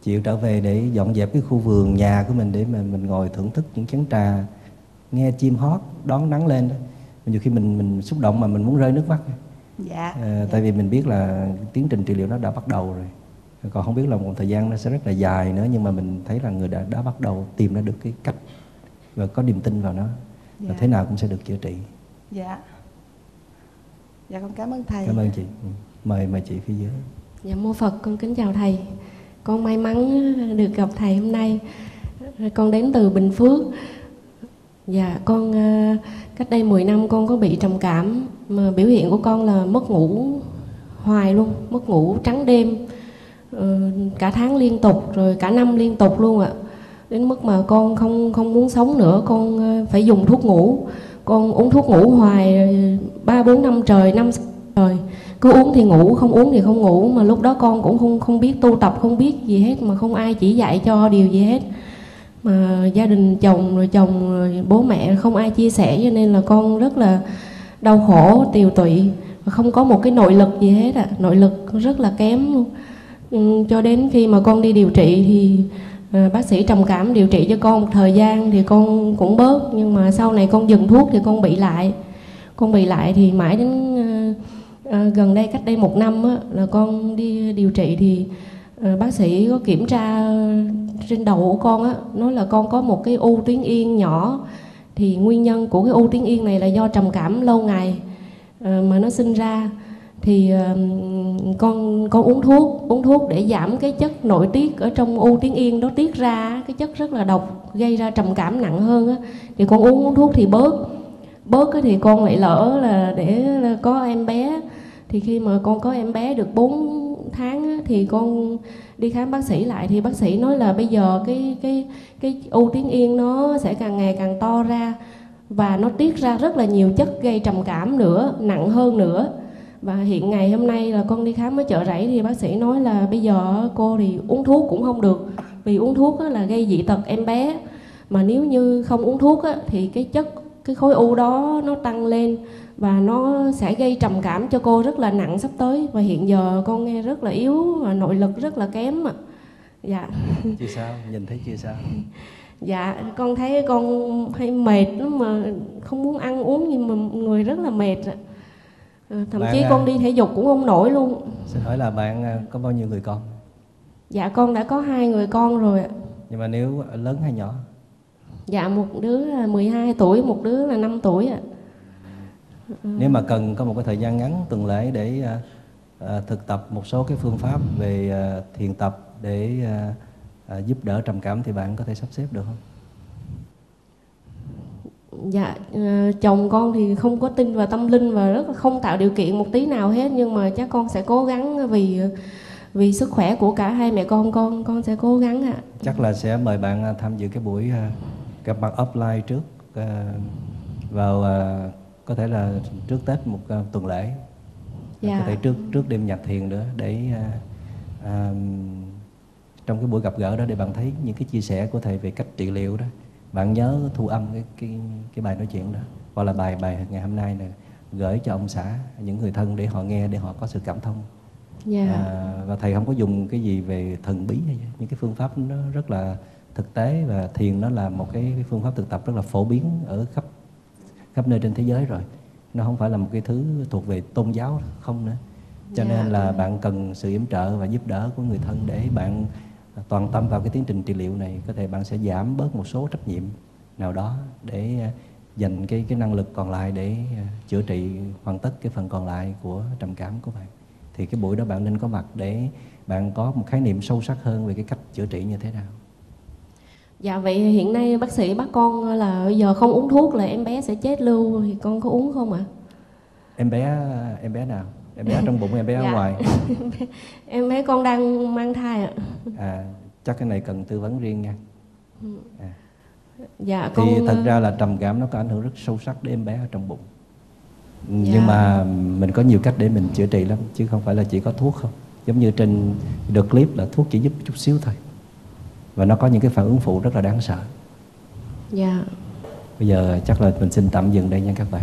chịu trở về để dọn dẹp cái khu vườn nhà của mình để mà mình ngồi thưởng thức những chén trà nghe chim hót đón nắng lên đó nhiều khi mình mình xúc động mà mình muốn rơi nước mắt dạ, à, dạ. tại vì mình biết là tiến trình trị liệu nó đã bắt đầu rồi còn không biết là một thời gian nó sẽ rất là dài nữa nhưng mà mình thấy là người đã đã bắt đầu tìm ra được cái cách và có niềm tin vào nó dạ. và thế nào cũng sẽ được chữa trị dạ dạ con cảm ơn thầy cảm ơn chị ừ. mời mời chị phía dưới dạ mô phật con kính chào thầy con may mắn được gặp thầy hôm nay. Con đến từ Bình Phước. Dạ, con ờ, cách đây 10 năm con có bị trầm cảm mà biểu hiện của con là mất ngủ hoài luôn, mất ngủ trắng đêm. Ờ, cả tháng liên tục rồi cả năm liên tục luôn ạ. Đến mức mà con không không muốn sống nữa, con ờ, phải dùng thuốc ngủ. Con uống thuốc ngủ hoài ba bốn năm trời, năm trời cứ uống thì ngủ không uống thì không ngủ mà lúc đó con cũng không không biết tu tập không biết gì hết mà không ai chỉ dạy cho điều gì hết mà gia đình chồng rồi chồng rồi bố mẹ không ai chia sẻ cho nên là con rất là đau khổ tiều tụy và không có một cái nội lực gì hết ạ à. nội lực rất là kém luôn ừ, cho đến khi mà con đi điều trị thì à, bác sĩ trầm cảm điều trị cho con một thời gian thì con cũng bớt. Nhưng mà sau này con dừng thuốc thì con bị lại. Con bị lại thì mãi đến à, à, gần đây cách đây một năm á, là con đi điều trị thì à, bác sĩ có kiểm tra trên đầu của con á nói là con có một cái u tuyến yên nhỏ. Thì nguyên nhân của cái u tuyến yên này là do trầm cảm lâu ngày à, mà nó sinh ra thì uh, con con uống thuốc uống thuốc để giảm cái chất nội tiết ở trong u tuyến yên đó tiết ra cái chất rất là độc gây ra trầm cảm nặng hơn á. Thì con uống uống thuốc thì bớt bớt thì con lại lỡ là để có em bé. Thì khi mà con có em bé được 4 tháng thì con đi khám bác sĩ lại thì bác sĩ nói là bây giờ cái cái cái u tuyến yên nó sẽ càng ngày càng to ra và nó tiết ra rất là nhiều chất gây trầm cảm nữa nặng hơn nữa và hiện ngày hôm nay là con đi khám ở chợ rẫy thì bác sĩ nói là bây giờ cô thì uống thuốc cũng không được. Vì uống thuốc là gây dị tật em bé. Mà nếu như không uống thuốc thì cái chất cái khối u đó nó tăng lên và nó sẽ gây trầm cảm cho cô rất là nặng sắp tới. Và hiện giờ con nghe rất là yếu và nội lực rất là kém ạ. Dạ. Chưa sao nhìn thấy chưa sao? [laughs] Dạ con thấy con hay mệt lắm mà không muốn ăn uống nhưng mà người rất là mệt ạ ờ, thậm bạn chí à, con đi thể dục cũng không nổi luôn. Xin hỏi là bạn à, có bao nhiêu người con? Dạ con đã có hai người con rồi ạ. Nhưng mà nếu lớn hay nhỏ? Dạ một đứa là 12 tuổi một đứa là 5 tuổi ạ. Nếu mà cần có một cái thời gian ngắn tuần lễ để à, thực tập một số cái phương pháp về à, thiền tập để à, giúp đỡ trầm cảm thì bạn có thể sắp xếp được không? Dạ, à, chồng con thì không có tin vào tâm linh và rất là không tạo điều kiện một tí nào hết nhưng mà chắc con sẽ cố gắng vì vì sức khỏe của cả hai mẹ con con con sẽ cố gắng ạ. À. Chắc là sẽ mời bạn tham dự cái buổi gặp mặt offline trước vào có thể là trước Tết một tuần lễ dạ. có thể trước trước đêm nhạc thiền nữa để trong cái buổi gặp gỡ đó để bạn thấy những cái chia sẻ của thầy về cách trị liệu đó bạn nhớ thu âm cái cái cái bài nói chuyện đó hoặc là bài bài ngày hôm nay này gửi cho ông xã những người thân để họ nghe để họ có sự cảm thông yeah. Dạ. à, và thầy không có dùng cái gì về thần bí hay những cái phương pháp nó rất là thực tế và thiền nó là một cái phương pháp thực tập rất là phổ biến ở khắp khắp nơi trên thế giới rồi nó không phải là một cái thứ thuộc về tôn giáo không nữa cho yeah. Dạ, nên là bạn cần sự yểm trợ và giúp đỡ của người thân để bạn toàn tâm vào cái tiến trình trị liệu này có thể bạn sẽ giảm bớt một số trách nhiệm nào đó để à, dành cái cái năng lực còn lại để à, chữa trị hoàn tất cái phần còn lại của trầm cảm của bạn thì cái buổi đó bạn nên có mặt để bạn có một khái niệm sâu sắc hơn về cái cách chữa trị như thế nào Dạ vậy hiện nay bác sĩ bắt con là bây giờ không uống thuốc là em bé sẽ chết lưu thì con có uống không ạ? À? Em bé em bé nào? Em bé trong bụng em bé dạ. ở ngoài? [laughs] em bé con đang mang thai ạ. À chắc cái này cần tư vấn riêng nha. Ừ. À. Dạ con Thì thật ra là trầm cảm nó có ảnh hưởng rất sâu sắc đến em bé ở trong bụng. Dạ. Nhưng mà mình có nhiều cách để mình chữa trị lắm chứ không phải là chỉ có thuốc không. Giống như trên được clip là thuốc chỉ giúp chút xíu thôi và nó có những cái phản ứng phụ rất là đáng sợ dạ bây giờ chắc là mình xin tạm dừng đây nha các bạn